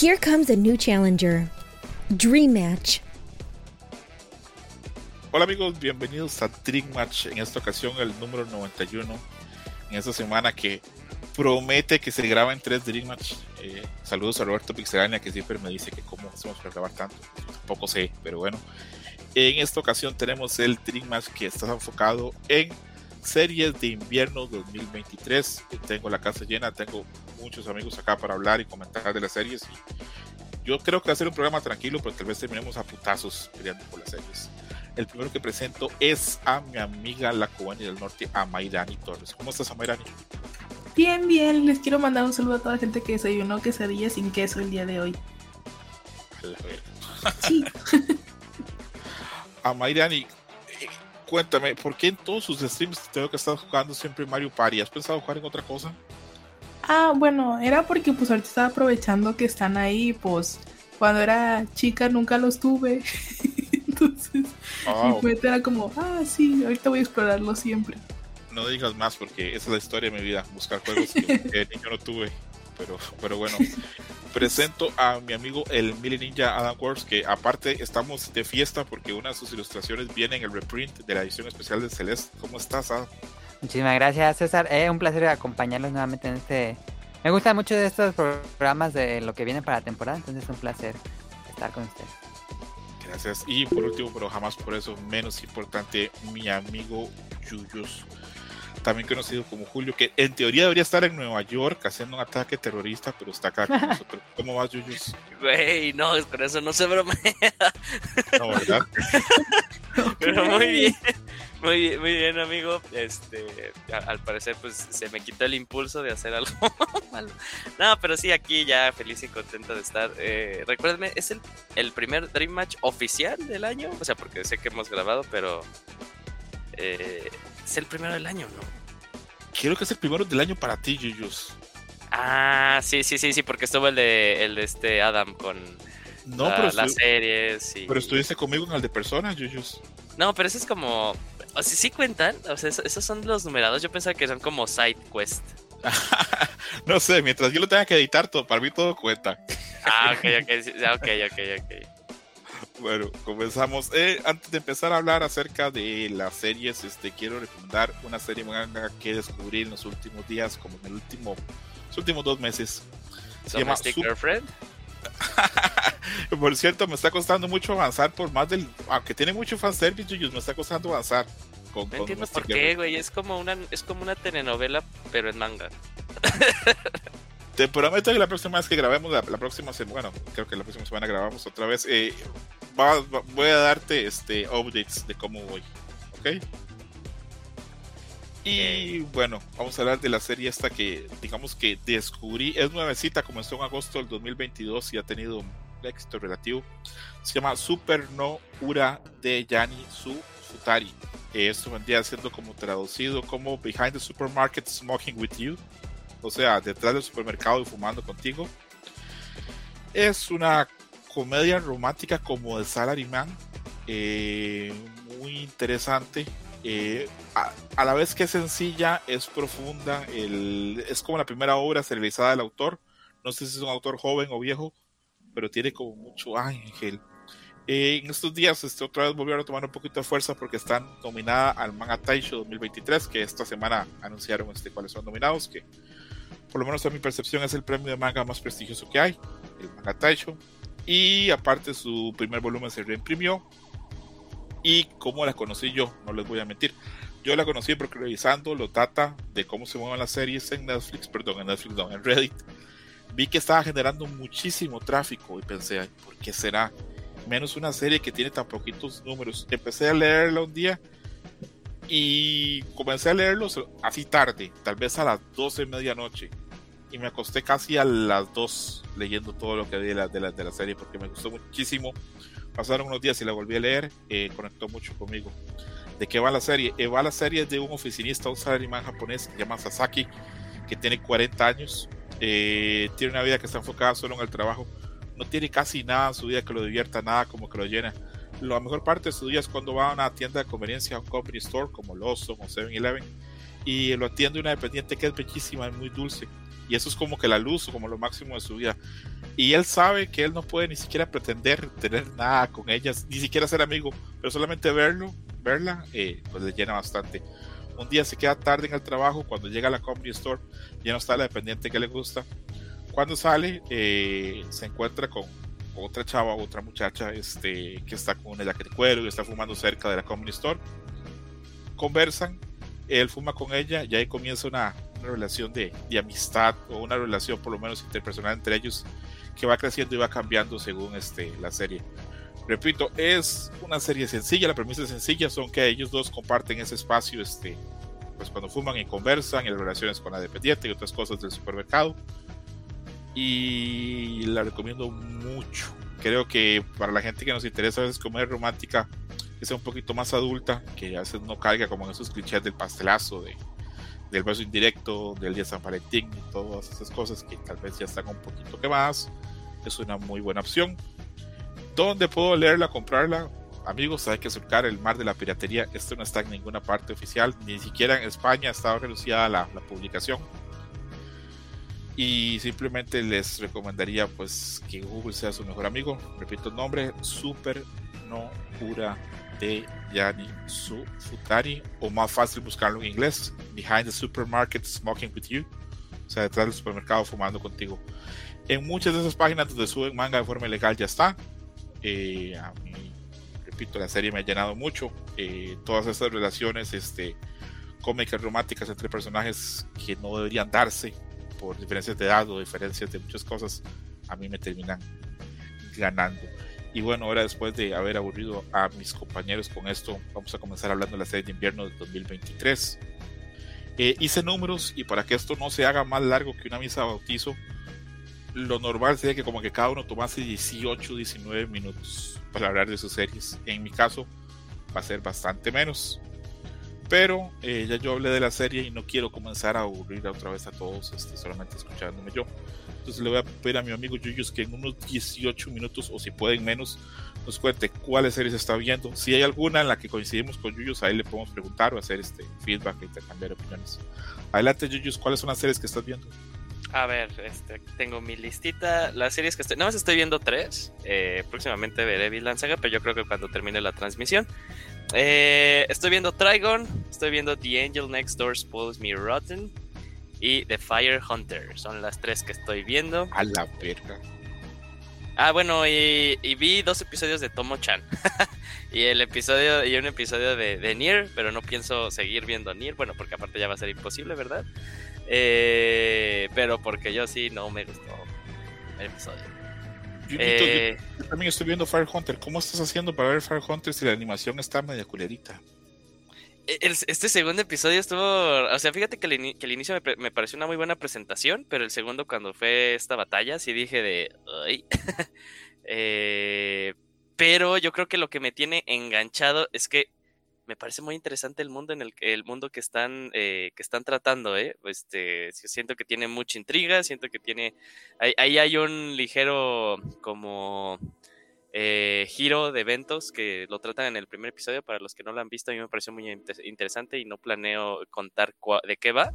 Here comes a new challenger. Dream Match. Hola amigos, bienvenidos a Dream Match. En esta ocasión el número 91. En esta semana que promete que se graba en tres Dream Match. Eh, saludos a Roberto Pixelania que siempre me dice que cómo hacemos para grabar tanto. Tampoco sé, pero bueno. En esta ocasión tenemos el Dream Match que está enfocado en series de invierno 2023. Tengo la casa llena, tengo muchos amigos acá para hablar y comentar de las series. yo creo que va a ser un programa tranquilo, pero tal vez terminemos a putazos peleando por las series. El primero que presento es a mi amiga la cubana del norte, Amairani Torres. ¿Cómo estás, Amairani? Bien, bien. Les quiero mandar un saludo a toda la gente que desayunó quesadilla sin queso el día de hoy. A la verga. Sí. Amairani, cuéntame, ¿por qué en todos sus streams tengo que estar jugando siempre Mario Party? ¿Has pensado jugar en otra cosa? Ah, bueno, era porque pues ahorita estaba aprovechando que están ahí, pues cuando era chica nunca los tuve. Entonces, Ah, mi mente era como, ah, sí, ahorita voy a explorarlo siempre. no digas más porque esa es la historia de mi vida, buscar juegos que de niño no tuve. Pero, pero bueno, presento a mi amigo el Mili Ninja Adam Wars, que aparte estamos de fiesta porque una de sus ilustraciones viene en el reprint de la edición especial de Celeste. ¿Cómo estás, Adam? Muchísimas gracias, César. Eh, un placer acompañarlos nuevamente en este. Me gustan mucho de estos programas de lo que viene para la temporada, entonces es un placer estar con ustedes. Gracias. Y por último, pero jamás por eso menos importante, mi amigo Yuyos, también conocido como Julio, que en teoría debería estar en Nueva York haciendo un ataque terrorista, pero está acá con nosotros. ¿Cómo vas, Yuyos? Güey, no, es con eso no se bromea. No, ¿verdad? Pero muy bien. Muy bien, muy bien, amigo. Este, a- al parecer, pues se me quitó el impulso de hacer algo malo. No, pero sí, aquí ya feliz y contento de estar. Eh, recuérdenme, es el, el primer Dream Match oficial del año. O sea, porque sé que hemos grabado, pero eh, es el primero del año, ¿no? Quiero que es el primero del año para ti, Yuyos. Ah, sí, sí, sí, sí, porque estuvo el de, el de este Adam con No, la- pero, las series. Y... pero estuviste conmigo en el de personas, Yuyos. No, pero eso es como. O sea, sí cuentan. O sea, eso- esos son los numerados. Yo pensaba que son como side quest. no sé, mientras yo lo tenga que editar, todo, para mí todo cuenta. Ah, ok, ok, ok, ok, ok. Bueno, comenzamos. Eh, antes de empezar a hablar acerca de las series, este, quiero recomendar una serie manga que descubrí en los últimos días, como en el último, los últimos dos meses. Se llama Girlfriend. Por cierto, me está costando mucho avanzar por más del. Aunque tiene mucho fanservice, me está costando avanzar. Con, No con entiendo por qué, güey. Es como una, es como una telenovela, pero en manga. Te prometo que la próxima vez que grabemos, la, la próxima semana, bueno, creo que la próxima semana grabamos otra vez. eh, va- va- voy a darte este updates de cómo voy. ¿Ok? Y bueno, vamos a hablar de la serie esta que digamos que descubrí, es nuevecita, comenzó en agosto del 2022 y ha tenido un éxito relativo. Se llama Super no Ura de Yani Su Futari. Eh, Esto vendría siendo como traducido como Behind the Supermarket Smoking with You o sea, detrás del supermercado y fumando contigo. Es una comedia romántica como de Salaryman, eh, muy interesante. eh, a, a la vez que es sencilla, es profunda. el- es como la primera obra serializada del autor. No sé si es un autor joven o viejo, pero tiene como mucho ángel. Eh, en estos días, este, otra vez volvieron a tomar un poquito de fuerza porque están nominada al Manga Taisho 2023, que esta semana anunciaron este, cuáles son nominados, que por lo menos a mi percepción es el premio de manga más prestigioso que hay, el Manga Taisho. Y aparte su primer volumen se reimprimió. Y como la conocí yo, no les voy a mentir. Yo la conocí porque revisando los data de cómo se mueven las series en Netflix, perdón, en Netflix, no, en Reddit, vi que estaba generando muchísimo tráfico y pensé, "Ay, ¿por qué será? Menos una serie que tiene tan poquitos números. Empecé a leerla un día y comencé a leerlos así tarde, tal vez a las 12 de medianoche. Y me acosté casi a las 2 leyendo todo lo que había de la, de la, de la serie porque me gustó muchísimo. Pasaron unos días y la volví a leer, eh, conectó mucho conmigo. ¿De qué va la serie? Eh, va la serie de un oficinista, un salaryman japonés que se llama Sasaki, que tiene 40 años, eh, tiene una vida que está enfocada solo en el trabajo, no tiene casi nada en su vida que lo divierta, nada como que lo llena. La mejor parte de su día es cuando va a una tienda de conveniencia, a un company store como Lawson o 7-Eleven, y lo atiende una dependiente que es bellísima, es muy dulce. y eso es como que la luz, como lo máximo de su vida. Y él sabe que él no puede ni siquiera pretender tener nada con ellas, ni siquiera ser amigo, pero solamente verlo, verla, eh, pues le llena bastante. Un día se queda tarde en el trabajo, cuando llega a la Comedy Store, ya no está la dependiente que le gusta. Cuando sale, eh, se encuentra con otra chava, otra muchacha, este, que está con una jacket de cuero y está fumando cerca de la Comedy Store. Conversan, él fuma con ella y ahí comienza una, una relación de, de, amistad o una relación por lo menos interpersonal entre ellos que va creciendo y va cambiando según este, la serie. Repito, es una serie sencilla, la premisa es sencilla, son que ellos dos comparten ese espacio este, pues cuando fuman y conversan, en relaciones con la dependiente y otras cosas del supermercado. Y la recomiendo mucho. Creo que para la gente que nos interesa a veces comer romántica, que sea un poquito más adulta, que a veces no caiga como en esos clichés del pastelazo, de, del beso indirecto, del día San Valentín y todas esas cosas que tal vez ya están un poquito quemadas, es una muy buena opción. ¿Dónde puedo leerla, comprarla? Amigos, hay que surcar el mar de la piratería. Esto no está en ninguna parte oficial, ni siquiera en España estaba renunciada la, la publicación. Y simplemente les recomendaría pues que Google sea su mejor amigo. Repito el nombre, Super No Pura de Yani Su Futari, o más fácil buscarlo en inglés, Behind the Supermarket Smoking with You, o sea, detrás del supermercado fumando contigo. En muchas de esas páginas donde suben manga de forma ilegal ya está. Eh, a mí, repito, la serie me ha llenado mucho. Eh, todas estas relaciones este, cómicas románticas entre personajes que no deberían darse por diferencias de edad o diferencias de muchas cosas, a mí me terminan ganando. Y bueno, ahora después de haber aburrido a mis compañeros con esto, vamos a comenzar hablando de la serie de invierno de 2023. Eh, hice números y para que esto no se haga más largo que una misa de bautizo, lo normal sería que como que cada uno tomase 18, 19 minutos para hablar de sus series. En mi caso va a ser bastante menos. Pero eh, ya yo hablé de la serie y no quiero comenzar a aburrir otra vez a todos este, solamente escuchándome yo. Entonces le voy a pedir a mi amigo Yuyus que en unos 18 minutos o si pueden menos nos cuente cuáles series está viendo. Si hay alguna en la que coincidimos con Yuyus, ahí le podemos preguntar o hacer este feedback e intercambiar opiniones. Adelante Yuyus, ¿cuáles son las series que estás viendo? A ver, este, tengo mi listita. Las series que estoy. Nada más estoy viendo tres. Eh, próximamente veré Vinland Saga, pero yo creo que cuando termine la transmisión. Eh, estoy viendo Trigon. Estoy viendo The Angel Next Door Spoils Me Rotten. Y The Fire Hunter. Son las tres que estoy viendo. A la verga. Ah, bueno, y, y vi dos episodios de Tomo-chan. y el episodio y un episodio de, de Nier, pero no pienso seguir viendo Nier. Bueno, porque aparte ya va a ser imposible, ¿verdad? Eh, pero porque yo sí no me gustó el episodio. Eh, yo, yo, también estoy viendo Fire Hunter. ¿Cómo estás haciendo para ver Fire Hunter si la animación está media culerita? El, este segundo episodio estuvo. O sea, fíjate que el, que el inicio me, me, pareció una muy buena presentación, pero el segundo, cuando fue esta batalla, sí dije de. Ay. eh, pero yo creo que lo que me tiene enganchado es que me parece muy interesante el mundo en el, el mundo que están eh, que están tratando eh este siento que tiene mucha intriga siento que tiene ahí, ahí hay un ligero como eh, giro de eventos que lo tratan en el primer episodio para los que no lo han visto a mí me pareció muy interesante y no planeo contar de qué va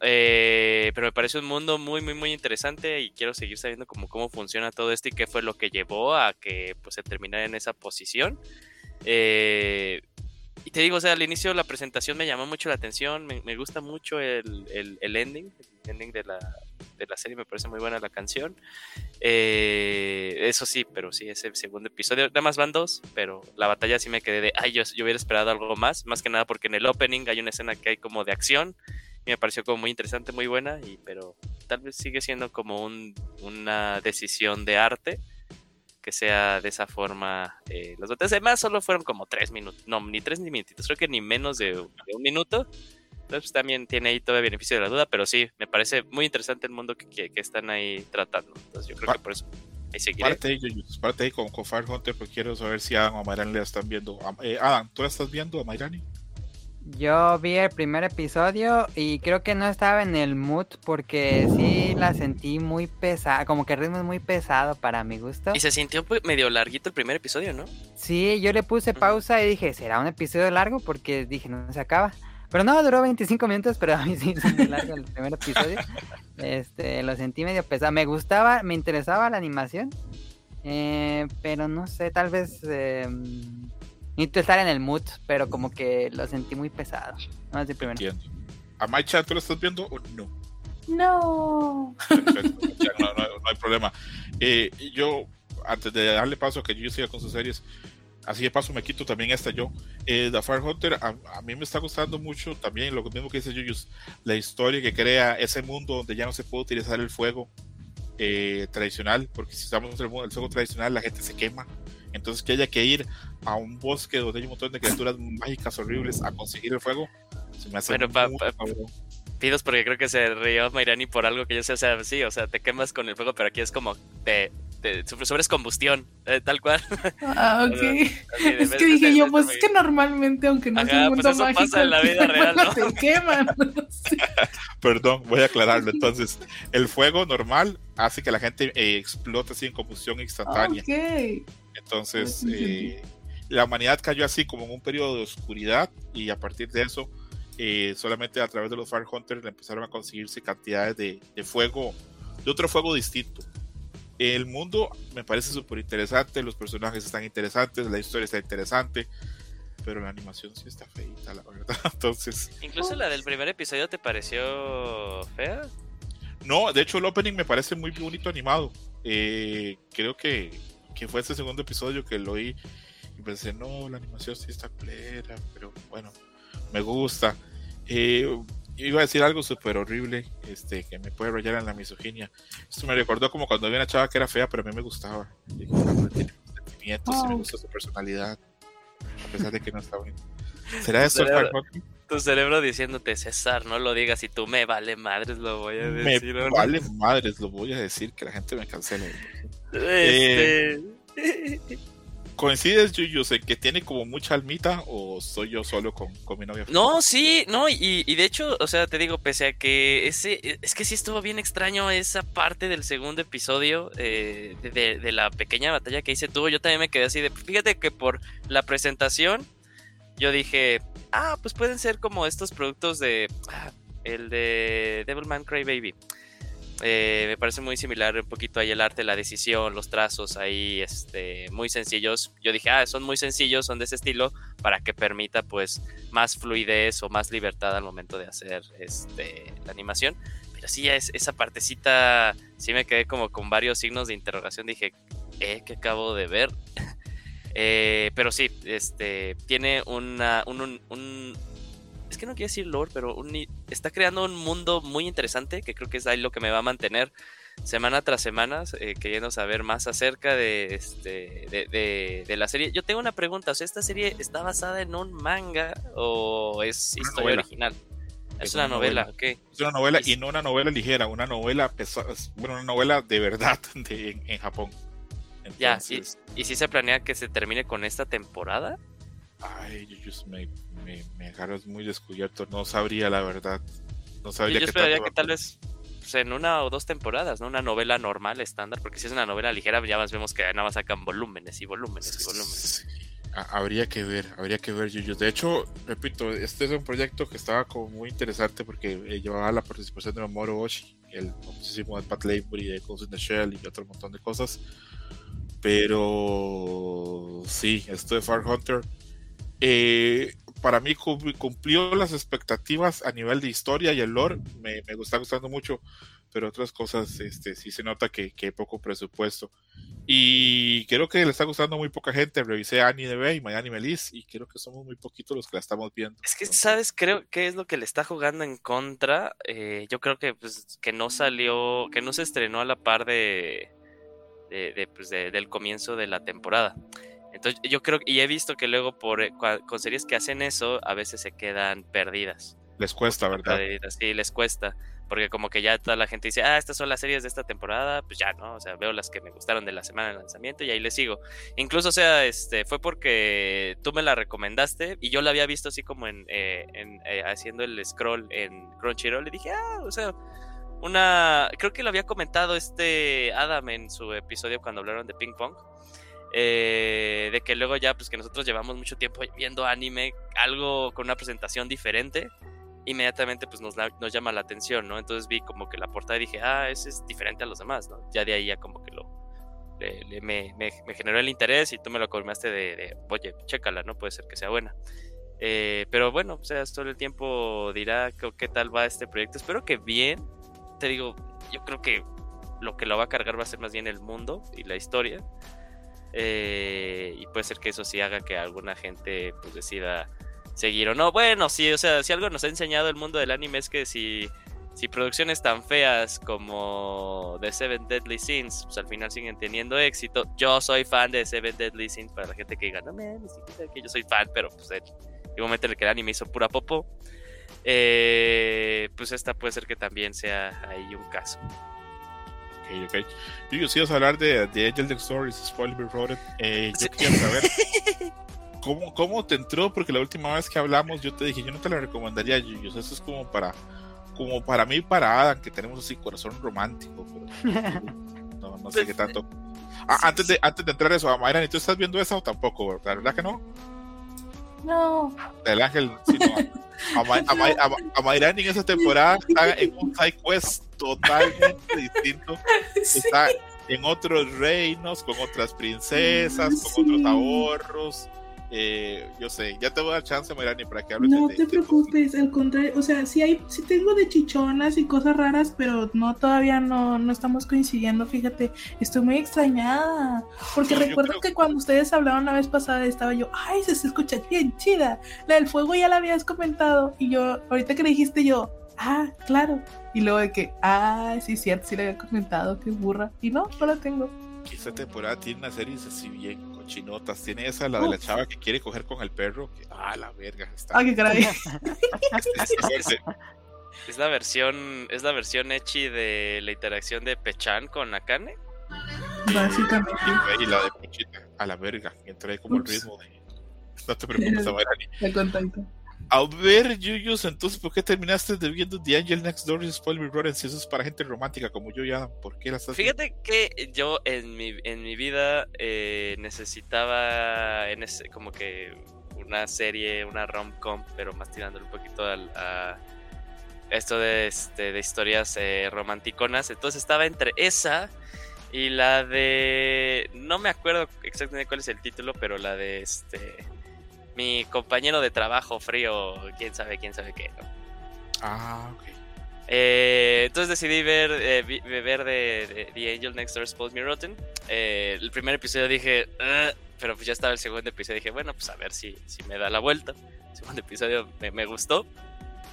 eh, pero me parece un mundo muy, muy, muy interesante y quiero seguir sabiendo cómo, cómo funciona todo esto y qué fue lo que llevó a que pues, se terminara en esa posición. Eh, y te digo, o sea, al inicio de la presentación me llamó mucho la atención, me, me gusta mucho el, el, el, ending, el ending de la, de la serie, me parece muy buena la canción. Eh, eso sí, pero sí, ese segundo episodio, nada más van dos, pero la batalla sí me quedé de, ay, yo, yo hubiera esperado algo más, más que nada porque en el opening hay una escena que hay como de acción y me pareció como muy interesante, muy buena, y, pero tal vez sigue siendo como un, una decisión de arte que sea de esa forma. Eh, los otros demás solo fueron como tres minutos, no, ni tres ni minutitos, creo que ni menos de, de un minuto. Entonces pues, también tiene ahí todo el beneficio de la duda, pero sí, me parece muy interesante el mundo que, que, que están ahí tratando. Entonces yo creo que por eso ahí seguiré. Parte ahí, parte ahí con, con Fire Hunter, porque quiero saber si Adam o Mayrani la están viendo. Eh, Adam, ¿tú la estás viendo a Mayrani? Yo vi el primer episodio y creo que no estaba en el mood porque sí la sentí muy pesada, como que el ritmo es muy pesado para mi gusto. Y se sintió medio larguito el primer episodio, ¿no? Sí, yo le puse pausa y dije, ¿será un episodio largo? Porque dije, no se acaba. Pero no, duró 25 minutos, pero a mí sí se me largo el primer episodio. Este, lo sentí medio pesado. Me gustaba, me interesaba la animación. eh, pero no sé, tal vez eh, necesito estar en el mood, pero como que lo sentí muy pesado. No es el primero. Entiendo. ¿A Maicha tú lo estás viendo o no? No. Perfecto, no, no- no hay problema. Eh, yo, antes de darle paso a que yo siga con sus series, así de paso me quito también esta yo. Eh, The Fire Hunter, a, a mí me está gustando mucho también lo mismo que dice Yuyus, la historia que crea ese mundo donde ya no se puede utilizar el fuego eh, tradicional, porque si usamos el, el fuego tradicional la gente se quema. Entonces que haya que ir a un bosque donde hay un montón de criaturas mágicas horribles a conseguir el fuego, se me hace Bueno, pa- muy pa-. Pidos porque creo que se rió Mairani por algo que yo sé, o sea, sí, o sea, te quemas con el fuego, pero aquí es como te, te sufres sobres combustión, eh, tal cual. Ah, ok. Así Es que dije yo, pues es que normalmente, aunque no es Ajá, un pues mundo eso mágico, pasa en la vida real, ¿no? se queman. Sí. Perdón, voy a aclararlo. Entonces, el fuego normal hace que la gente eh, explote así en combustión instantánea. Ok. Entonces, sí. eh, la humanidad cayó así como en un periodo de oscuridad y a partir de eso, eh, solamente a través de los Fire Hunters empezaron a conseguirse cantidades de, de fuego, de otro fuego distinto. El mundo me parece súper interesante, los personajes están interesantes, la historia está interesante, pero la animación sí está feita, la verdad. Entonces, Incluso la del primer episodio te pareció fea. No, de hecho el opening me parece muy bonito animado. Eh, creo que, que fue este segundo episodio que lo oí y pensé, no, la animación sí está culera, pero bueno, me gusta. Eh, iba a decir algo súper horrible, este, que me puede rayar en la misoginia. Esto me recordó como cuando había una chava que era fea, pero a mí me gustaba. Y dije, "Ah, tiene sentimientos y me gusta su personalidad, a pesar de que no está bonita. ¿Será Fire Hunter? Tu cerebro diciéndote, César, no lo digas y tú me vale madres, lo voy a Me decir. ¿o no?". vale madres, lo voy a decir, que la gente me cancele. Este... ¿Coincides, Yuyus, en que tiene como mucha almita o soy yo solo con, con mi novia? No, sí, no, y, y de hecho, o sea, te digo, pese a que ese, es que sí estuvo bien extraño esa parte del segundo episodio eh, de, la pequeña batalla que hice tú, yo también me quedé así de, fíjate que por la presentación, yo dije, ah, pues pueden ser como estos productos de, ah, el de Devilman Crybaby. Eh, me parece muy similar un poquito ahí el arte, la decisión, los trazos ahí, este, muy sencillos. Yo dije, ah, son muy sencillos, son de ese estilo, para que permita pues más fluidez o más libertad al momento de hacer este, la animación. Pero sí, es, esa partecita sí me quedé como con varios signos de interrogación. Dije, eh, ¿qué acabo de ver? Eh, pero sí, este, tiene una, un, un- un- es que no quiero decir lore, pero un- está creando un mundo muy interesante que creo que es ahí lo que me va a mantener semana tras semana eh, queriendo saber más acerca de, este, de, de- de la serie. Yo tengo una pregunta, o sea, ¿esta serie está basada en un manga o es Una historia novela. original? Es, Es una, una novela, novela. ok. Es una novela Y- y no una novela ligera, una novela pesada, bueno, una novela de verdad de- en, en Japón. Ya, Entonces, ¿Y si se planea que se termine con esta temporada? Ay, Yuyus, me, me, me agarras muy descubierto, no sabría la verdad. No Yo, sabría yo esperaría que tal vez pues, en una o dos temporadas, ¿no? Una novela normal, estándar, porque si es una novela ligera, ya más vemos que nada más sacan volúmenes y volúmenes y volúmenes. Sí, Habría que ver, habría que ver, Yuyus. De hecho, repito, este es un proyecto que estaba como muy interesante porque eh, llevaba la participación de Mamoru Oshii, el famosísimo de Pat Lavery, de Ghost in the Shell y otro montón de cosas. Pero sí, esto de Far Hunter eh, para mí cum- cumplió las expectativas a nivel de historia y el lore. Me, me está gustando mucho, pero otras cosas este, sí se nota que, que hay poco presupuesto. Y creo que le está gustando muy poca gente. Revisé Anime y My Anime List y creo que somos muy poquitos los que la estamos viendo. Es que, ¿sabes? Creo que es lo que le está jugando en contra. Eh, yo creo que, pues, que no salió, que no se estrenó a la par de, de, de, pues, de- del comienzo de la temporada. Entonces, yo creo, y he visto que luego por, eh, con series que hacen eso, a veces se quedan perdidas. les cuesta, ¿verdad? Perdidas, Sí, les cuesta. Porque como que ya toda la gente dice, ah, estas son las series de esta temporada, pues ya, ¿no? O sea, veo las que me gustaron de la semana de lanzamiento y ahí les sigo. Incluso, o sea, este, fue porque tú me la recomendaste y yo la había visto así como en, eh, en, eh, haciendo el scroll en Crunchyroll y dije, ah, o sea, una, creo que lo había comentado este Adam en su episodio cuando hablaron de ping pong. Eh, de que luego ya, pues que nosotros llevamos mucho tiempo viendo anime, algo con una presentación diferente, inmediatamente pues nos, nos llama la atención, ¿no? Entonces vi como que la portada y dije, ah, ese es diferente a los demás, ¿no? Ya de ahí ya como que lo, me, me, generó el interés y tú me lo confirmaste de, de, oye, chécala, ¿no? Puede ser que sea buena. Eh, pero bueno, o sea, todo el tiempo dirá qué tal va este proyecto. Espero que bien. Te digo, yo creo que lo que lo va a cargar va a ser más bien el mundo y la historia. Eh, y puede ser que eso sí haga que alguna gente pues decida seguir o no. Bueno, sí, o sea, si algo nos ha enseñado el mundo del anime es que si, si producciones tan feas como The Seven Deadly Sins, pues al final siguen teniendo éxito. Yo soy fan de Seven Deadly Sins para la gente que diga, no me, que yo soy fan, pero pues el, el momento en el que el anime hizo pura popo. Eh, pues esta puede ser que también sea ahí un caso. Ok, ok. Yo, si vas a hablar de, de Angel the Stories, Spoiler Reported. Eh, yo quiero saber ¿cómo, ¿cómo te entró, porque la última vez que hablamos yo te dije, yo no te la recomendaría, Yo Eso es como para, como para mí y para Adam, que tenemos así corazón romántico, pero no, no sé pues, qué tanto. Ah, antes, de, antes de entrar eso, Mayra, ¿y tú estás viendo eso o tampoco? ¿La verdad que no? No. El ángel, sí, no. A, en esa temporada está en un side quest totalmente distinto. Está en otros reinos, con otras princesas, con otros ahorros. Eh, yo sé, ya te voy a dar chance, Mirani, para que hables No te preocupes, al contrario, o sea, sí hay, sí tengo de chichonas y cosas raras, pero no, todavía no, no estamos coincidiendo, fíjate, estoy muy extrañada, porque recuerdo que cuando ustedes hablaron la vez pasada estaba yo, ay, se, escucha bien chida, la del fuego ya la habías comentado, y yo, ahorita que le dijiste yo, ah, claro, y luego de que, ah, sí, cierto, sí le había comentado, qué burra, y no, no la tengo. Esta temporada tiene una serie así bien chinotas. Tiene esa, la de la chava que quiere coger con el perro. Que, ah, la verga. Está. Ah, qué caray. es la versión, es la versión hechi de la interacción de Pechan con Akane. Básicamente. Y, la de Pochita, a la verga. Entré como el ritmo de. No te preocupes, contacto. A ver, Yuyus, entonces, ¿por qué terminaste de viendo The Angel Next Door y Spoiler Rotten si eso es para gente romántica como yo ya? ¿Por qué la estás Fíjate que yo en mi, en mi vida eh, necesitaba en ese, como que una serie, una rom-com, pero más tirándole un poquito al, a esto de, este, de historias eh, romanticonas. Entonces estaba entre esa y la de... No me acuerdo exactamente cuál es el título, pero la de este mi compañero de trabajo frío, quién sabe, quién sabe qué. Ah, ok. Eh, entonces decidí ver, eh, ver de, The Angel Next Door Spoils Me Rotten. Eh, el primer episodio dije, pero pues ya estaba el segundo episodio. Dije, bueno, pues a ver si, si me da la vuelta. El segundo episodio me, me gustó.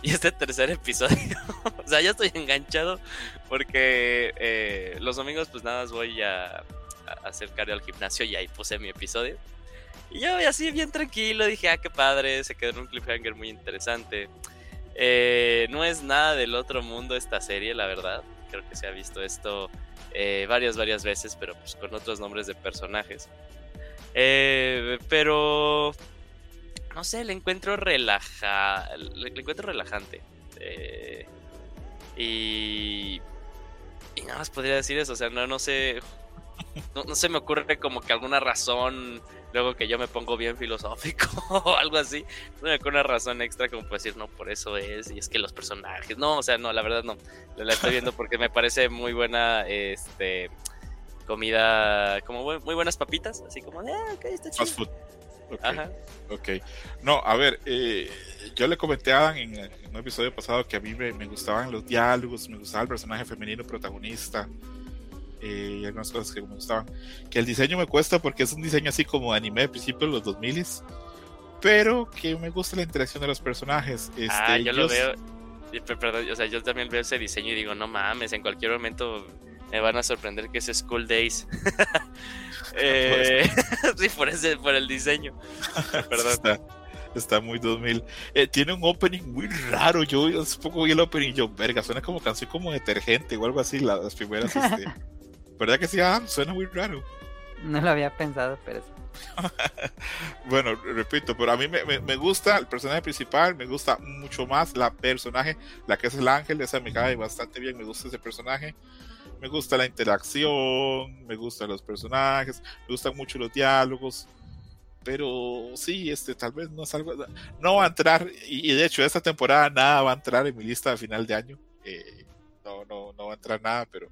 Y este tercer episodio, o sea, ya estoy enganchado porque los domingos pues nada más voy a, a hacer cardio al gimnasio y ahí puse mi episodio. Y yo así bien tranquilo dije, ah, qué padre, se quedó en un cliffhanger muy interesante. Eh, no es nada del otro mundo esta serie, la verdad. Creo que se ha visto esto eh, varias, varias veces, pero pues con otros nombres de personajes. Eh, pero no sé, le encuentro relaja, le, encuentro relajante. y y nada más podría decir eso, o sea, no, no sé, no, no se me ocurre como que alguna razón luego que yo me pongo bien filosófico o algo así, con una razón extra como para decir, no, por eso es, y es que los personajes, no, o sea, no, la verdad no, la estoy viendo porque me parece muy buena, este, comida, como muy buenas papitas, así como de, ah, ok, está chido. Fast food. Ajá. ok. No, a ver, eh, yo le comenté a Adam en, un episodio pasado que a mí me, me gustaban los diálogos, me gustaba el personaje femenino protagonista eh, y algunas cosas que me gustaban. Que el diseño me cuesta porque es un diseño así como anime de principios de los 2000 pero que me gusta la interacción de los personajes. ah, este, yo, lo veo. Perdón, o sea, yo también veo ese diseño y digo, no mames, en cualquier momento me van a sorprender que es School Days. eh, sí, por, ese, por el diseño. Perdón. Está, muy 2000. Eh, tiene un opening muy raro. Yo hace poco vi el opening y yo, verga, suena como canción como detergente o algo así, las primeras. Este, ¿Verdad que sí? Ah, suena muy raro. No lo había pensado, pero bueno, repito, pero a mí me, me, gusta el personaje principal, me gusta mucho más la personaje, la que es el ángel, esa me cae bastante bien, me gusta ese personaje. me gusta la interacción, me gustan los personajes, me gustan mucho los diálogos, pero sí, este, tal vez no es algo, no va a entrar, y, de hecho esta temporada nada va a entrar en mi lista de final de año, eh, no, no, no va a entrar nada, pero,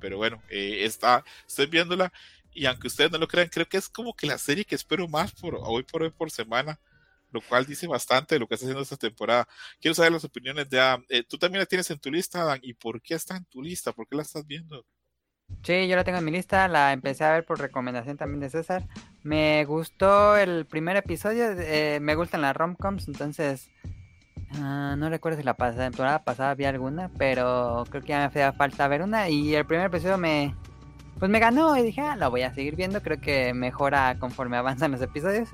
pero bueno, eh, está, estoy viéndola, y aunque ustedes no lo crean, creo que es como que la serie que espero más por hoy por hoy por semana, lo cual dice bastante de lo que está haciendo esta temporada. Quiero saber las opiniones de Adam. Eh, ¿Tú también la tienes en tu lista, Adam? ¿Y por qué está en tu lista? ¿Por qué la estás viendo? Sí, yo la tengo en mi lista, la empecé a ver por recomendación también de César. Me gustó el primer episodio, eh, me gustan las romcoms, entonces ah, no recuerdo si la pasada, temporada pasada vi alguna, pero creo que ya me hacía falta ver una y el primer episodio me pues me ganó y dije, ah, la voy a seguir viendo, creo que mejora conforme avanzan los episodios.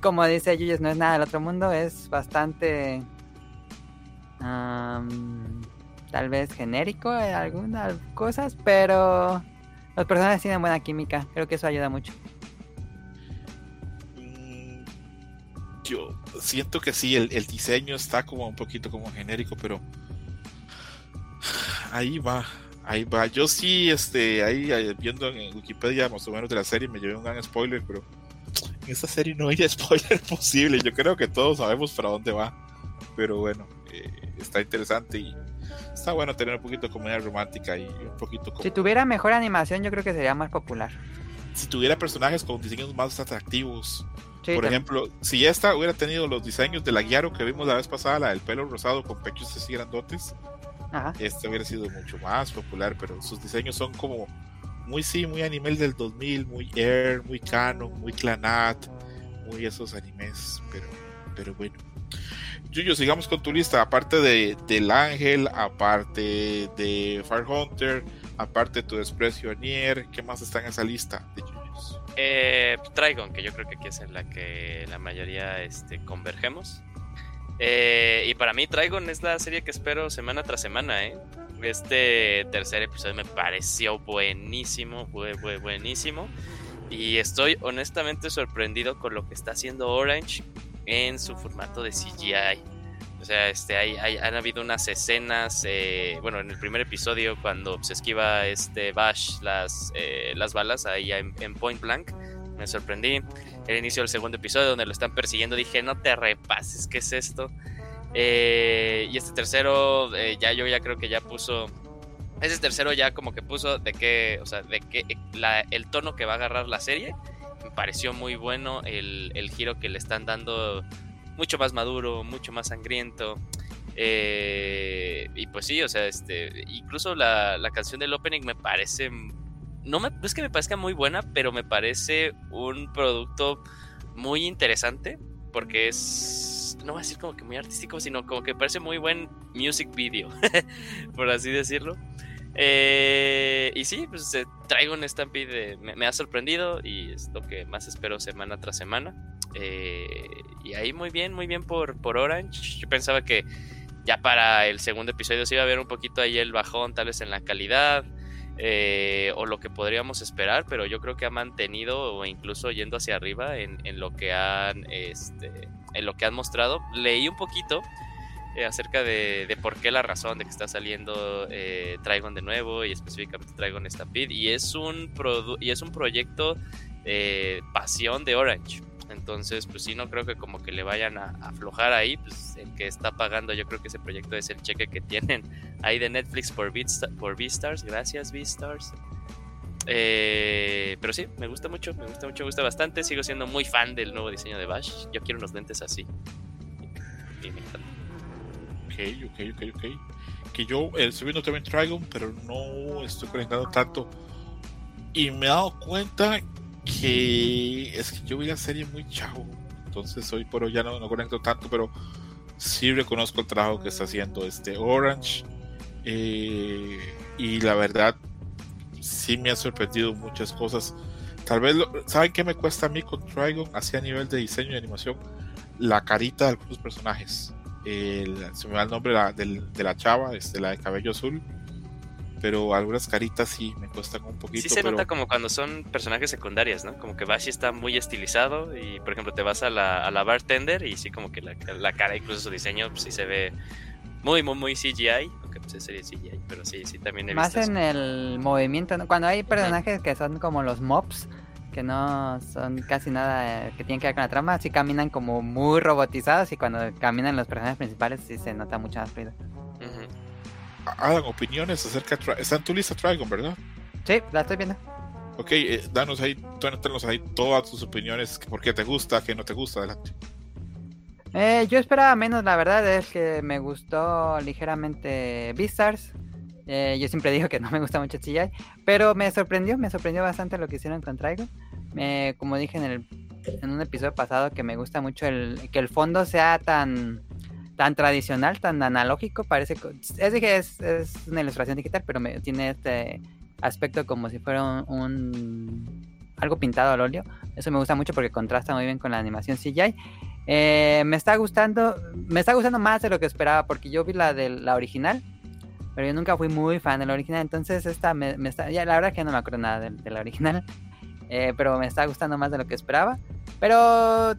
Como dice Yuyos, no es nada del otro mundo, es bastante tal vez genérico en algunas cosas, pero los personajes tienen buena química, creo que eso ayuda mucho. Yo siento que sí, el, diseño está como un poquito como genérico, pero ahí va, ahí va. Yo sí, este, ahí viendo en Wikipedia más o menos de la serie me llevé un gran spoiler, pero en esta serie no hay spoiler posible. Yo creo que todos sabemos para dónde va, pero bueno, eh, está interesante y está bueno tener un poquito de comedia romántica y un poquito como... Si tuviera mejor animación, yo creo que sería más popular. Si tuviera personajes con diseños más atractivos. Por ejemplo, si esta hubiera tenido los diseños de la Guiaro que vimos la vez pasada, la del pelo rosado con pechos así grandotes, este hubiera sido mucho más popular, pero sus diseños son como muy, sí, muy anime del 2000, muy Air, muy Canon, muy Clanat, muy esos animes, pero, pero bueno. Yuyo, sigamos con tu lista. Aparte de del Ángel, aparte de Fire Hunter, aparte de tu desprecio a Nier, ¿qué más está en esa lista de Yuyos? Eh, Trigon, que yo creo que aquí es en la que la mayoría este, convergemos. Eh, y para mí, Trigon es la serie que espero semana tras semana. ¿eh? Este tercer episodio me pareció buenísimo, buenísimo. Y estoy honestamente sorprendido con lo que está haciendo Orange en su formato de CGI. O sea, este, hay, han habido unas escenas, eh, bueno, en el primer episodio cuando se esquiva este Bash las, eh, las balas ahí en, Point Blank, me sorprendí. El inicio del segundo episodio donde lo están persiguiendo, dije, no te repases, ¿qué es esto? Eh, y este tercero, ya yo ya creo que ya puso ese tercero ya como que puso de qué, o sea, de qué el tono que va a agarrar la serie pareció muy bueno el, giro que le están dando, mucho más maduro, mucho más sangriento. Eh, y pues sí, o sea, este, incluso la, canción del opening me parece, no, me, es que me parezca muy buena, pero me parece un producto muy interesante porque es, no voy a decir como que muy artístico, sino como que parece muy buen music video, por así decirlo. Eh, y sí, pues eh, traigo un Stampede, me, me, ha sorprendido y es lo que más espero semana tras semana. Eh, y ahí muy bien, muy bien por, por Orange. Yo pensaba que ya para el segundo episodio se iba a ver un poquito ahí el bajón, tal vez en la calidad. o lo que podríamos esperar, pero yo creo que ha mantenido o incluso yendo hacia arriba en, en lo que han este, en lo que han mostrado. Leí un poquito eh, acerca de, por qué la razón de que está saliendo eh, de nuevo y específicamente Trigon Stampede. Y es un, y es un proyecto eh, pasión de Orange. Entonces, pues sí, no creo que como que le vayan a, aflojar ahí. Pues el que está pagando, yo creo que ese proyecto es el cheque que tienen ahí de Netflix por, por Beastars. Gracias, Beastars. Eh, pero sí, me gusta mucho, me gusta mucho, me gusta bastante. Sigo siendo muy fan del nuevo diseño de Bash. Yo quiero unos lentes así. Y me encanta ok, ok, ok, ok. Que yo eh, estoy viendo también Dragon, pero no estoy conectando tanto. Y me he dado cuenta que es que yo vi la serie muy chavo. Entonces hoy por hoy ya no, no conecto tanto, pero sí reconozco el trabajo que está haciendo este Orange. Eh, y la verdad, sí me ha sorprendido muchas cosas. Tal vez, ¿saben qué me cuesta a mí con Dragon? Así a nivel de diseño y animación, la carita de algunos personajes se me va el nombre de la chava, este, la de cabello azul. Pero algunas caritas sí me cuestan un poquito. Sí se nota como cuando son personajes secundarias, ¿no? Como que Bashi está muy estilizado y, por ejemplo, te vas a la, a la bartender y sí como que la, cara, incluso su diseño, pues, sí se ve Muy, muy, muy CGI. Aunque pues es serie CGI, pero sí, sí, también he Más visto en el movimiento, ¿no? Cuando hay personajes que son como los mobs, que no son casi nada eh, que tienen que ver con la trama, sí caminan como muy robotizados y cuando caminan los personajes principales sí se nota mucho más fluido. Ujú. Hagan opiniones acerca de. Está en tu lista, Trigon, ¿verdad? Sí, la estoy viendo. Ok, eh, danos ahí, danos ahí todas tus opiniones. ¿Por qué te gusta, qué no te gusta? Adelante. Eh, yo esperaba menos, la verdad es que me gustó ligeramente Beastars. Eh, yo siempre digo que no me gusta mucho CGI, pero me sorprendió, me sorprendió bastante lo que hicieron con Trigon. Me- como dije en, el, en un episodio pasado, que me gusta mucho el, que el fondo sea tan tan tradicional, tan analógico, parece es, es, es una ilustración digital, pero me, tiene este aspecto como si fuera un, un- algo pintado al óleo. Eso me gusta mucho porque contrasta muy bien con la animación CGI. Eh, me está gustando, me está gustando más de lo que esperaba porque yo vi la de la original, pero yo nunca fui muy fan de la original, entonces esta me, está, ya la verdad que no me acuerdo nada de, de la original, eh, pero me está gustando más de lo que esperaba, pero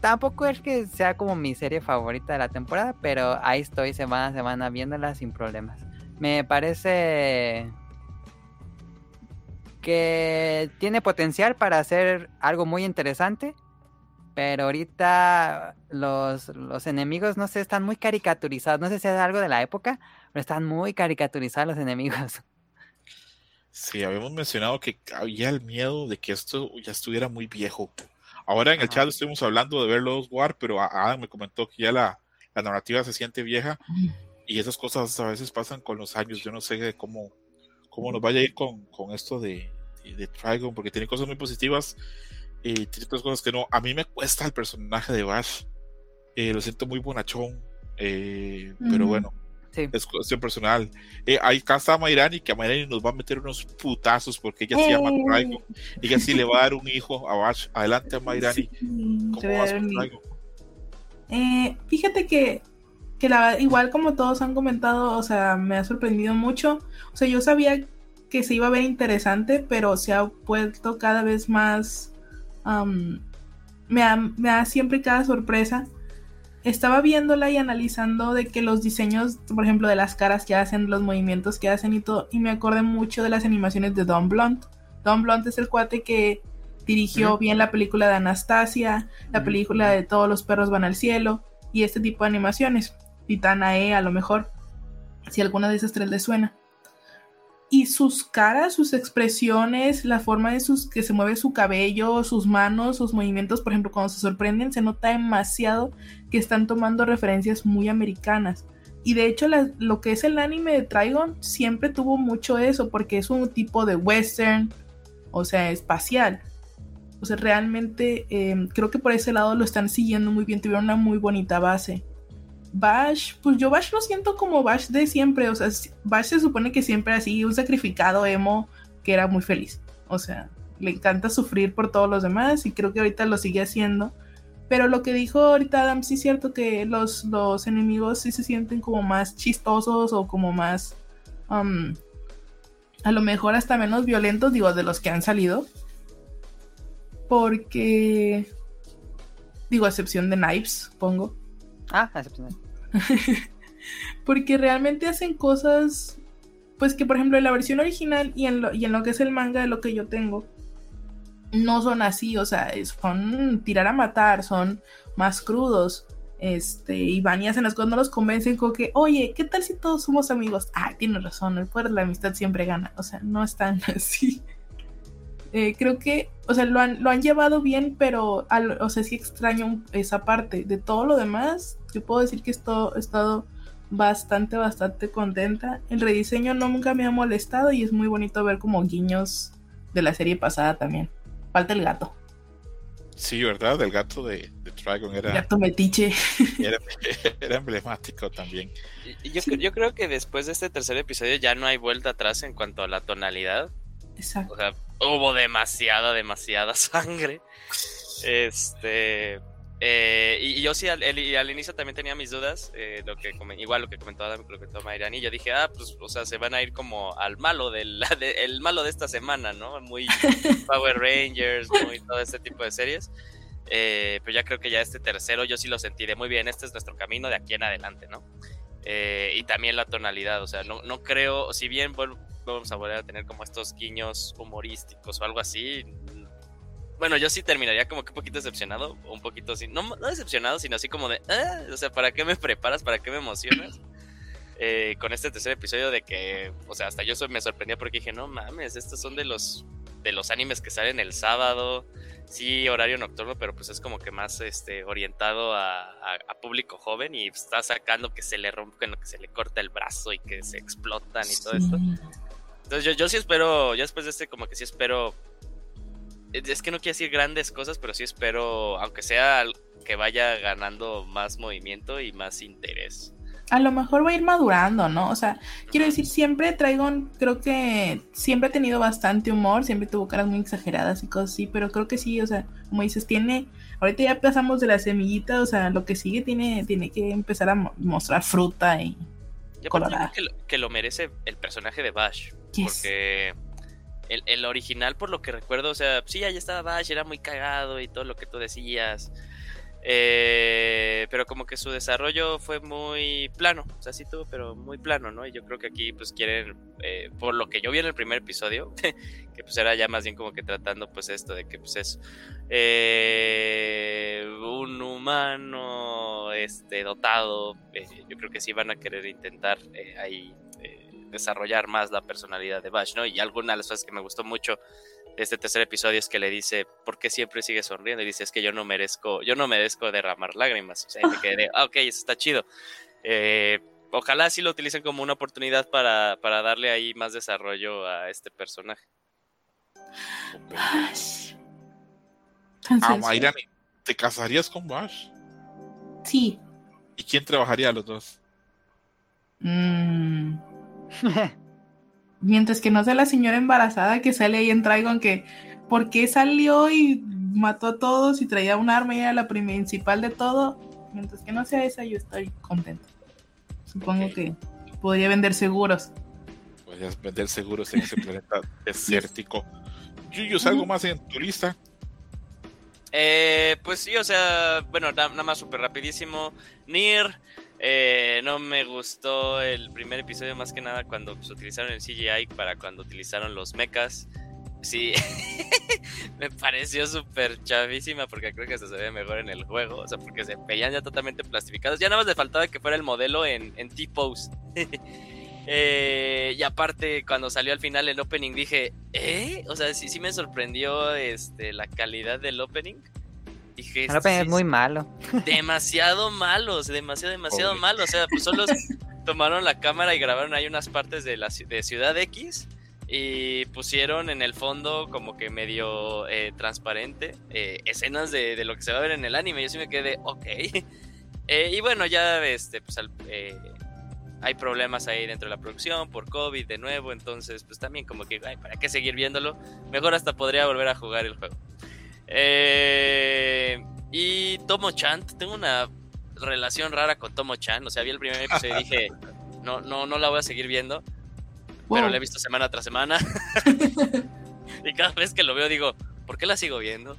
tampoco es que sea como mi serie favorita de la temporada, pero ahí estoy semana a semana viéndola sin problemas. Me parece que tiene potencial para hacer algo muy interesante. Pero ahorita los, los enemigos, no sé, están muy caricaturizados. No sé si es algo de la época, pero están muy caricaturizados los enemigos. Sí, habíamos mencionado que había el miedo de que esto ya estuviera muy viejo. Ahora en el Ajá. chat estuvimos hablando de ver los War, pero Adam me comentó que ya la, la narrativa se siente vieja y esas cosas a veces pasan con los años. Yo no sé cómo, cómo nos vaya a ir con, con esto de, de, de Trigon, porque tiene cosas muy positivas y tiene otras cosas que no. A mí me cuesta el personaje de Bash. Eh, lo siento muy bonachón, eh, pero bueno, Sí. es cuestión personal. Eh, acá está Mayrani, que a Mayrani nos va a meter unos putazos porque ella se llama. Trigon. Ella sí le va a dar un hijo a Bash. Adelante, Mayrani. Eh, fíjate que, que la, igual como todos han comentado, o sea, me ha sorprendido mucho. O sea, yo sabía que se iba a ver interesante, pero se ha vuelto cada vez más... me, da, me da siempre cada sorpresa. Estaba viéndola y analizando de que los diseños, por ejemplo, de las caras que hacen, los movimientos que hacen y todo, y me acordé mucho de las animaciones de Don Blunt. Don Blunt es el cuate que dirigió bien la película de Anastasia, la película de Todos los perros van al cielo y este tipo de animaciones. Titana E, a lo mejor, si alguna de esas tres le suena. Y sus caras, sus expresiones, la forma de sus que se mueve su cabello, sus manos, sus movimientos, por ejemplo, cuando se sorprenden, se nota demasiado que están tomando referencias muy americanas. Y de hecho, lo que es el anime de Trigon siempre tuvo mucho eso, porque es un tipo de western, o sea, espacial. O sea, realmente eh, creo que por ese lado lo están siguiendo muy bien, tuvieron una muy bonita base. Bash, pues yo Bash lo siento como Bash de siempre, o sea, Bash se supone que siempre así, un sacrificado emo que era muy feliz, o sea, le encanta sufrir por todos los demás y creo que ahorita lo sigue haciendo. Pero lo que dijo ahorita Adam, sí es cierto que los, los enemigos sí se sienten como más chistosos o como más, um, a lo mejor hasta menos violentos, digo, de los que han salido. Porque, digo, a excepción de Knives, pongo. Ah, excepcional. Porque realmente hacen cosas, pues que por ejemplo en la versión original y en lo, y en lo que es el manga de lo que yo tengo, no son así, o sea, son tirar a matar, son más crudos. Este, y van y hacen las cosas, no los convencen con que, oye, ¿qué tal si todos somos amigos? Ah, tienes razón, el poder de la amistad siempre gana. O sea, no están así. Eh, creo que, o sea, lo han, lo han llevado bien, pero, al- o sea, sí extraño esa parte. De todo lo demás, yo puedo decir que esto, he estado bastante, bastante contenta. El rediseño no nunca me ha molestado y es muy bonito ver como guiños de la serie pasada también. Falta el gato. Sí, ¿verdad? El gato de, El era, gato metiche. era, era emblemático también. Sí. yo creo que después de este tercer episodio ya no hay vuelta atrás en cuanto a la tonalidad. Exacto. O sea, hubo demasiada, demasiada sangre. Este. eh, y, y yo sí, al, el- y al inicio también tenía mis dudas. eh, lo que igual lo que comentó Adam, lo que comentó Mayrani. Yo dije, ah, pues, o sea, se van a ir como al malo del de- el malo de esta semana, ¿no? Muy Power Rangers, muy todo este tipo de series. Eh, pero ya creo que ya este tercero yo sí lo sentí de muy bien. Este es nuestro camino de aquí en adelante, ¿no? Eh, y también la tonalidad, o sea, no, no creo, si bien vamos a volver a tener como estos guiños humorísticos o algo así, bueno, yo sí terminaría como que un poquito decepcionado, un poquito así, no, decepcionado, sino así como de, ah", o sea, ¿para qué me preparas? ¿Para qué me emocionas? Eh, con este tercer episodio de que, o sea, hasta yo me sorprendía porque dije, no mames, estos son de los de los animes que salen el sábado, sí, horario nocturno, pero pues es como que más este, orientado a, público joven y está sacando que se le rompe, que se le corta el brazo y que se explotan y todo esto. Entonces yo, yo sí espero, ya después de este como que sí espero, es que no quiero decir grandes cosas, pero sí espero, aunque sea que vaya ganando más movimiento y más interés a lo mejor va a ir madurando, ¿no? O sea, quiero decir, siempre traigo, creo que siempre ha tenido bastante humor, siempre tuvo caras muy exageradas y cosas así, pero creo que sí, o sea, como dices, tiene, ahorita ya pasamos de la semillita, o sea, lo que sigue tiene, tiene que empezar a mostrar fruta y colorada. Que lo, que lo merece el personaje de Bash, porque el, el, original, por lo que recuerdo, o sea, sí, ahí estaba Bash, era muy cagado y todo lo que tú decías. Eh, pero como que su desarrollo fue muy plano, o sea, sí tuvo, pero muy plano, ¿no? Y yo creo que aquí pues quieren, eh, por lo que yo vi en el primer episodio, que pues era ya más bien como que tratando pues esto de que pues es eh, un humano este, dotado, yo creo que sí van a querer intentar ahí desarrollar más la personalidad de Bash, ¿no? Y alguna de las cosas que me gustó mucho este tercer episodio es que le dice, ¿por qué siempre sigue sonriendo? Y dice, es que yo no merezco, yo no merezco derramar lágrimas. O sea, me quedé, ah, ok, eso está chido. Eh, ojalá sí lo utilicen como una oportunidad para, para, darle ahí más desarrollo a este personaje. Bash. Ah, ¿te casarías con Bash? Sí. ¿Y quién trabajaría a los dos? Mmm... Mientras que no sea la señora embarazada que sale ahí en Trigon que ¿por qué salió y mató a todos y traía un arma y era la principal de todo? Mientras que no sea esa, yo estoy contento. Supongo que podría vender seguros. Podrías vender seguros en ese planeta desértico. Yuyos, ¿algo más en tu lista? Eh, pues sí, o sea, bueno, nada más súper rapidísimo. Nir, eh, no me gustó el primer episodio más que nada cuando pues, utilizaron el CGI para cuando utilizaron los mechas. Sí, me pareció súper chavísima porque creo que se ve mejor en el juego. O sea, porque se veían ya totalmente plastificados. Ya nada más le faltaba que fuera el modelo en, en T-Pose. Eh, y aparte, cuando salió al final el opening, dije, ¿eh? O sea, sí, sí me sorprendió este, la calidad del opening. Dije, es muy malo. Demasiado malos, demasiado, demasiado malo. O sea, pues solo tomaron la cámara y grabaron ahí unas partes de la de Ciudad X y pusieron en el fondo como que medio eh, transparente eh, escenas de, lo que se va a ver en el anime. Yo sí me quedé, ok. Eh, y bueno, ya este, pues, hay problemas ahí dentro de la producción por COVID de nuevo, entonces pues también como que, ¿para qué seguir viéndolo? Mejor hasta podría volver a jugar el juego. Y Tomo Chan, tengo una relación rara con Tomo Chan. O sea, vi el primer episodio y dije, no, no, no la voy a seguir viendo. Pero la he visto semana tras semana. y cada vez que lo veo digo, ¿por qué la sigo viendo?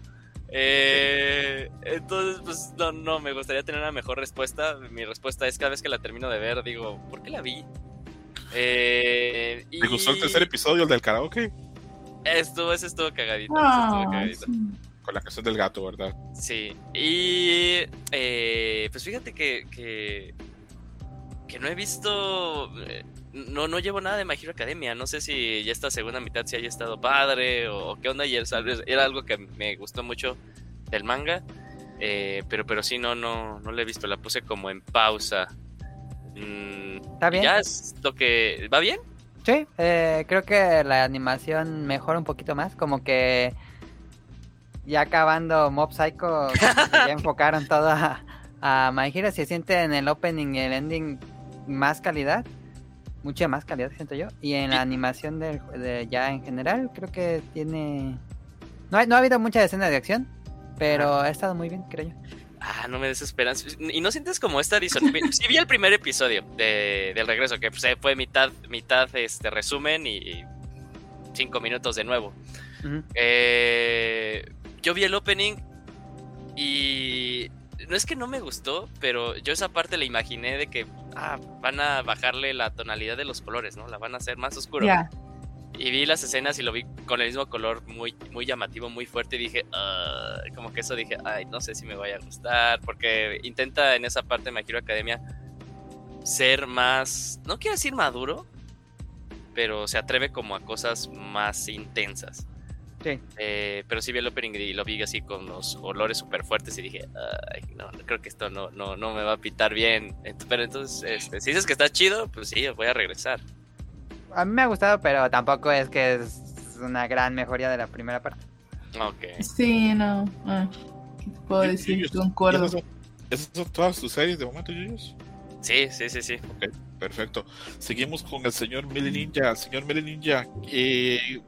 Eh, entonces, pues no, no, me gustaría tener una mejor respuesta. Mi respuesta es cada vez que la termino de ver, digo, ¿por qué la vi? Eh, ¿Te gustó el tercer episodio, el del karaoke? Estuvo, ese estuvo cagadito. estuvo cagadito con la canción del gato, ¿verdad? Sí. Y eh, pues fíjate que, que, no he visto. Eh, no, no llevo nada de My Hero Academia. No sé si ya esta segunda mitad si haya estado padre o, qué onda. Y era algo que me gustó mucho del manga. Eh, pero, pero sí, no, no, no le he visto. La puse como en pausa. Mm, ¿Está bien? Ya es lo que. ¿Va bien? Sí, creo que la animación mejora un poquito más. Como que ya acabando Mob Psycho, ya enfocaron todo a, a My Hero. Se siente en el opening y el ending más calidad, mucha más calidad, siento yo. Y en la animación de, ya en general, creo que tiene. No, ha, no ha habido mucha escena de acción, pero ha estado muy bien, creo yo. Ah, no me desesperas. Y no sientes como esta disonancia. sí vi el primer episodio de, del regreso, que pues, fue mitad, mitad este resumen y cinco minutos de nuevo. eh, yo vi el opening y no es que no me gustó, pero yo esa parte la imaginé de que ah, van a bajarle la tonalidad de los colores, ¿no? La van a hacer más oscuro. Y vi las escenas y lo vi con el mismo color muy, muy llamativo, muy fuerte. Y dije, "Ah", como que eso dije, ay, no sé si me vaya a gustar. Porque intenta en esa parte de My Hero Academia ser más, no quiero decir maduro, pero se atreve como a cosas más intensas. Sí. Eh, pero sí vi el opening y lo vi así con los olores súper fuertes y dije, ay, no, creo que esto no, no, no me va a pitar bien. Pero entonces, este, si dices que está chido, pues sí, voy a regresar. A mí me ha gustado, pero tampoco es que es una gran mejoría de la primera parte. Ok. Sí, no. ah, ¿Qué te puedo decir? Concuerdo. ¿Esas son, esas son todas tus series de momento, Yuyos? Sí, sí, sí, sí. Perfecto. Seguimos con el señor Mili Ninja. Señor Mili Ninja, eh,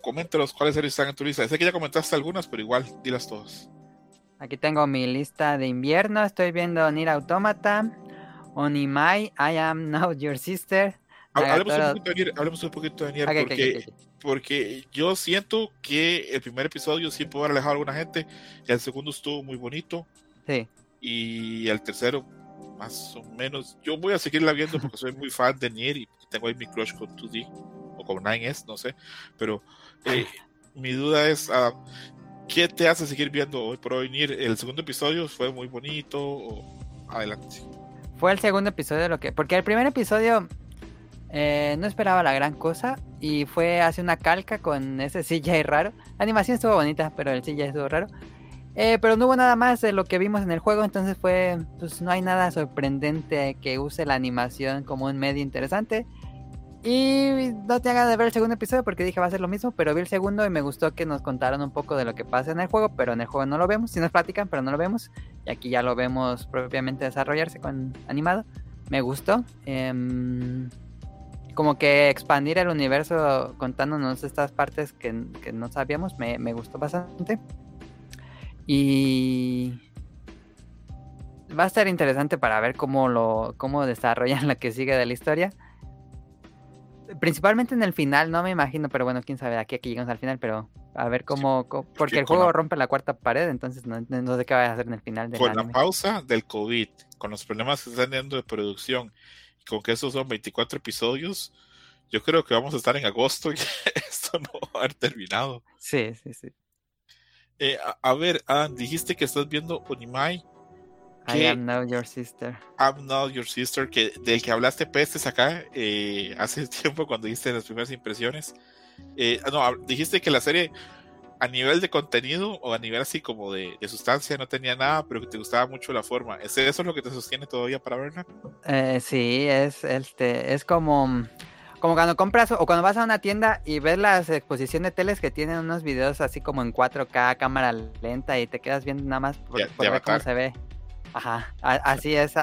coméntanos cuáles series están en tu lista. Sé que ya comentaste algunas, pero igual, dilas todas. Aquí tengo mi lista de invierno. Estoy viendo Nier Automata, Onimai, I Am Now Your Sister. Ha- Hablemos un, poquito de Nier, hablemos un poquito de Nier, Ok, ok, porque, ok, ok. porque yo siento que el primer episodio sí pudo haber alejado a alguna gente, el segundo estuvo muy bonito, Sí, y el tercero más o menos. Yo voy a seguirla viendo porque soy muy fan de Nier y tengo ahí mi crush con 2D o con 9S, no sé. Pero eh, mi duda es, ah, ¿qué te hace seguir viendo hoy por hoy? ¿El segundo episodio fue muy bonito? Adelante. fue el segundo episodio lo que. Porque el primer episodio eh, no esperaba la gran cosa y fue hace una calca con ese CGI raro. La animación estuvo bonita, pero el CGI estuvo raro. Eh, pero no hubo nada más de lo que vimos en el juego, entonces fue. Pues no hay nada sorprendente que use la animación como un medio interesante. Y no te haga de ver el segundo episodio porque dije va a ser lo mismo, pero vi el segundo y me gustó que nos contaron un poco de lo que pasa en el juego, pero en el juego no lo vemos, si nos platican, pero no lo vemos. Y aquí ya lo vemos propiamente desarrollarse con animado. Me gustó. Em, como que expandir el universo contándonos estas partes que, que no sabíamos, me, me gustó bastante. Y va a estar interesante para ver cómo lo cómo desarrollan la que sigue de la historia. Principalmente en el final, no me imagino, pero bueno, quién sabe, aquí, aquí llegamos al final, pero a ver cómo, porque que el juego la- rompe la cuarta pared, entonces no, sé qué va a hacer en el final del Con la pausa del COVID, con los problemas que están teniendo de producción, y con que estos son 24 episodios, yo creo que vamos a estar en agosto y esto no va a haber terminado. Sí, sí, sí. Eh, a, a ver, Adam, dijiste que estás viendo Onimai. I am now your sister. I'm Not Your Sister, que, del que hablaste pestes acá eh, hace tiempo cuando diste las primeras impresiones. Eh, no, hab- dijiste que la serie a nivel de contenido o a nivel así como de, de sustancia no tenía nada, pero que te gustaba mucho la forma. ¿Es eso lo que te sostiene todavía para verla? Eh, sí, es este, es como, como cuando compras o cuando vas a una tienda y ves las exposiciones de teles que tienen unos videos así como en 4K, cámara lenta y te quedas viendo nada más por, De- por de ver cómo se ve. Ajá, así es.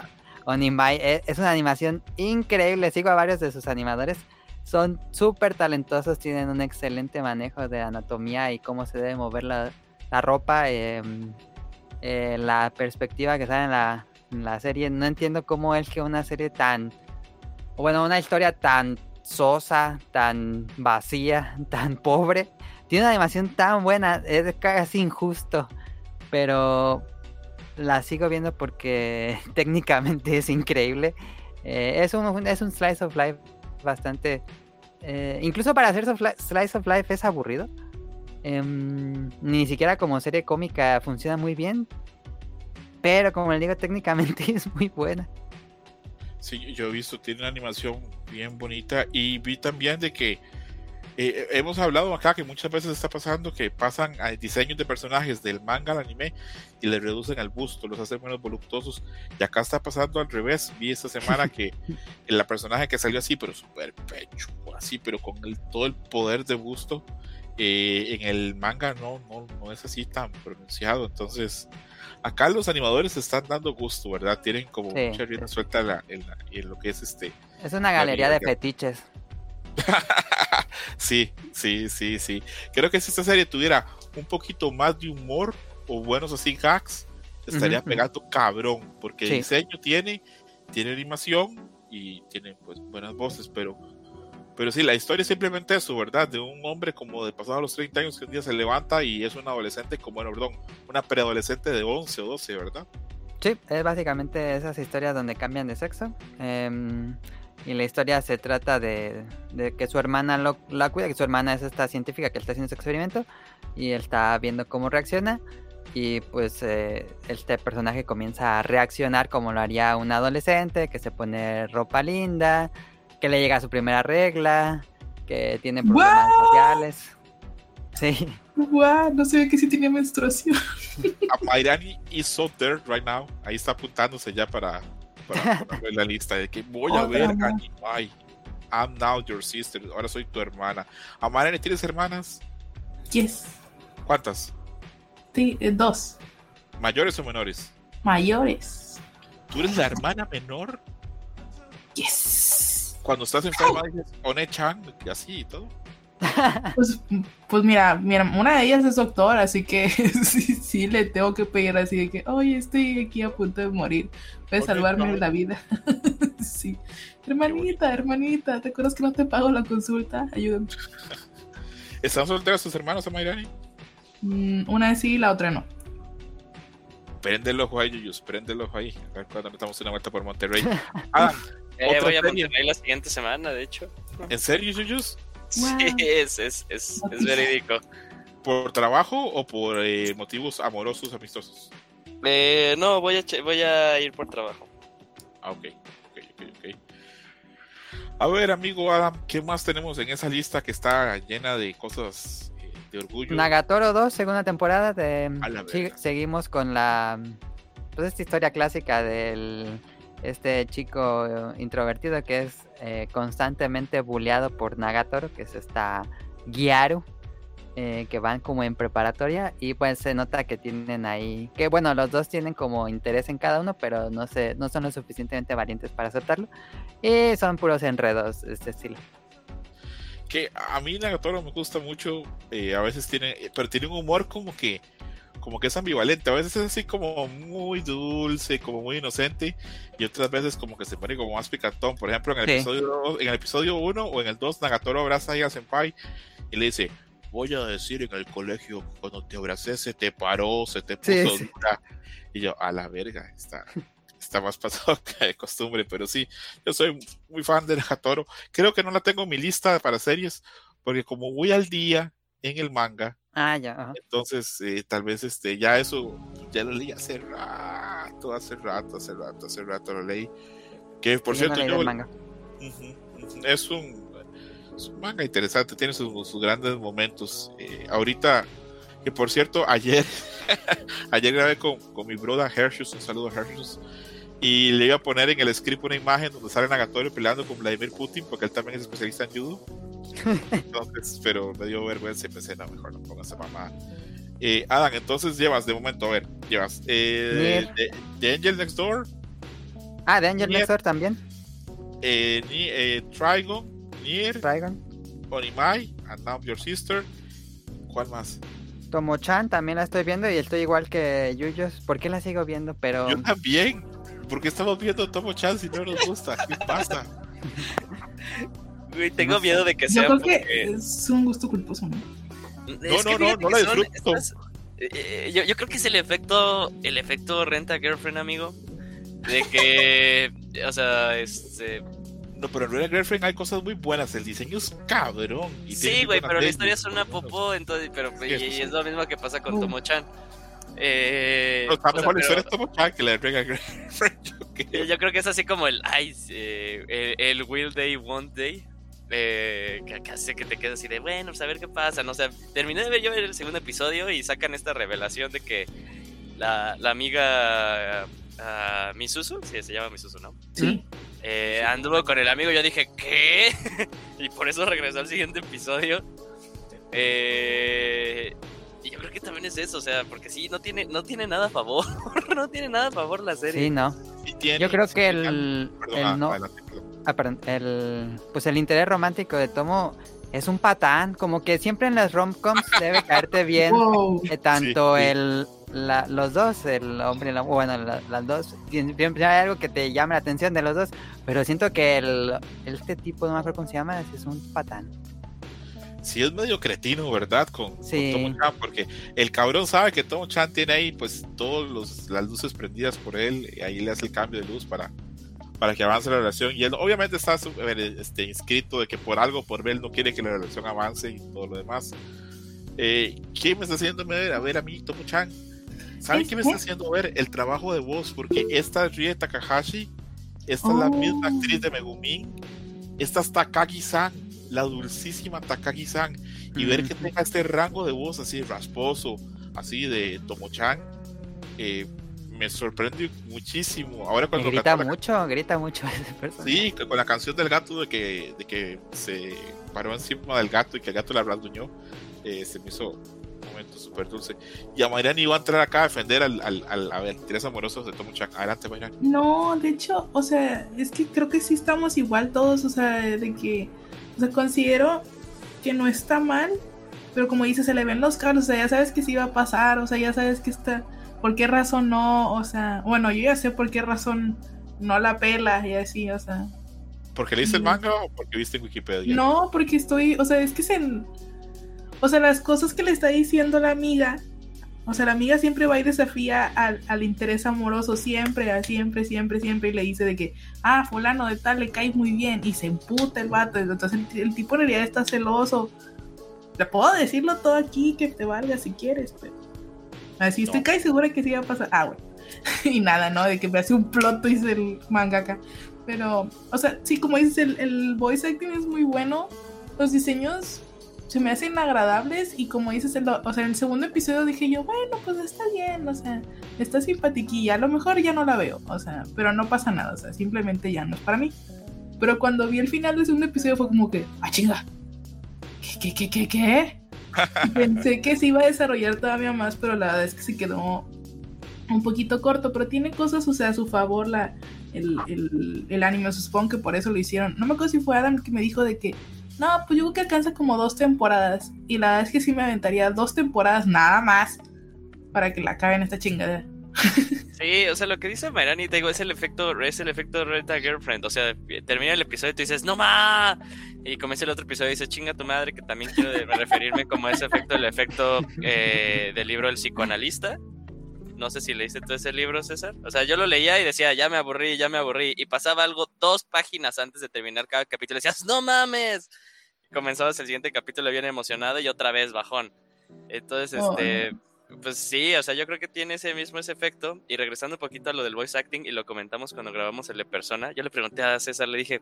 Onimai es, es una animación increíble. Sigo a varios de sus animadores. Son súper talentosos, tienen un excelente manejo de anatomía y cómo se debe mover la, la ropa. em, eh, la perspectiva que sale en la, en la serie. No entiendo cómo es que una serie tan. Bueno, una historia tan sosa, tan vacía, tan pobre. Tiene una animación tan buena. Es casi injusto. Pero la sigo viendo porque técnicamente es increíble. Eh, es, un, es un slice of life bastante. eh, incluso para hacer slice of life es aburrido. Em, ni siquiera como serie cómica funciona muy bien. Pero como les digo, técnicamente es muy buena. Sí, yo he visto, tiene una animación bien bonita y vi también de que eh, hemos hablado acá que muchas veces está pasando que pasan a diseños de personajes del manga al anime y le reducen al busto, los hacen menos voluptuosos. Y acá está pasando al revés. Vi esta semana que la personaje que salió así, pero súper pecho, así, pero con el- todo el poder de busto, eh, en el manga no, no, no es así tan pronunciado. Entonces, acá los animadores están dando gusto, ¿verdad? Tienen como Sí, mucha rienda suelta en, la- en la- en lo que es este. Es una galería de fetiches. sí, sí, sí, sí. Creo que si esta serie tuviera un poquito más de humor o buenos así gags, estaría Ujú, ujú. pegando cabrón, porque Sí. el diseño tiene, tiene animación y tiene pues buenas voces, pero, pero sí, la historia es simplemente eso, ¿verdad? De un hombre como de pasado los 30 años que un día se levanta y es un adolescente como, bueno, perdón, una preadolescente de 11 o 12, ¿verdad? Sí, es básicamente esas historias donde cambian de sexo. em, y la historia se trata de, de que su hermana lo, la cuida, que su hermana es esta científica que está haciendo ese experimento y él está viendo cómo reacciona. Y pues eh, este personaje comienza a reaccionar como lo haría un adolescente, que se pone ropa linda, que le llega su primera regla, que tiene problemas ¡Guau! sociales. Sí. Guau, no sabía que sí tenía menstruación. A Mairani is so there right now. Ahí está apuntándose ya para, para ponerlo en la lista de que voy a Otra ver más. Anime. I'm now your sister. Ahora soy tu hermana. A Mairani, ¿tienes hermanas? Yes. ¿Cuántas? Sí, eh, dos. ¿Mayores o menores? Mayores. ¿Tú eres la hermana menor? Yes. Cuando estás enferma dices One-chan, y así y todo. Pues, pues mira, mira, una de ellas es doctora, así que sí, sí le tengo que pedir así de que, oye, estoy aquí a punto de morir. Puedes salvarme no. la vida. sí. Hermanita, hermanita, ¿te acuerdas que no te pago la consulta? Ayúdame. ¿Están solteras tus hermanos, Mayrani? Mm, una sí, la otra no. Prende el ojo ahí, Yuyus, prende el ojo ahí. A ver cuando estamos una vuelta por Monterrey. Ah, Eh, voy a. Monterrey la siguiente semana, de hecho. ¿en serio, Yuyus? Wow. Sí, es, es, es, es verídico. ¿Por trabajo o por eh, motivos amorosos, amistosos? Eh, no, voy a, voy a ir por trabajo. Ah, ok, ok, ok, ok. A ver, amigo Adam, ¿qué más tenemos en esa lista que está llena de cosas eh, de orgullo? Nagatoro 2, segunda temporada. De, sí, seguimos con la. Pues esta historia clásica del. Este chico introvertido que es eh, constantemente bulleado por Nagatoro, que es esta Gyaru, eh, que van como en preparatoria. Y pues se nota que tienen ahí. Que bueno, los dos tienen como interés en cada uno, pero no, se, no son lo suficientemente valientes para aceptarlo. Y son puros enredos este estilo. Que a mí Nagatoro me gusta mucho, eh, a veces tiene, pero tiene un humor como que, como que es ambivalente, a veces es así como muy dulce, como muy inocente, y otras veces como que se pone como más picantón. Por ejemplo, en el Sí. episodio en el episodio 1 o en el 2, Nagatoro abraza a Senpai y le dice, voy a decir en el colegio cuando te abracé se te paró, se te puso Sí, sí. dura". Y yo, a la verga, está, está más pasado que de costumbre, pero sí, yo soy muy fan de Nagatoro. Creo que no la tengo en mi lista para series, porque como voy al día en el manga, Ah, ya. ajá. entonces eh, tal vez este ya eso ya lo leí hace rato, hace rato, hace rato, hace rato lo leí. Que por Yo no cierto, yo, manga. Es, un, es un manga interesante, tiene sus, sus grandes momentos. Eh, ahorita, que por cierto, ayer, ayer grabé con, con mi brother Hershus, un saludo a Hershus, y le iba a poner en el script una imagen donde sale Nagatorio peleando con Vladimir Putin, porque él también es especialista en judo. Entonces, pero me dio vergüenza y pensé, no, mejor no ponga esa mamá. Eh, Adam, entonces llevas, de momento, a ver, llevas eh, Nier. de, de Angel Next Door, Ah, de Angel Nier. Next Door también. eh, ni, eh, Trigon, Nier, Dragon. Onimai, and Now Your Sister. ¿Cuál más? Tomo-chan también la estoy viendo y estoy igual que Yuyos. ¿Por qué la sigo viendo? Pero Yo también. Porque estamos viendo Tomo Chan si no nos gusta? ¿Qué pasa? Güey, tengo No sé. miedo de que Yo sea que porque- es un gusto culposo, ¿no? Es no, no, no la disfruto. estas- eh, eh, yo, yo creo que es el efecto, el efecto renta girlfriend, amigo. De que, o sea, este. No, pero en Real Girlfriend hay cosas muy buenas. El diseño es cabrón. y Sí, güey, pero la historia es una popó, entonces, pero Sí, y, es lo mismo que pasa con Uh. Tomo-chan. Eh, No, está o sea, pero- que la de yo creo. Yo, yo creo que es así como el ay, eh, el, el Will Day, Won't Day. eh, que, que hace que te quedes así de bueno, pues a ver qué pasa. No sé, terminé de ver yo el segundo episodio y sacan esta revelación de que la, la amiga ah, Misuzu, sí, se llama Misuzu, ¿no? Sí. Eh, anduvo con el amigo. Yo dije, ¿qué? y por eso regresó al siguiente episodio. Eh, y yo creo que también es eso, o sea, porque sí, no tiene, no tiene nada a favor. no tiene nada a favor la serie. sí, no. Tiene- Yo creo que el, Perdón, el ah, no, adelante, ah, perdón, el, pues el interés romántico de Tomo es un patán, como que siempre en las romcoms debe caerte bien Wow. eh, tanto Sí, sí. el la- los dos, el hombre y la bueno, la- las dos, siempre hay algo que te llame la atención de los dos, pero siento que el este tipo, no me acuerdo cómo se llama, es un patán. Sí es medio cretino, ¿verdad? Con, Sí. con Tomo-chan, porque el cabrón sabe que Tomo-chan tiene ahí pues todas las luces prendidas por él, y ahí le hace el cambio de luz para, para que avance la relación. Y él obviamente está este, inscrito de que por algo, por ver, no quiere que la relación avance y todo lo demás. Eh, ¿Qué me está haciendo ver a ver a mí, Tomo-chan? ¿Saben qué me está haciendo ver? El trabajo de voz, porque esta es Rie Takahashi, esta es la Oh. misma actriz de Megumin, esta es Takagi-san, la dulcísima Takagi-san, y ver que tenga este rango de voz así rasposo, así de Tomo-chan, eh, me sorprende muchísimo. Ahora cuando grita la mucho, grita mucho ese. Sí, con la canción del gato de que, de que se paró encima del gato y que el gato la rasguñó, eh, se me hizo un momento súper dulce. Y a Mayrani iba a entrar acá a defender al, al, al, a ver, interés amorosos de Tomo Chan. Adelante, Mayrani. No, de hecho, o sea, es que creo que sí estamos igual todos, o sea, de que, o sea, considero que no está mal, pero como dice, se le ven los caros, o sea, ya sabes que sí va a pasar, o sea, ya sabes que está, por qué razón no, o sea, bueno, yo ya sé por qué razón no la pela y así, o sea, ¿Porque leíste el manga o porque viste en Wikipedia? no, porque estoy, o sea, es que se, o sea, las cosas que le está diciendo la amiga, o sea, la amiga siempre va y desafía al, al interés amoroso, siempre, a siempre, siempre, siempre, y le dice de que, ah, fulano de tal le cae muy bien, y se emputa el vato, entonces el, el tipo en realidad está celoso. Le puedo decirlo todo aquí, que te valga si quieres, pero así estoy No. casi segura que sí va a pasar. Ah, bueno. y nada, ¿no? De que me hace un plot twist el mangaka. Pero, o sea, sí, como dices, el, el voice acting es muy bueno. Los diseños se me hacen agradables y como dices, el, o sea, en el segundo episodio dije yo, bueno, pues está bien, o sea, está simpatiquilla, a lo mejor ya no la veo, o sea, pero no pasa nada, o sea, simplemente ya no es para mí. Pero cuando vi el final del segundo episodio fue como que, ah, chinga, ¿qué, qué, qué, qué, qué? Pensé que se iba a desarrollar todavía más, pero la verdad es que se quedó un poquito corto, pero tiene cosas, o sea, a su favor la, el, el, el anime, supongo que por eso lo hicieron. No me acuerdo si fue Adam que me dijo de que, no, pues yo creo que alcanza como dos temporadas. Y la verdad es que sí me aventaría dos temporadas nada más para que la acaben esta chingadera. Sí, o sea, lo que dice Mayrani, te digo, es el efecto, es el efecto Reta Girlfriend. O sea, termina el episodio y tú dices, ¡No ma! Y comienza el otro episodio y dices, chinga tu madre, que también quiero referirme como a ese efecto, el efecto eh, del libro El psicoanalista. No sé si leíste todo ese libro, César. O sea, yo lo leía y decía, ya me aburrí, ya me aburrí. Y pasaba algo dos páginas antes de terminar cada capítulo. Decías, ¡No mames! Y comenzabas el siguiente capítulo bien emocionado y otra vez bajón. Entonces, Oh, este. Pues sí, o sea, yo creo que tiene ese mismo ese efecto. Y regresando un poquito a lo del voice acting, y lo comentamos cuando grabamos el de persona, yo le pregunté a César, le dije,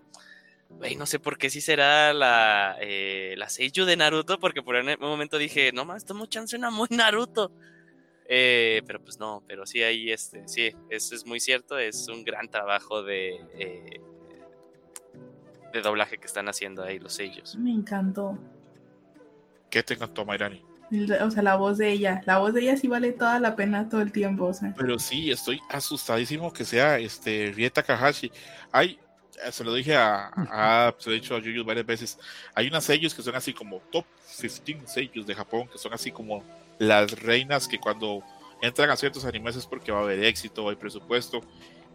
güey, no sé por qué sí será la, eh, la Seiyu de Naruto, porque por un momento dije, no más, Tomo Chan suena muy Naruto. Eh, pero pues no, pero sí, ahí, este, sí, eso es muy cierto, es un gran trabajo de, eh, de doblaje que están haciendo ahí los sellos. Me encantó. ¿Qué te encantó, Mayrani? O sea, la voz de ella. La voz de ella sí vale toda la pena todo el tiempo. O sea. Pero sí, estoy asustadísimo que sea este Rie Takahashi. Hay, eh, se lo dije a, a se lo he dicho a Yuyu varias veces, hay unas sellos que son así como top 15 sellos de Japón, que son así como las reinas que cuando entran a ciertos animes es porque va a haber éxito, hay presupuesto.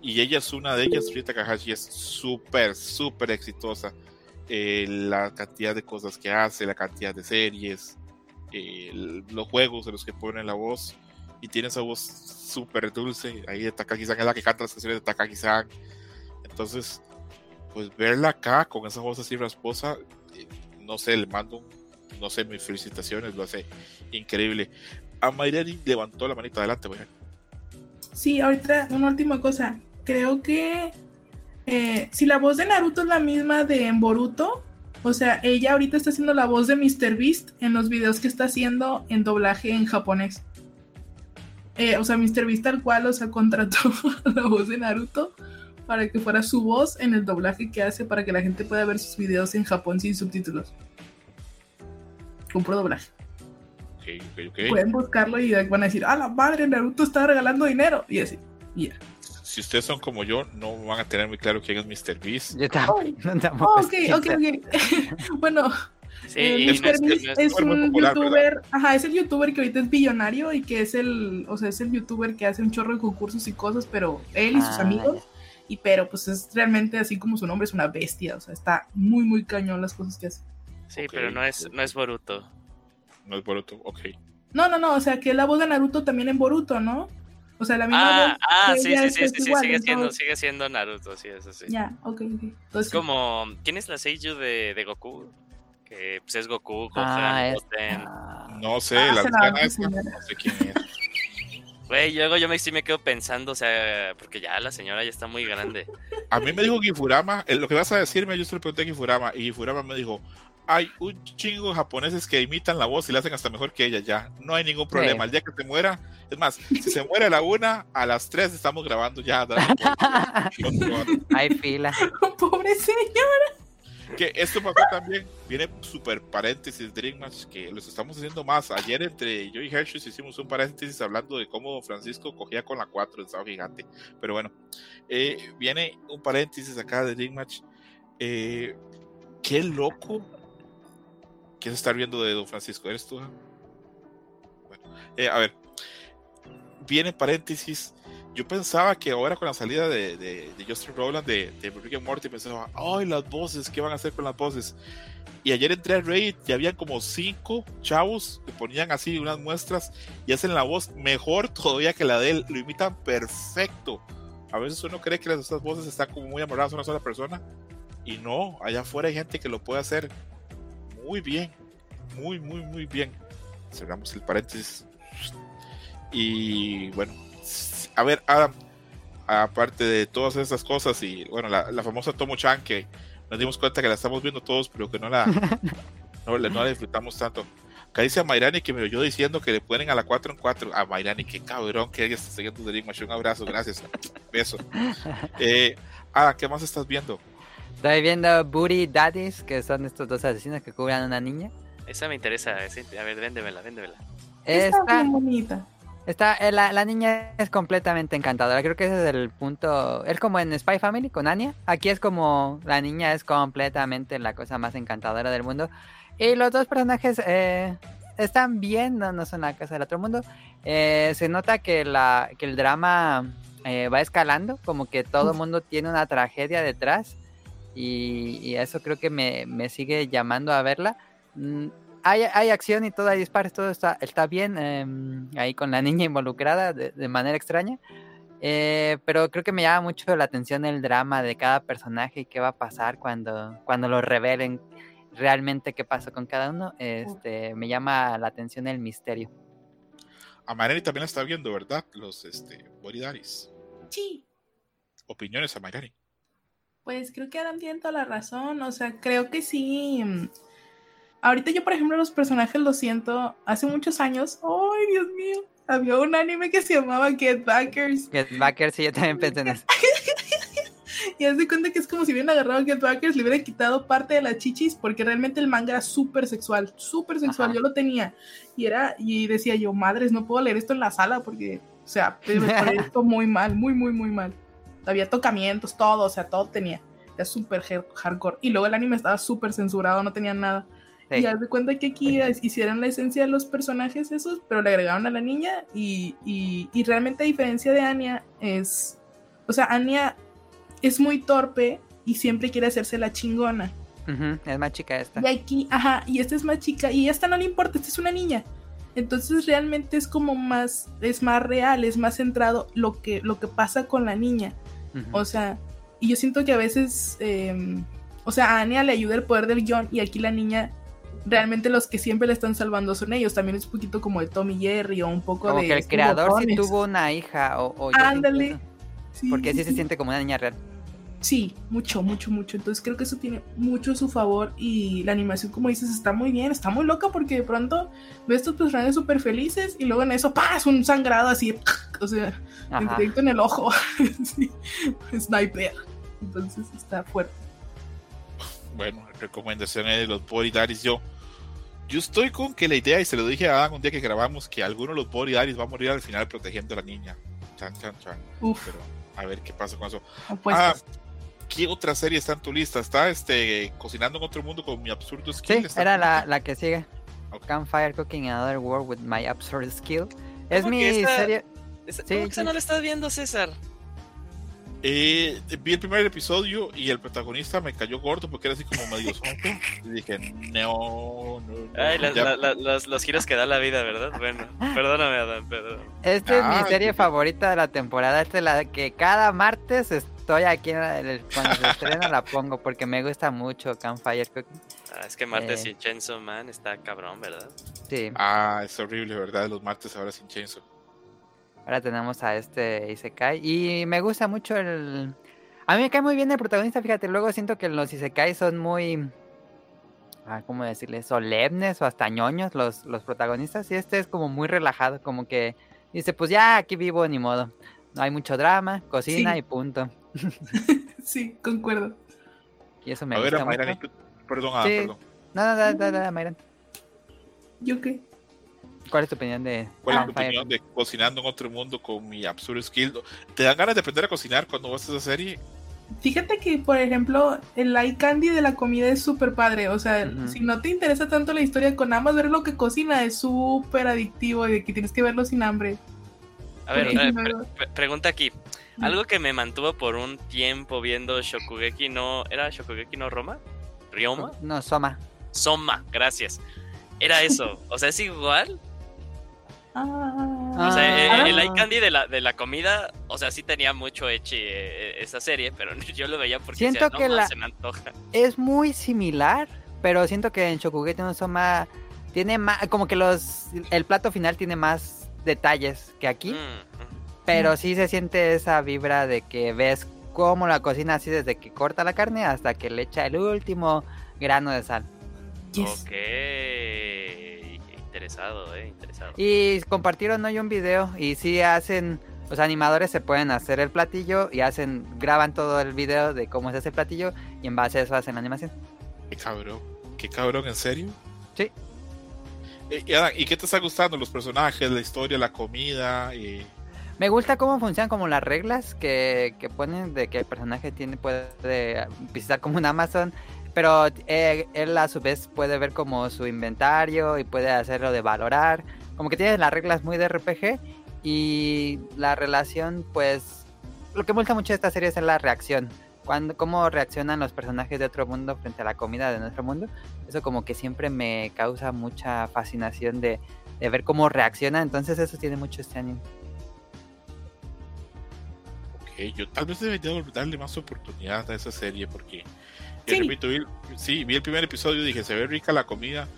Y ella es una de ellas, Rie Takahashi es súper, súper exitosa. Eh, la cantidad de cosas que hace, la cantidad de series, eh, los juegos de los que pone la voz y tiene esa voz súper dulce. Ahí de Takagi-san es la que canta las canciones de Takagi-san. Entonces, pues verla acá con esa voz así rasposa, eh, no sé, le mando, un- no sé, mis felicitaciones, lo hace increíble. A Mayrani levantó la manita adelante. Sí, ahorita una última cosa. Creo que eh, si la voz de Naruto es la misma de Boruto, o sea, ella ahorita está haciendo la voz de Mr. Beast en los videos que está haciendo en doblaje en japonés. Eh, o sea, Mr. Beast tal cual, o sea, contrató la voz de Naruto para que fuera su voz en el doblaje que hace para que la gente pueda ver sus videos en Japón sin subtítulos. Con puro doblaje. Ok, ok, ok. Pueden buscarlo y van a decir, ah, la madre, Naruto está regalando dinero. Y así, y ya. Si ustedes son como yo, no van a tener muy claro quién es Mr. Beast. Yo tampoco. tampoco Oh, ok, ok, ok. bueno, Sí, eh, es- no Mr. es- Beast no es- es súper muy un popular, youtuber, ajá, es el youtuber que ahorita es billonario y que es el, o sea, es el youtuber que hace un chorro de concursos y cosas, pero él y sus Ah, amigos, y pero pues es realmente así como su nombre, es una bestia, o sea, está muy, muy cañón las cosas que hace. Sí, pero no es, no es Boruto. No es Boruto, ok. No, no, no, o sea, que es la voz de Naruto también en Boruto, ¿no? O sea, la misma Ah, voz. ah, sí, sí, es sí, sí, sí, igual sigue en siendo, sigue siendo Naruto, sí, eso sí. Ya, ok, ok. Entonces, Es como, ¿quién es la Seiyuu de, de Goku? Que pues es Goku, Gohan, Ah, es- Goten. ah, No sé, Ah, la anciana señora. no sé quién es. Güey, luego yo me, sí me quedo pensando, o sea, porque ya la señora ya está muy grande. A mí me dijo Gifurama, eh, lo que vas a decirme, yo se lo pregunté a Gifurama, y Gifurama me dijo, hay un chingo de japoneses que imitan la voz y la hacen hasta mejor que ella, ya, no hay ningún problema, el día que se muera, es más, si se muere a la una, a las tres estamos grabando ya. Hay fila. pobre señor. que esto pasó también, viene super paréntesis Dream Match, que los estamos haciendo más, ayer entre yo y Hershey hicimos un paréntesis hablando de cómo Francisco cogía con la 4 el sábado gigante, pero bueno, eh, viene un paréntesis acá de Dream Match, eh, qué loco que se está viendo de Don Francisco, ¿eres tú? Bueno, eh, a ver, viene paréntesis. Yo pensaba que ahora con la salida de, de, de Justin Rowland de, de Rick and Morty, pensaba, ay, las voces, ¿qué van a hacer con las voces? Y ayer entré a Reddit y habían como cinco chavos que ponían así unas muestras y hacen la voz mejor todavía que la de él, lo imitan perfecto. A veces uno cree que esas voces están como muy amarradas a una sola persona y no, allá afuera hay gente que lo puede hacer muy bien, muy, muy, muy bien. Cerramos el paréntesis. Y bueno, a ver, Adam, aparte de todas esas cosas y bueno, la, la famosa Tomo Chan que nos dimos cuenta que la estamos viendo todos, pero que no la, no, la- no la disfrutamos tanto. Acá dice a Mayrani que me oyó diciendo que le ponen a la 4 en 4. A Mayrani, qué cabrón que ella está siguiendo Dream Match. Un abrazo, gracias. Beso. Eh, Adam, ¿qué más estás viendo? Estoy viendo Booty Daddies, que son estos dos asesinos que cubran a una niña. Esa me interesa, sí, a ver, véndemela, véndemela. Está Esta, bien bonita. esta, eh, la, la niña es completamente encantadora. Creo que ese es el punto. Es como en Spy Family con Anya. Aquí es como la niña es completamente la cosa más encantadora del mundo. Y los dos personajes eh, están bien, no, no son la casa del otro mundo. Eh, se nota que, la, que el drama eh, va escalando, como que todo el mundo tiene una tragedia detrás. Y, y eso creo que me, me sigue llamando a verla. Mm, hay, hay acción y todo, hay disparos, todo está, está bien em, ahí con la niña involucrada de, de manera extraña. Eh, pero creo que me llama mucho la atención el drama de cada personaje y qué va a pasar cuando, cuando lo revelen realmente qué pasó con cada uno. Este, me llama la atención el misterio. A Mayrani también la está viendo, ¿verdad? Los este, Body Daddies. Sí. Opiniones a Mayrani. Pues creo que Adam tiene toda la razón. O sea, creo que sí. mm, Ahorita yo, por ejemplo, los personajes los siento hace muchos años. ¡Ay, Dios mío! Había un anime que se llamaba Get Backers. Get Backer, sí, yo también pensé en eso. Y haz de cuenta que es como si hubieran agarrado a Get Backers, le hubieran quitado parte de las chichis, porque realmente el manga era súper sexual, súper sexual. Ajá. Yo lo tenía. Y era, y decía yo, madres, no puedo leer esto en la sala porque, o sea, me esto muy mal, muy, muy, muy mal. Había tocamientos, todo, o sea, todo tenía. Era súper hard- hardcore. Y luego el anime estaba súper censurado, no tenía nada. Sí. Y haz de cuenta que aquí hicieron la esencia de los personajes esos, pero le agregaron a la niña y, y, y realmente a diferencia de Anya es, o sea, Anya es muy torpe y siempre quiere hacerse la chingona. Ujú, es más chica esta. Y aquí, ajá, y esta es más chica y esta no le importa, esta es una niña. Entonces realmente es como más, es más real, es más centrado lo que, lo que pasa con la niña. O sea, y yo siento que a veces, eh, o sea, a Anya le ayuda el poder del guion y aquí la niña, realmente los que siempre le están salvando son ellos. También es un poquito como de Tommy Jerry o un poco Como de... que el creador sí tuvo una hija o, o yo Ándale. Sí, Porque sí sí, se siente como una niña real. Sí, mucho, mucho, mucho. Entonces creo que eso tiene mucho a su favor y la animación, como dices, está muy bien, está muy loca porque de pronto ves estos personajes súper felices y luego en eso, ¡paz! Un sangrado así, o sea, directo en el ojo. sí, sniper. Entonces está fuerte. Bueno, recomendaciones de los Daddies. Yo, yo estoy con que la idea, y se lo dije a Adam un día que grabamos, que alguno de los Daddies va a morir al final protegiendo a la niña. Chan, chan, chan. Uf, Pero a ver qué pasa con eso. apuestas. Ah, ¿qué otra serie está en tu lista? Está este Cocinando en otro mundo con mi absurdo skill. Sí, ¿Está era la, la que sigue. Campfire Cooking in Another World with My Absurd Skill. Es ¿Cómo mi esta- serie. Esa- Sí, ¿Cómo que esa no la estás viendo, César? Eh, vi el primer episodio y el protagonista me cayó gordo porque era así como medio sonco. Y dije, no, no, no. Ay, la- ya- la- la- los, los giros que da la vida, ¿verdad? Bueno, perdóname, Adam, perdón. Esta es Ah, mi serie sí. favorita de la temporada. Esta es la que cada martes estoy aquí en el- cuando se estrena la pongo porque me gusta mucho Campfire Cooking. Ah, es que martes Eh. y Chainsaw Man está cabrón, ¿verdad? Sí, Ah, es horrible, ¿verdad? Los martes ahora sin Chainsaw. Ahora tenemos a este Isekai y me gusta mucho el... A mí me cae muy bien el protagonista, fíjate, luego siento que los Isekai son muy... Ah, ¿Cómo decirle? Solemnes o hasta ñoños los, los protagonistas y este es como muy relajado, como que dice, pues ya aquí vivo ni modo. No hay mucho drama, cocina Sí. y punto. Sí, concuerdo. Y eso me A ver, gusta Mayra, mucho. perdón, ah, Sí. perdón. No, no, da, da, Mayran. ¿Yo qué? ¿Cuál es tu opinión de ¿Cuál es tu opinión de cocinando en otro mundo con mi absurdo skill? ¿Te dan ganas de aprender a cocinar cuando ves esa serie? Fíjate que, por ejemplo, el eye candy de la comida es súper padre. O sea, si no te interesa tanto la historia, con nada más ver lo que cocina es súper adictivo y de que tienes que verlo sin hambre. A ver, eh, pre- pregunta aquí. Algo que me mantuvo por un tiempo viendo Shokugeki no... ¿Era Shokugeki no Roma? ¿Ryoma? No, Soma. Soma, gracias. Era eso. O sea, es igual. Ah, O sea, eh, Ah. el eye candy de la, de la comida, o sea, sí tenía mucho echi eh, esa serie, pero yo lo veía porque Siento decía, no, que más, la- se me antoja. Es muy similar, pero siento que en Shokugeki no Soma tiene más, como que los, el plato final tiene más detalles que aquí, Mm, mm. pero sí se siente esa vibra de que ves cómo la cocina así desde que corta la carne hasta que le echa el último grano de sal. yes. Ok. Interesado, eh, interesado. Y compartieron hoy un video y sí hacen, los animadores se pueden hacer el platillo y hacen, graban todo el video de cómo se hace el platillo y en base a eso hacen la animación. Qué cabrón. Qué cabrón, ¿en serio? Sí. Eh, y Adam, ¿Y qué te está gustando? ¿Los personajes, la historia, la comida? Y... Me gusta cómo funcionan como las reglas que, que ponen de que el personaje tiene puede visitar como un Amazon, pero eh, él a su vez puede ver como su inventario y puede hacerlo de valorar. Como que tiene las reglas muy de RPG y la relación, pues, lo que gusta mucho de esta serie es la reacción. Cuando, cómo reaccionan los personajes de otro mundo frente a la comida de nuestro mundo. Eso como que siempre me causa mucha fascinación de, de ver cómo reacciona. Entonces eso tiene mucho este anime. Ok, yo tal vez debería darle más oportunidad a esa serie porque, Sí. repito, vi, sí, vi el primer episodio y dije, se ve rica la comida,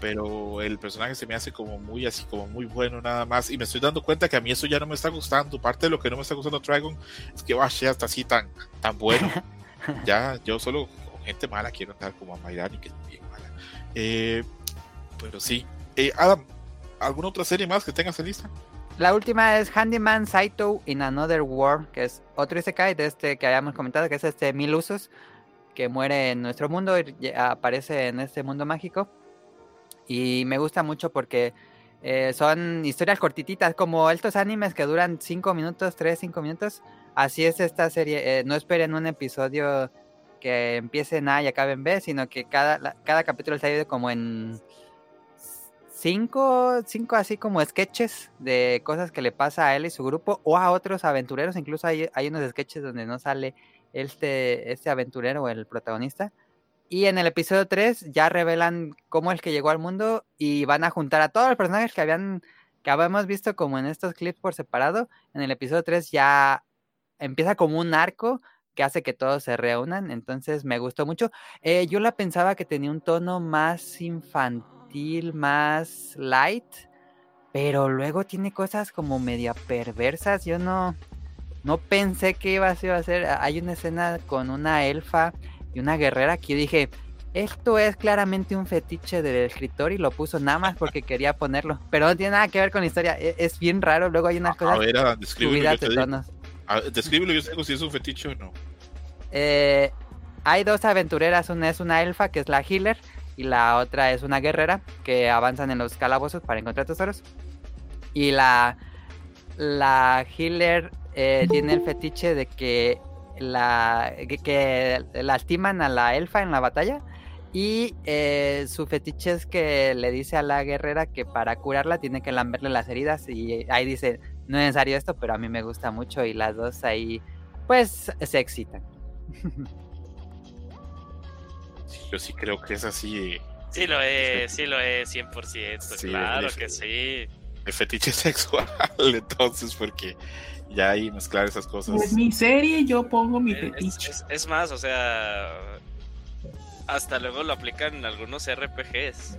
pero el personaje se me hace como muy así, como muy bueno nada más. Y me estoy dando cuenta que a mí eso ya no me está gustando. Parte de lo que no me está gustando Dragon es que va ya está así tan, tan bueno. ya, yo solo con gente mala quiero andar como a Mayrani, que es bien mala. Eh, pero sí. Eh, Adam, ¿alguna otra serie más que tengas en lista? La última es Handyman Saito in Another World, que es otro Isekai de este que habíamos comentado, que es este Mil Usos, que muere en nuestro mundo y aparece en este mundo mágico. Y me gusta mucho porque eh, son historias cortititas, como estos animes que duran 5 minutos, 3, 5 minutos. Así es esta serie. eh, no esperen un episodio que empiece en A y acabe en B, sino que cada, cada capítulo está dividido como en cinco, cinco así como sketches de cosas que le pasa a él y su grupo o a otros aventureros. Incluso hay, hay unos sketches donde no sale este, este aventurero el protagonista. Y en el episodio 3 ya revelan cómo es que llegó al mundo y van a juntar a todos los personajes que habían que habíamos visto como en estos clips por separado. En el episodio 3 ya empieza como un arco que hace que todos se reúnan. Entonces me gustó mucho. Eh, yo la pensaba que tenía un tono más infantil, más light, pero luego tiene cosas como media perversas. Yo no, no pensé que iba a ser- a. Hay una escena con una elfa y una guerrera que dije, esto es claramente un fetiche del escritor y lo puso nada más porque quería ponerlo. Pero no tiene nada que ver con la historia. e- Es, bien raro. Luego hay unas A cosas ver, Adam, descríbelo. Yo te tonos. Descríbelo, yo digo si es un fetiche o no. Eh, hay dos aventureras, una es una elfa que es la healer y la otra es una guerrera que avanzan en los calabozos para encontrar tesoros. Y la, la healer eh, tiene el fetiche de que, la, que, que lastiman a la elfa en la batalla. Y eh, su fetiche es que le dice a la guerrera que para curarla tiene que lamberle las heridas. Y ahí dice, no es necesario esto, pero a mí me gusta mucho. Y las dos ahí pues se excitan. Yo sí creo que es así. Sí lo es, sí lo es, 100%, claro que sí. El fetiche sexual, entonces, porque ya ahí mezclar esas cosas. Es mi serie, yo pongo mi Es, fetiche. es- es más, o sea, hasta luego lo aplican en algunos RPGs.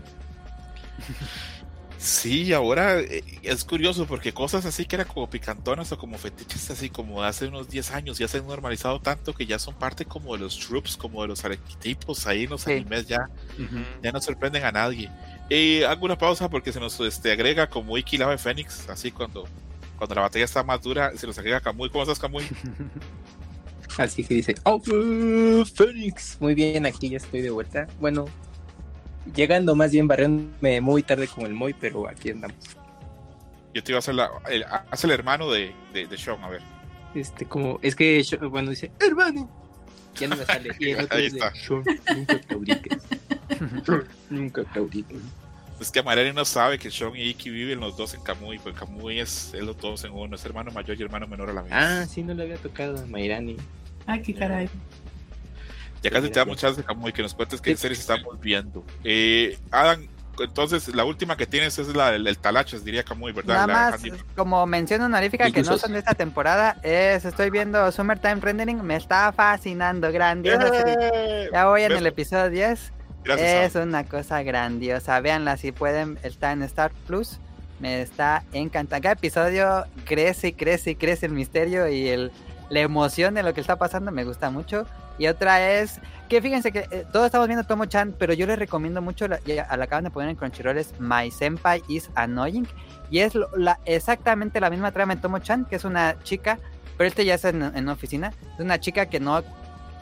Sí, ahora eh, es curioso porque cosas así que eran como picantonas o como fetiches así como hace unos 10 años ya se han normalizado tanto que ya son parte como de los troops, como de los arquetipos ahí en los Sí. animes ya, ya no sorprenden a nadie. Y hago una pausa porque se nos este, agrega como Iki Lava Fénix, así cuando, cuando la batalla está más dura, se nos agrega Kamui. ¿Cómo estás, Kamui? Así que dice, ¡Oh, Fénix! Muy bien, aquí ya estoy de vuelta. Bueno, llegando más bien barriéndome muy tarde con el Moy, pero aquí andamos. Yo te iba a hacer la, el, haz el hermano de, de, de Sean, a ver. Este, como, es que, bueno, dice, hermano. Ya no me sale. Y el otro Ahí es de, está. "Sean, nunca claudiques. Nunca claudiques. Es que Marani no sabe que Sean y Iki viven los dos en Kamui, porque Kamui es, es los dos en uno, es hermano mayor y hermano menor a la vez. Ah, sí, no le había tocado a Mairani. Ay, qué caray. Ya casi te damos chance, Kamui, que nos cuentes qué series estamos viendo. Eh, Adam, entonces la última que tienes es la del el Talachas, diría Kamui, ¿verdad? Nada La más, Handy- como mención honorífica que no son de esta temporada, es estoy viendo Summertime Rendering, me está fascinando, grandiosa. ¡Eh! Ya voy en ¿Ves? el episodio 10. Gracias, es una cosa grandiosa. Véanla si pueden. Está en Star Plus. Me está encantando. Cada episodio crece y crece y crece el misterio y el, la emoción de lo que está pasando. Me gusta mucho. Y otra es que fíjense que eh, todos estamos viendo Tomo-chan, pero yo les recomiendo mucho, la, ya la acaban de poner en Crunchyroll, es My Senpai is Annoying. Y es lo- la, exactamente la misma trama en Tomo-chan, que es una chica, pero este ya es en, en una oficina. Es una chica que no,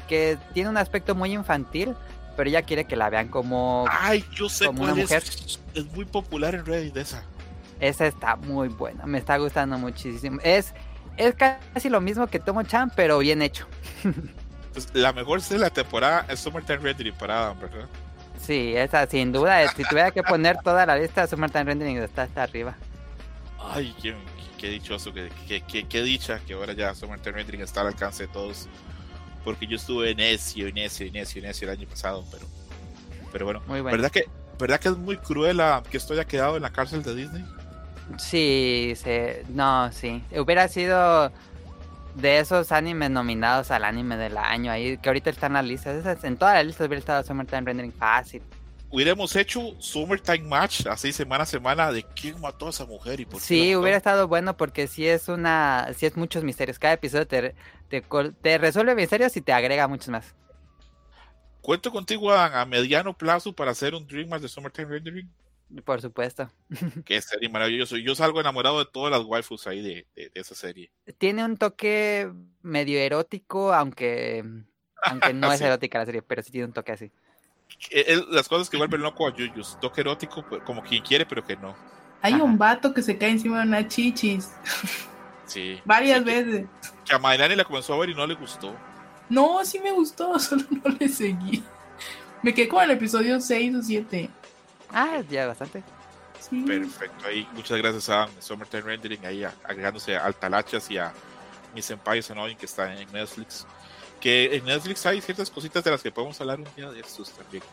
que tiene un aspecto muy infantil, pero ella quiere que la vean como Ay, yo sé como una es. mujer. Es muy popular en Reddit esa. esa está muy buena, me está gustando muchísimo. Es es casi lo mismo que Tomo Chan, pero bien hecho. Pues, la mejor de la temporada es Summertime Rendering para Adam, ¿verdad? Sí, esa sin duda, si tuviera que poner toda la lista, Summertime Rendering está hasta arriba. Ay, qué, qué dichoso, qué, qué, qué- qué dicha que ahora ya Summertime Rendering está al alcance de todos. Porque yo estuve necio, necio, necio, necio el año pasado, pero, pero bueno. Muy bueno. ¿Verdad que, ¿Verdad que es muy cruel a- que esto haya quedado en la cárcel de Disney? Sí, se, no, sí. Hubiera sido de esos animes nominados al anime del año, ahí que ahorita están las listas. Esas- en todas las listas hubiera estado Summertime Rendering fácil. Hubiéramos hecho Summertime Match así semana a semana de quién mató a esa mujer y por qué Sí, hubiera estado bueno porque sí es una, sí es muchos misterios. Cada episodio te, te resuelve misterios y te agrega muchos más. Cuento contigo a, a mediano plazo para hacer un Dream Match de Summertime Rendering. Por supuesto. Que serie maravilloso. Yo salgo enamorado de todas las waifus ahí de, de- de esa serie. Tiene un toque medio erótico, aunque, aunque no es Sí. erótica la serie, pero sí tiene un toque así. Eh, eh, las cosas que vuelven loco a Yuyus. Toque erótico, pues, como quien quiere, pero que no. Hay Ajá. un vato que se cae encima de una chichis Sí. varias Sí, que- veces. Que a Mayrani la comenzó a ver y no le gustó. No, sí me gustó, solo no le seguí. Me quedé con el episodio 6 o 7. Ah, ya bastante. Sí. Perfecto. Ahí, muchas gracias a Summertime Rendering, ahí agregándose al Talachas y a mis senpais Annoying que está en Netflix. Que en Netflix hay ciertas cositas de las que podemos hablar un día de estos también.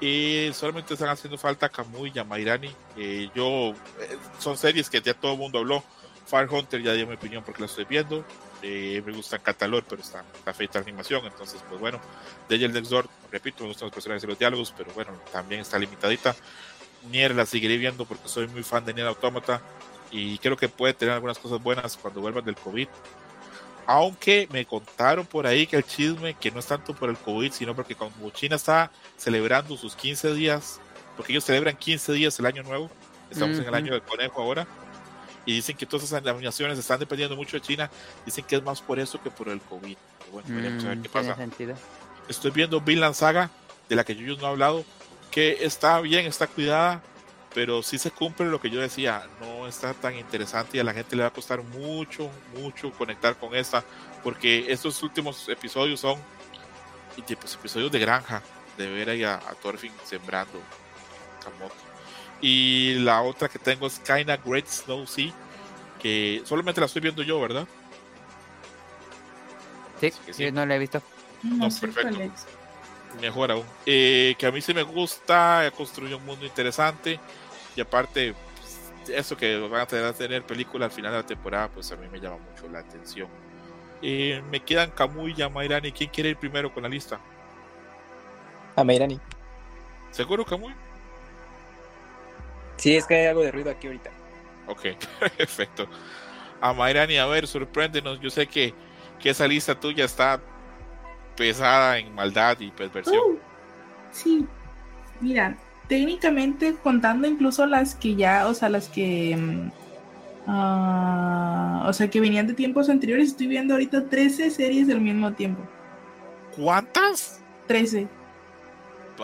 Y solamente están haciendo falta Kamui y Amairani. Eh, yo, eh, son series que ya todo el mundo habló. Fire Hunter ya dio mi opinión porque la estoy viendo. Eh, me gusta Catalor, pero está, está feita la animación. Entonces, pues bueno. De el Next Door, repito, me gustan los personajes y los diálogos, pero bueno, también está limitadita. Nier la seguiré viendo porque soy muy fan de Nier Automata y creo que puede tener algunas cosas buenas cuando vuelvan del COVID. Aunque me contaron por ahí que el chisme, que no es tanto por el COVID, sino porque como China está celebrando sus 15 días, porque ellos celebran 15 días el año nuevo, estamos en el año del conejo ahora, y dicen que todas esas denominaciones están dependiendo mucho de China, dicen que es más por eso que por el COVID. Bueno, veremos a ver Mm, qué pasa sentido. estoy viendo Vinland Saga, de la que Yuyos no ha hablado, que está bien, está cuidada, pero sí se cumple lo que yo decía, no está tan interesante y a la gente le va a costar mucho, mucho conectar con esta, porque estos últimos episodios son pues, episodios de granja, de ver ahí a, a Thorfinn sembrando camote. Y la otra que tengo es Kinda Great Snow Sea, que solamente la estoy viendo yo, ¿verdad? Sí, sí, no lo he visto. No, No, sé perfecto. mejor aún. Eh, que a mí sí me gusta, construye un mundo interesante y aparte, pues, eso que van a tener, a tener película al final de la temporada, pues a mí me llama mucho la atención. Eh, me quedan Kamui y Yamairani. ¿Quién quiere ir primero con la lista? A Mayrani. ¿Seguro Kamui? Sí, es que hay algo de ruido aquí ahorita. Ok, perfecto. A Mayrani, a ver, sorpréndenos. Yo sé que, que esa lista tuya está pesada en maldad y perversión. Uh, sí, mira, técnicamente contando incluso las que ya, o sea, las que, ah, o sea, que venían de tiempos anteriores, estoy viendo ahorita 13 series del mismo tiempo. ¿Cuántas? 13.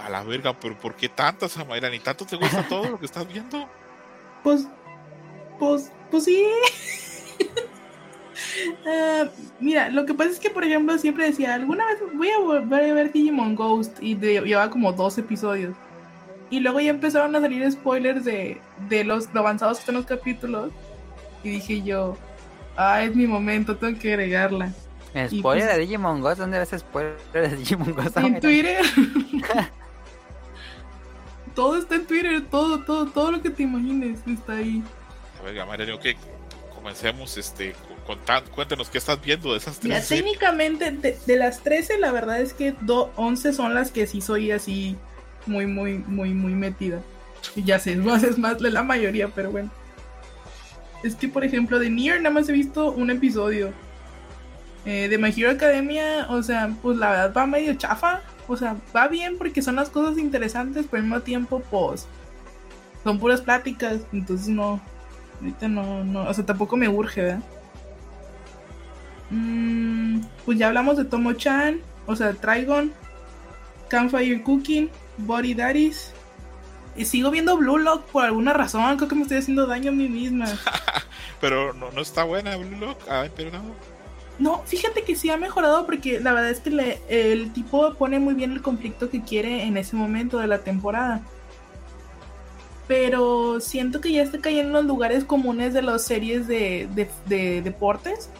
A la verga, pero ¿por qué tantas, Amairani? ¿Tanto te gusta todo lo que estás viendo? Pues, pues, pues sí. Ah, mira, lo que pasa es que, por ejemplo, siempre decía, alguna vez voy a volver a ver Digimon Ghost y de- llevaba como dos episodios. Y luego ya empezaron a salir spoilers de, de los lo avanzados que están los capítulos. Y dije yo, ah, es mi momento, tengo que agregarla. Y Spoiler pues- de Digimon Ghost, ¿dónde ves spoiler de Digimon Ghost? En. Twitter. todo está en Twitter, todo, todo, todo lo que te imagines está ahí. A ver, Amairani, ok, comencemos este, con, con- cuéntanos qué estás viendo de esas Mira, tres series? técnicamente de, de las 13, la verdad es que do- 11 son las que sí soy así muy, muy, muy, muy metida. Y ya sé, más, es más de la mayoría, pero bueno. Es que, por ejemplo, de Nier nada más he visto un episodio. Eh, de My Hero Academia, o sea, pues la verdad va medio chafa. O sea, va bien porque son las cosas interesantes, pero al mismo tiempo, pues, son puras pláticas. Entonces no, ahorita no, no, o sea, tampoco me urge, ¿verdad? Mm, pues ya hablamos de Tomo-chan, o sea, Trigon, Campfire Cooking, Body Daddies. Y sigo viendo Blue Lock por alguna razón, creo que me estoy haciendo daño a mí misma. Pero no, no está buena, Blue Lock. Ay, pero no. No, fíjate que sí ha mejorado porque la verdad es que le- el tipo pone muy bien el conflicto que quiere en ese momento de la temporada. Pero siento que ya está cayendo en los lugares comunes de las series de, de- de deportes.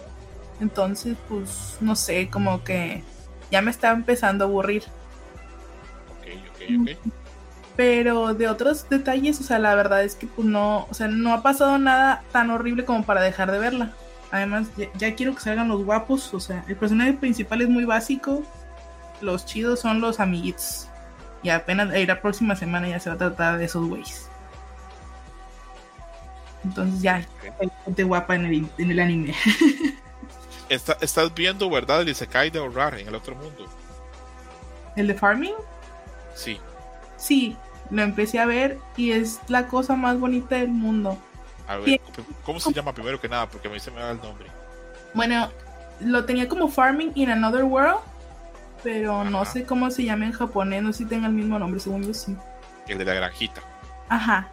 Entonces, pues, no sé, como que ya me está empezando a aburrir. Ok, ok, ok. Pero de otros detalles, o sea, la verdad es que pues no, o sea, no ha pasado nada tan horrible como para dejar de verla. Además, ya, ya quiero que salgan los guapos, o sea, el personaje principal es muy básico, los chidos son los amiguitos. Y apenas eh, la próxima semana ya se va a tratar de esos güeyes. Entonces ya, hay gente guapa en el, en el anime. Está- estás viendo, ¿verdad? El Isekai de ahorrar en el otro mundo. ¿El de Farming? Sí. Sí, lo empecé a ver y es la cosa más bonita del mundo. A ver. ¿cómo se llama primero que nada? Porque a mí se me da el nombre. Bueno, lo tenía como Farming in Another World, pero no sé cómo se llama en japonés, no sé si tenga el mismo nombre, según yo sí. El de la granjita. Ajá.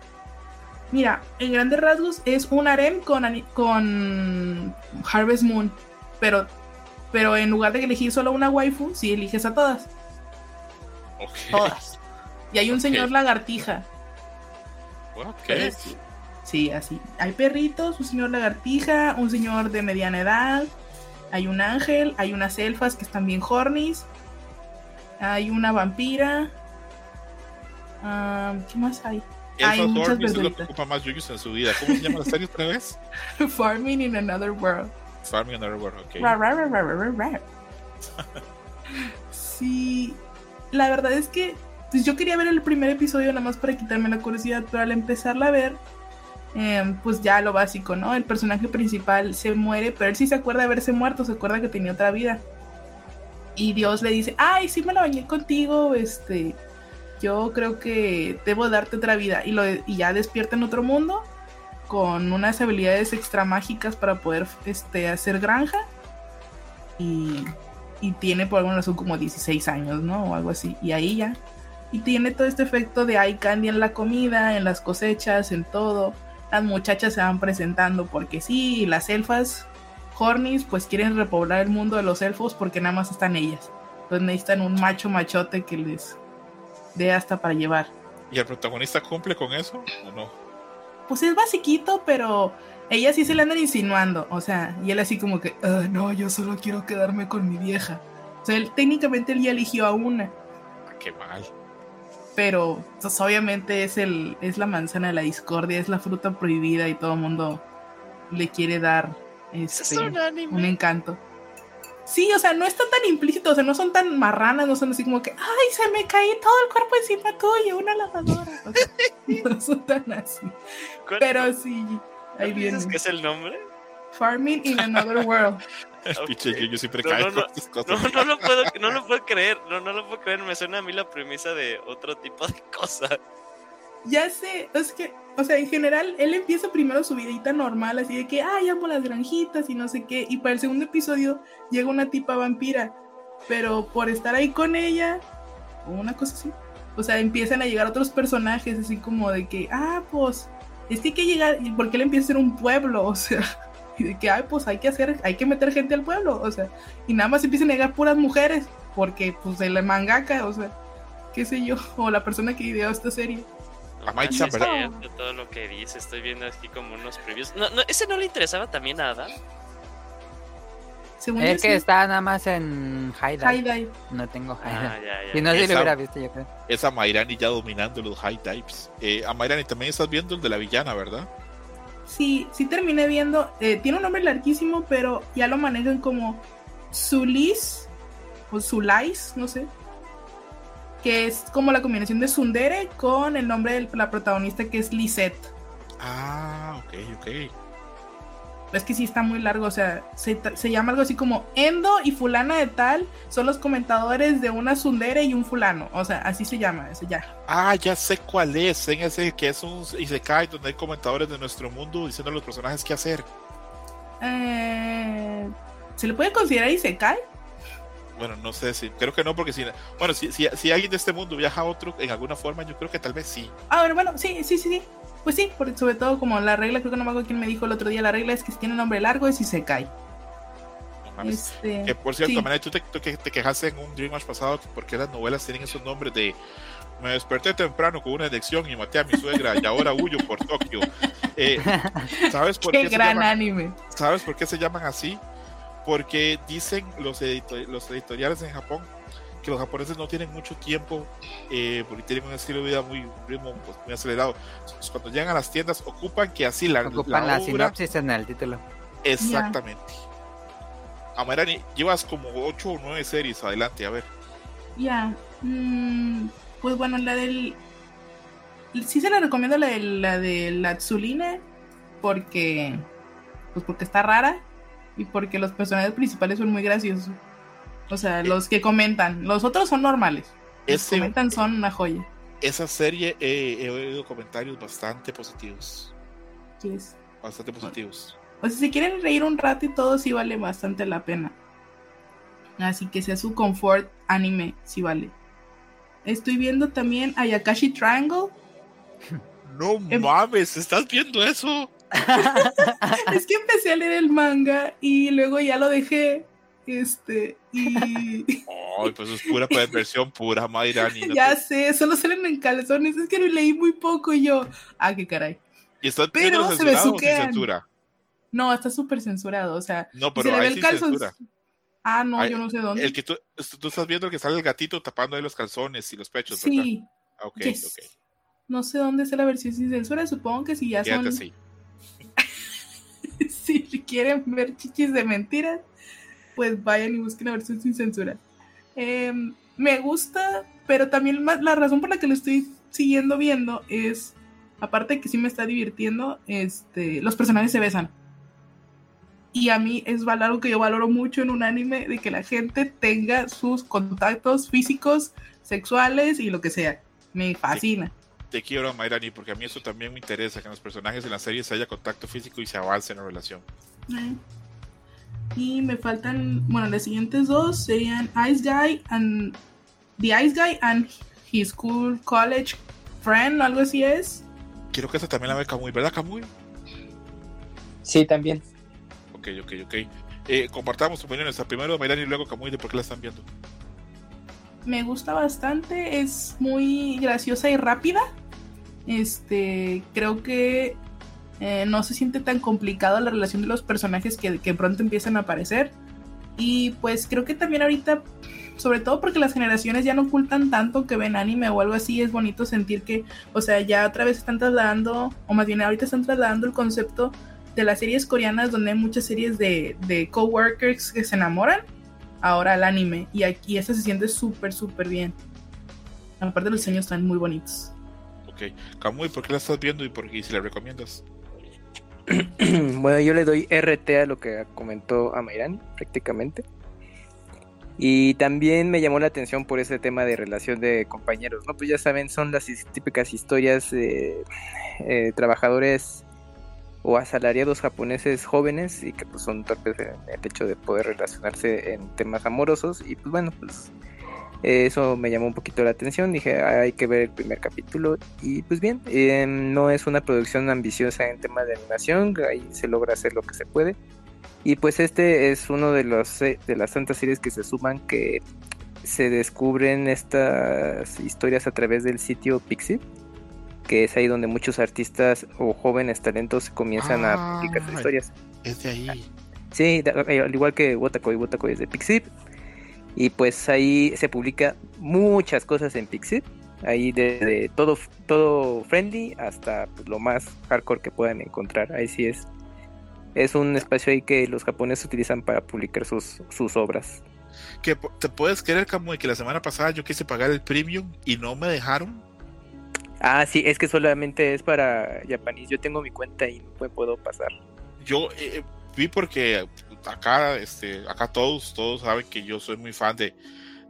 Mira, en grandes rasgos es un harem con, con Harvest Moon, pero, pero en lugar de elegir solo una waifu, sí eliges a todas. Ok. Todas. Y hay un señor lagartija. Ok. Sí, así. Hay perritos, un señor lagartija, un señor de mediana edad, hay un ángel, hay unas elfas que están bien hornies, hay una vampira. ah, ¿Qué más hay? Hay Elfas muchas Hornies es lo que ocupa más Yuyos en su vida. ¿Cómo se llama la serie otra vez? Farming in Another World. Farming Another World. Ok. Ra, ra, ra, ra, ra, ra, ra. Sí, la verdad es que pues yo quería ver el primer episodio nada más para quitarme la curiosidad, pero al empezarla a ver, eh, pues ya lo básico, ¿no? El personaje principal se muere, pero él sí se acuerda de haberse muerto, se acuerda que tenía otra vida. Y Dios le dice, ay, sí me la bañé contigo, este, yo creo que debo darte otra vida. Y, lo, y ya despierta en otro mundo con unas habilidades extra mágicas para poder este, hacer granja. Y, y tiene por alguna razón como 16 años, ¿no? O algo así. Y ahí ya. Y tiene todo este efecto de eye candy en la comida, en las cosechas, en todo. Las muchachas se van presentando porque sí, las elfas hornies pues quieren repoblar el mundo de los elfos porque nada más están ellas. Entonces necesitan un macho machote que les dé hasta para llevar. ¿Y el protagonista cumple con eso o no? Pues es basiquito, pero ella sí se le andan insinuando, o sea, y él así como que, "Ah, no, yo solo quiero quedarme con mi vieja. O sea, él técnicamente él ya eligió a una, Qué mal. Pero pues, obviamente es el es la manzana de la discordia, es la fruta prohibida y todo el mundo le quiere dar Es este, un anime. un encanto. Sí, o sea, no está tan implícito, o sea, no son tan marranas, no son así como que, ay, se me caí todo el cuerpo encima tuyo, una lavadora. O sea, no son tan así. ¿Cuál- Pero sí, ahí viene. que es el nombre? Farming in Another World. El Ok. pinche Yuyu siempre No, cae no, con no. estas cosas. No, no lo puedo, no lo puedo creer, no, no lo puedo creer, me suena a mí la premisa de otro tipo de cosa. Ya sé, es que, o sea, en general, él empieza primero su vidita normal, así de que, ay, amo las granjitas y no sé qué. Y para el segundo episodio llega una tipa vampira, pero por estar ahí con ella, o una cosa así, o sea, empiezan a llegar otros personajes, así como de que, ah, pues, es que hay que llegar, porque él empieza a ser un pueblo, o sea, y de que, ay, pues hay que hacer, hay que meter gente al pueblo, o sea, y nada más empiezan a llegar puras mujeres, porque, pues, el mangaka, o sea, qué sé yo, o la persona que ideó esta serie. La Mighty Sí, Chan, es ¿verdad? cierto todo lo que dice, estoy viendo aquí como unos previews. No, no, ¿Ese no le interesaba también a Adam? Según Es que sí. está nada más en High High Dive. Dive. No tengo High Ah, Dive. ya, ya. Si no, sí Esa- lo hubiera visto, yo creo. Es a Mairani ya dominando los high types. Eh, a Mairani también estás viendo el de la villana, ¿verdad? Sí, sí terminé viendo. eh, tiene un nombre larguísimo, pero ya lo manejan como Zulis o Zulais, no sé. Que es como la combinación de Sundere con el nombre de la protagonista que es Lisette. Ah, ok, ok. Es que sí está muy largo, o sea, se, llama algo así como Endo y fulana de tal son los comentadores de una Sundere y un fulano. O sea, así se llama, ese ya. Ah, ya sé cuál es. En ese que es un Isekai donde hay comentadores de nuestro mundo diciendo a los personajes qué hacer. Eh, ¿Se le puede considerar Isekai? Bueno, no sé si. Creo que no, porque si. Bueno, si, si, si alguien de este mundo viaja a otro en alguna forma, yo creo que tal vez sí. Ah, bueno, bueno, sí, sí, sí, sí. Pues sí, por- sobre todo como la regla, creo que no me acuerdo quién me dijo el otro día, la regla es que si tiene nombre largo es Isekai. No mames. Este, Que por cierto, sí. Mané, tú te, que te quejaste en un Dream Match pasado que porque las novelas tienen esos nombres de me desperté temprano con una adicción y maté a mi suegra y ahora huyo por Tokio. Eh, ¿Sabes por Qué qué, se gran llaman, anime. ¿Sabes por qué se llaman así? Porque dicen los, edito- los editoriales en Japón que los japoneses no tienen mucho tiempo eh, porque tienen un estilo de vida muy, un ritmo pues, muy acelerado. Entonces, cuando llegan a las tiendas ocupan que así la, Ocupan la la, obra sinopsis en el título. Exactamente. Amarani, llevas como 8 o 9 series adelante, a ver. Ya. mm, pues bueno, la del. Sí se la recomiendo la de la de la Tsuline. Porque. Pues porque está rara. Y porque los personajes principales son muy graciosos. O sea, los que comentan. Los otros son normales. Los que Ese, comentan son una joya. esa serie eh, he oído comentarios bastante positivos. Sí es. Bastante positivos. O sea, si quieren reír un rato y todo, sí vale bastante la pena. Así que sea su confort anime, sí vale. Estoy viendo también Ayakashi Triangle. No Em- mames, ¿estás viendo eso? es que empecé a leer el manga y luego ya lo dejé. Este, y Ay, pues es pura perversión, pura Mayrani. no ya te- sé, solo salen en calzones. Es que lo leí muy poco y yo. Ah, qué caray. ¿Y estás pero se censurado o sin besuquean. censura? No, está súper censurado. O sea, No, se pero le ve el calzón. Ah, no, Ay, yo no sé dónde. El que tú, tú estás viendo que sale el gatito tapando ahí los calzones y los pechos, sí, Ah, ok, yes. ok. no sé dónde está la versión sin censura. Supongo que si ya Quédate son. así. si quieren ver chichis de mentiras, pues vayan y busquen la versión sin censura. Em, me gusta, pero también la razón por la que lo estoy siguiendo viendo es, aparte de que sí me está divirtiendo, este, los personajes se besan. Y a mí es algo que yo valoro mucho en un anime, de que la gente tenga sus contactos físicos, sexuales y lo que sea. Me fascina. Te quiero, Mayrani, porque a mí eso también me interesa, que en los personajes en la serie se haya contacto físico y se avance en la relación. Eh. Y me faltan, bueno, las siguientes dos serían Ice Guy and The Ice Guy and His School College Friend, algo así es. Quiero que esa también la ve Kamui, ¿verdad, Kamui? Sí, también. Ok, ok, ok. Eh, compartamos opiniones. Primero Mayrani y luego Kamui de por qué la están viendo. Me gusta bastante, es muy graciosa y rápida. Este, creo que Eh, no se siente tan complicado la relación de los personajes que, que pronto empiezan a aparecer. Y pues creo que también ahorita, sobre todo porque las generaciones ya no ocultan tanto que ven anime o algo así, es bonito sentir que, o sea, ya otra vez están trasladando, o más bien ahorita están trasladando el concepto de las series coreanas donde hay muchas series de, de coworkers que se enamoran, ahora al anime. Y aquí eso se siente súper, súper bien. Aparte los diseños están muy bonitos. Ok. Kamui, ¿por qué la estás viendo y por qué si la recomiendas? bueno, yo le doy RT a lo que comentó Amairani, prácticamente. Y también me llamó la atención por ese tema de relación de compañeros, ¿no? Pues ya saben, son las típicas historias de eh, trabajadores o asalariados japoneses jóvenes y que pues son torpes en el hecho de poder relacionarse en temas amorosos y pues bueno, pues eso me llamó un poquito la atención. Dije, hay que ver el primer capítulo. Y pues bien, em, no es una producción ambiciosa en tema de animación. Ahí se logra hacer lo que se puede. Y pues este es uno de, los, de las tantas series que se suman que se descubren estas historias a través del sitio Pixie. Que es ahí donde muchos artistas o jóvenes talentos comienzan a publicar sus historias. Es de ahí. Sí, al igual que Wotakoi, Wotakoi es de Pixie y pues ahí se publica muchas cosas en Pixit. Ahí desde todo, todo friendly hasta pues, lo más hardcore que puedan encontrar. Ahí sí es. Es un espacio ahí que los japoneses utilizan para publicar sus, sus obras. Que te puedes creer, como que la semana pasada yo quise pagar el premium y no me dejaron. Ah, sí, es que solamente es para japonés. Yo tengo mi cuenta y no puedo pasar. Yo eh, vi porque acá, este, acá todos, todos saben que yo soy muy fan de,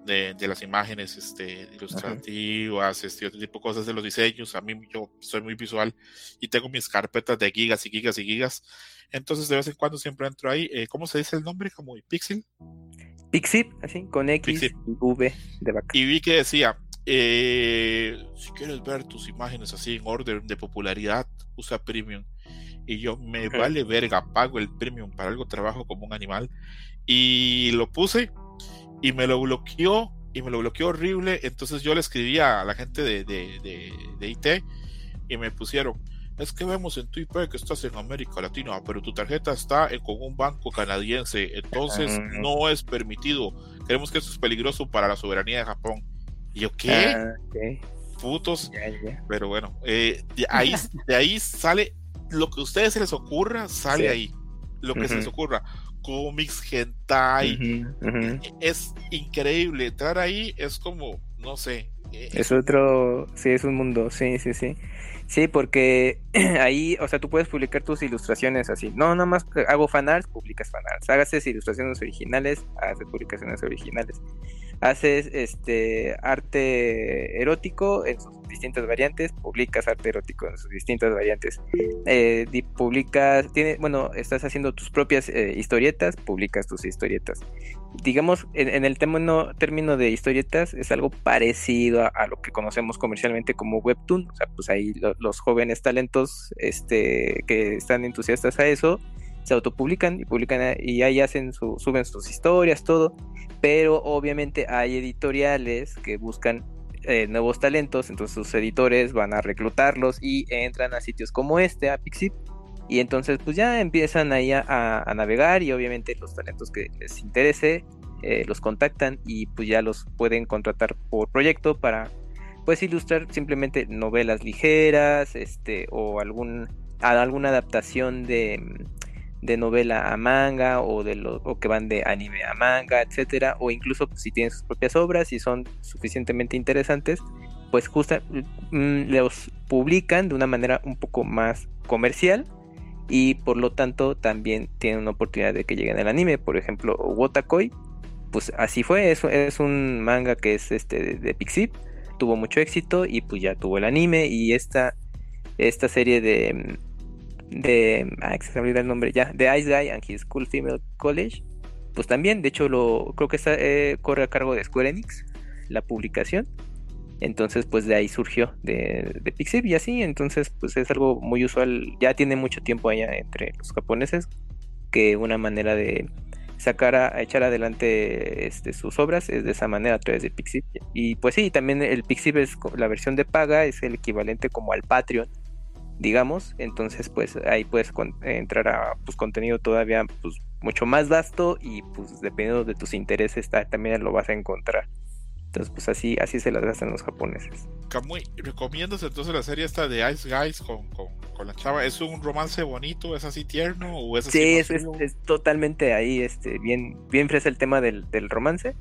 de, las imágenes este, ilustrativas, este, otro tipo de cosas de los diseños. A mí yo soy muy visual y tengo mis carpetas de gigas y gigas y gigas. Entonces de vez en cuando siempre entro ahí. Eh, ¿Cómo se dice el nombre? Como Pixel. Pixel, así, con X y V de vaca. Y vi que decía, eh, si quieres ver tus imágenes así en orden de popularidad, usa Premium y yo me vale verga, pago el premium para algo, trabajo como un animal. Y lo puse y me lo bloqueó y me lo bloqueó horrible. Entonces yo le escribí a la gente de, de, de, IT y me pusieron, es que vemos en tu IP que estás en América Latina, pero tu tarjeta está con un banco canadiense, entonces ah. no es permitido. Creemos que eso es peligroso para la soberanía de Japón. Y yo, ¿qué? Ah, Putos. Pero bueno, eh, ahí, de ahí sale lo que a ustedes se les ocurra sale ahí. Lo que se les ocurra. Cómics, hentai. E, es increíble. Entrar ahí es como, no sé. Eh, es otro, sí, es un mundo, sí, sí, sí. Sí, porque ahí, o sea, tú puedes publicar tus ilustraciones así. No, nada más hago fanarts, publicas fanarts. Hágase ilustraciones originales, haces publicaciones originales haces este arte erótico en sus distintas variantes, publicas arte erótico en sus distintas variantes, eh, publicas, tiene, bueno, estás haciendo tus propias eh, historietas, publicas tus historietas. Digamos, en, el término, término de historietas es algo parecido a, lo que conocemos comercialmente como webtoon, o sea, pues ahí los jóvenes talentos este, que están entusiastas a eso, se autopublican y publican y ahí hacen su, suben sus historias, todo, pero obviamente hay editoriales que buscan eh, nuevos talentos, entonces sus editores van a reclutarlos y entran a sitios como este, a Pixip, y entonces pues ya empiezan ahí a, navegar y obviamente los talentos que les interese eh, los contactan y pues ya los pueden contratar por proyecto para pues ilustrar simplemente novelas ligeras, este o algún alguna adaptación de de novela a manga o de lo o que van de anime a manga, etcétera, o incluso pues, si tienen sus propias obras y son suficientemente interesantes, pues justo mm, los publican de una manera un poco más comercial y por lo tanto también tienen una oportunidad de que lleguen al anime, por ejemplo, Wotakoi, pues así fue, es, es un manga que es este de, de Pixip, tuvo mucho éxito y pues ya tuvo el anime y esta esta serie de de ah, se me el nombre ya de Ice Guy and His School Female College pues también de hecho lo creo que eh, corre a cargo de Square Enix la publicación. Entonces pues de ahí surgió de, de Pixip y así entonces pues es algo muy usual ya tiene mucho tiempo allá entre los japoneses que una manera de sacar a, echar adelante este, sus obras es de esa manera a través de Pixip y pues sí también el Pixip es la versión de paga es el equivalente como al Patreon digamos. Entonces, pues ahí puedes entrar a pues, contenido todavía pues, mucho más vasto y pues dependiendo de tus intereses también lo vas a encontrar. Entonces, pues así, así se las gastan los japoneses. Kamui, ¿recomiendas entonces la serie esta de Ice Guys con, con, la chava? ¿Es un romance bonito? ¿Es así tierno? ¿O es sí, es, es, totalmente ahí, este, bien, bien fresa el tema del, del romance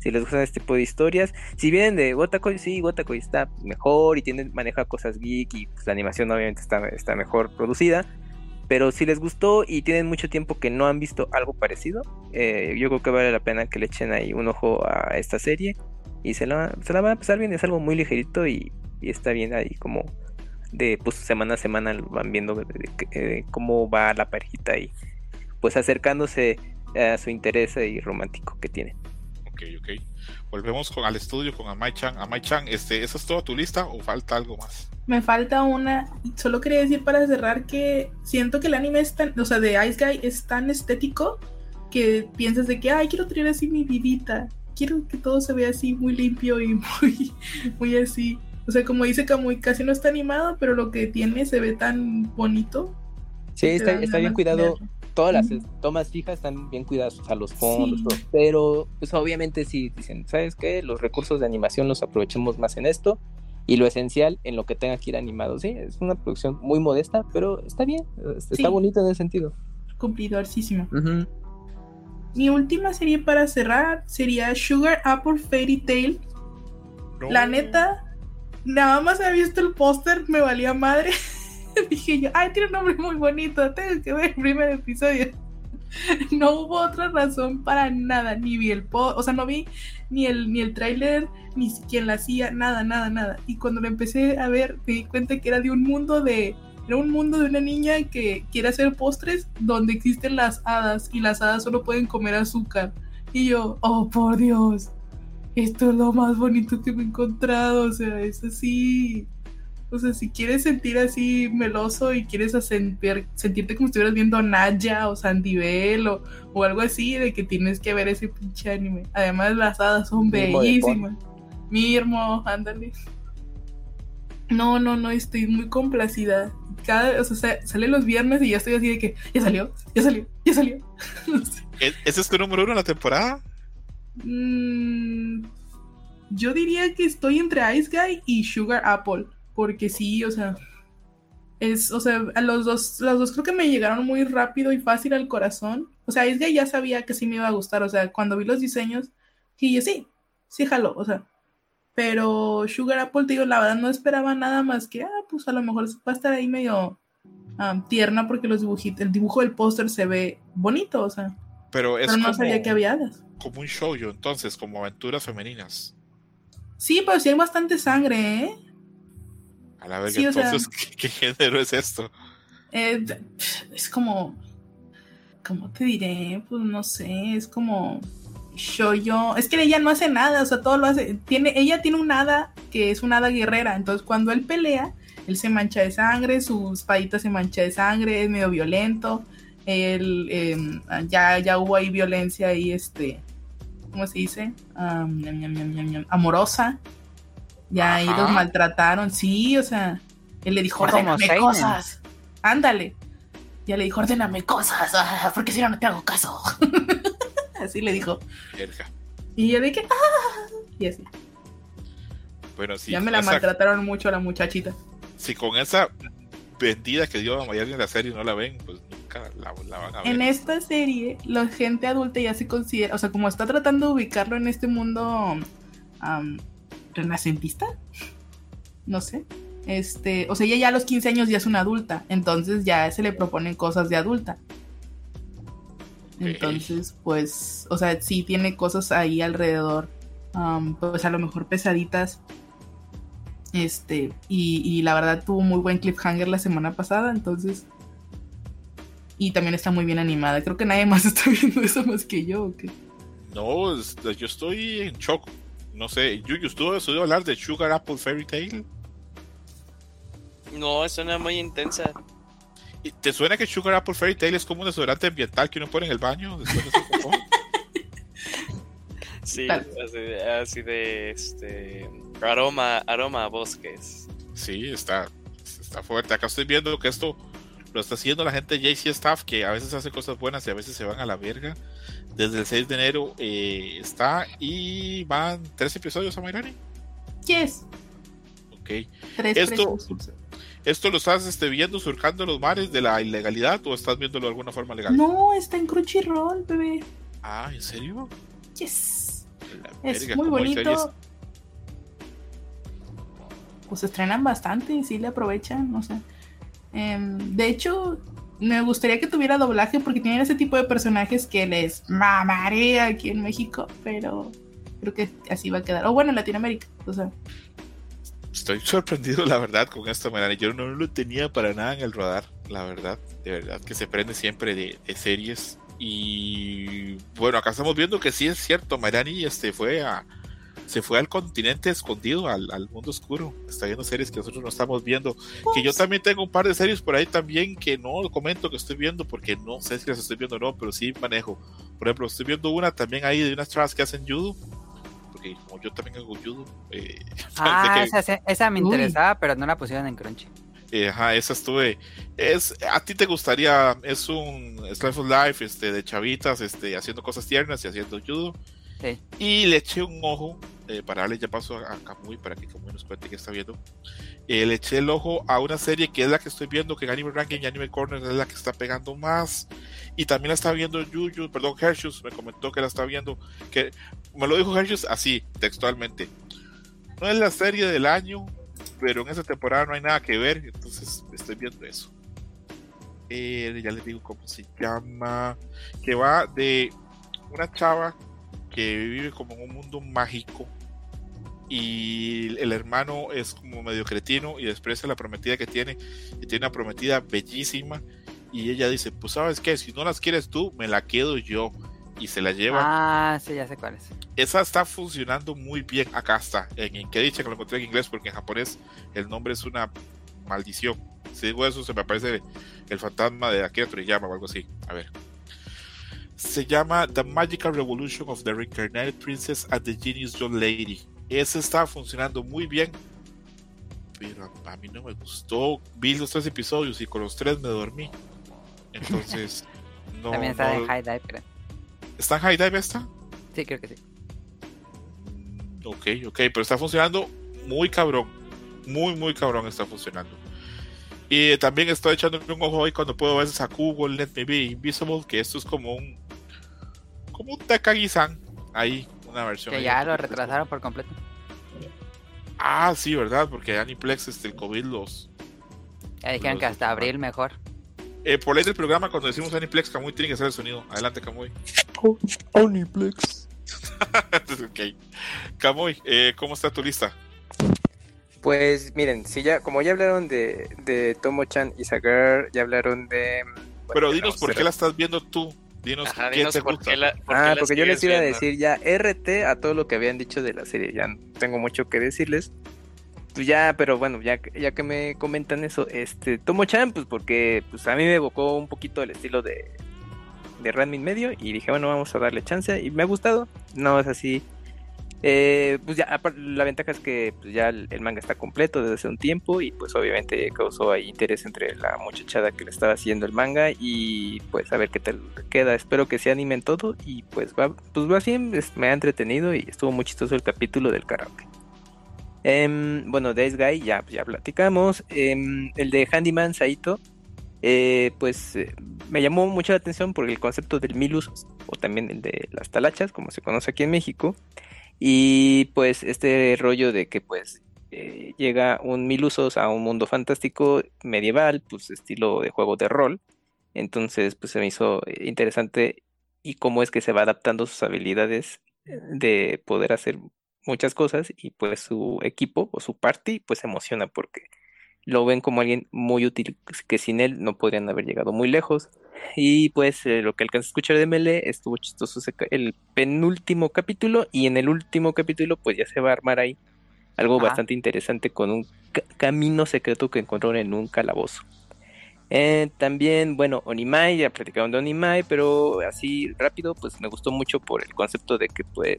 si les gustan este tipo de historias. Si vienen de Wotakoi, sí, Wotakoi está mejor y tiene, maneja cosas geek y pues, la animación obviamente está, está mejor producida. Pero si les gustó y tienen mucho tiempo que no han visto algo parecido, eh, yo creo que vale la pena que le echen ahí un ojo a esta serie. Y se la, se la van a pasar bien, es algo muy ligerito y, está bien ahí como de pues semana a semana van viendo cómo va la parejita y pues acercándose a su interés y romántico que tienen. Ok, ok. Volvemos con, al estudio con Amai-chan. Amai-chan, este, ¿esa es toda tu lista o falta algo más? Me falta una. Solo quería decir para cerrar que siento que el anime es tan, o sea, de Ice Guy es tan estético que piensas de que, ay, quiero tener así mi vidita. Quiero que todo se vea así muy limpio y muy, muy así. O sea, como dice Kamui, casi no está animado, pero lo que tiene se ve tan bonito. Sí, está, está bien cuidado todas las tomas fijas están bien cuidadas, a los fondos, pero pues obviamente si dicen, ¿sabes qué? Los recursos de animación los aprovechemos más en esto y lo esencial en lo que tenga que ir animado. Sí, es una producción muy modesta, pero está bien, está bonito en ese sentido. Cumplidorcísimo. Mi última serie para cerrar sería Sugar Apple Fairy Tail. La neta, nada más he visto el póster, me valía madre. dije yo, ay, tiene un nombre muy bonito, tengo que ver el primer episodio. No hubo otra razón para nada, ni vi el post, o sea, no vi ni el, ni el tráiler, ni quién la hacía, nada, nada, nada. Y cuando lo empecé a ver, me di cuenta que era de un mundo de, era un mundo de una niña que quiere hacer postres donde existen las hadas y las hadas solo pueden comer azúcar. Y yo, oh por Dios, esto es lo más bonito que me he encontrado, o sea, es así o sea, si quieres sentir así meloso y quieres sentir, sentirte como si estuvieras viendo Naya o Sandivel o, o, algo así, de que tienes que ver ese pinche anime. Además, las hadas son bellísimas. Mirmo, ándale. No, no, no, estoy muy complacida. Cada, o sea, sale los viernes y ya estoy así de que ya salió, ya salió, ya salió. ¿E-, ¿Ese es tu número uno en la temporada? Mm, yo diría que estoy entre Ice Guy y Sugar Apple porque sí, o sea, es, o sea, a los dos, los dos creo que me llegaron muy rápido y fácil al corazón. O sea, es que ya sabía que sí me iba a gustar, o sea, cuando vi los diseños, y yo sí, sí jaló, o sea. Pero Sugar Apple, digo, la verdad no esperaba nada más que, ah, pues a lo mejor va a estar ahí medio tierna porque los dibujitos, el dibujo del póster se ve bonito, o sea. Pero, es no sabía que había hadas. Como un shoujo, entonces, como aventuras femeninas. Sí, pero sí hay bastante sangre, ¿eh? A la vez, entonces, ¿qué, género es esto? Eh, es como. ¿Cómo te diré? Pues no sé, es como. Yo, es que ella no hace nada, o sea, todo lo hace. Tiene, ella tiene un hada que es una hada guerrera, entonces cuando él pelea, él se mancha de sangre, su espadita se mancha de sangre, es medio violento. Él, em, ya, ya hubo ahí violencia ahí, este, ¿cómo se dice? amorosa. Ya ahí los maltrataron, sí, o sea, él le dijo, ordéname cosas. Ándale. Ya le dijo, ordéname cosas, porque si no, no te hago caso. así le dijo. Y yo dije, ah, y así. Bueno, sí. Ya me la maltrataron mucho a la muchachita. Si con esa vendida que dio a Miami en la serie no la ven, pues nunca la, van a ver. En esta serie, la gente adulta ya se considera, o sea, como está tratando de ubicarlo en este mundo renacentista, no sé. Este, o sea, ella ya a los 15 años ya es una adulta, entonces ya se le proponen cosas de adulta. Entonces, pues, o sea, sí tiene cosas ahí alrededor, um, pues a lo mejor pesaditas. Este, y, la verdad tuvo muy buen cliffhanger la semana pasada, entonces. Y también está muy bien animada. Creo que nadie más está viendo eso más que yo, ¿o qué? No, yo estoy en shock no sé, Yuyu, ¿tú has oído hablar de Sugar Apple Fairy Tale? No, suena muy intensa. ¿Y ¿Te suena que Sugar Apple Fairy Tale es como un desodorante ambiental que uno pone en el baño después de Sí, así, de este aroma, aroma a bosques. Sí, está, está fuerte. Acá estoy viendo que esto lo está haciendo la gente de JC Staff, que a veces hace cosas buenas y a veces se van a la verga. Desde el 6 de enero eh, está y van tres episodios a Mayrani. Yes. Ok. Tres Esto- preciosos. ¿Esto lo estás este, viendo surcando los mares de la ilegalidad o estás viéndolo de alguna forma legal? No, está en Crunchyroll, bebé. Ah, ¿en serio? Yes. La Es verga, muy ¿cómo hay bonito. Pues estrenan bastante y sí le aprovechan, no sé. Em, de hecho, me gustaría que tuviera doblaje porque tienen ese tipo de personajes que les mamaría aquí en México, pero creo que así va a quedar. O bueno, en Latinoamérica. O sea, Estoy sorprendido, la verdad, con esto, Melanie. Yo no lo tenía para nada en el radar, la verdad. De verdad que se prende siempre de, de series. Y bueno, acá estamos viendo que sí es cierto. Melanie este, fue a, se fue al continente escondido, al, al mundo oscuro. Está viendo series que nosotros no estamos viendo. Que yo también tengo un par de series por ahí también que no comento que estoy viendo porque no sé si las estoy viendo o no, pero sí manejo. Por ejemplo, estoy viendo una también ahí de unas chavas que hacen judo. Porque como yo también hago judo. eh, Ah, que- esa, esa me Uy. interesaba, pero no la pusieron en Crunchy. eh, ajá, esa estuve. Es, a ti te gustaría, es un Slice of Life este, de chavitas este, haciendo cosas tiernas y haciendo judo. Sí. Y le eché un ojo, eh, para darle ya paso a, a Kamui para que Kamui nos cuente qué está viendo. Eh, le eché el ojo a una serie que es la que estoy viendo, que en Anime Ranking y Anime Corner es la que está pegando más. Y también la está viendo Yuyu, perdón, Hershus me comentó que la está viendo. que Me lo dijo Hershus así, textualmente. No es la serie del año, pero en esa temporada no hay nada que ver, entonces estoy viendo eso. Eh, ya les digo cómo se llama, que va de una chava que vive como en un mundo mágico y el hermano es como medio cretino y desprecia a la prometida que tiene y tiene una prometida bellísima y ella dice, pues sabes qué, si no las quieres tú, me la quedo yo y se la lleva Ah, sí, ya sé cuál es. esa está funcionando muy bien. Acá está. En, en que dicha que lo encontré en inglés porque en japonés el nombre es una maldición. Si digo eso, se me aparece el fantasma de Akira Toriyama o algo así. A ver. Se llama The Magical Revolution of the Reincarnated Princess and the Genius Young Lady. Ese está funcionando muy bien. Pero a, mí no me gustó. Vi los tres episodios y con los tres me dormí. Entonces, no. También está no- de High Dive, pero... ¿Está en High Dive esta? Sí, creo que sí. Ok, ok, pero está funcionando muy cabrón. Muy, muy cabrón está funcionando. Y también estoy echando un ojo ahí cuando puedo ver a Google Let Me Be Invisible, que esto es como un. como un Takagi-san. Ahí, una versión. Que ya lo poquito retrasaron por completo. Ah, sí, ¿verdad? Porque Aniplex, este, el COVID los. Ya dijeron Los que hasta abril mejor. Eh, por ley del programa, cuando decimos Aniplex, Kamui tiene que hacer el sonido. Adelante, Kamui. Oniplex. ok. Eh, ¿cómo está tu lista? Pues miren, si ya, como ya hablaron de, de Tomo-chan y Sagar, ya hablaron de. Pero dinos no, por qué la estás viendo tú. Dinos Ajá, qué dinos te por gusta. qué la. por Ah, porque yo les iba a decir ya RT a todo lo que habían dicho de la serie. Ya no tengo mucho que decirles. Pues ya, pero bueno, ya, que- ya que me comentan eso, este, Tomo-chan, pues porque pues a mí me evocó un poquito el estilo de, de Ranmin medio y dije, bueno, vamos a darle chance y me ha gustado. No es así. Eh, pues ya, la ventaja es que pues ya el, manga está completo desde hace un tiempo y pues obviamente causó ahí interés entre la muchachada que le estaba haciendo el manga y pues a ver qué tal queda. Espero que se animen todo y pues va, pues va me ha entretenido y estuvo muy chistoso el capítulo del karaoke. Em, bueno, Ace Guy ya, ya platicamos. Em, el de Handyman Saito, eh, pues eh, me llamó mucho la atención por el concepto del Milus o también el de las talachas, como se conoce aquí en México. Y pues este rollo de que pues eh, llega un Milusos a un mundo fantástico medieval, pues estilo de juego de rol. Entonces pues se me hizo eh, interesante y cómo es que se va adaptando sus habilidades de poder hacer muchas cosas y pues su equipo o su party pues se emociona porque lo ven como alguien muy útil que sin él no podrían haber llegado muy lejos. Y pues eh, lo que alcancé a escuchar de Mele estuvo chistoso el penúltimo capítulo y en el último capítulo pues ya se va a armar ahí algo Ajá. bastante interesante con un ca- camino secreto que encontraron en un calabozo. Eh, también, bueno, Onimai, ya platicaron de Onimai, pero así rápido, pues me gustó mucho por el concepto de que pues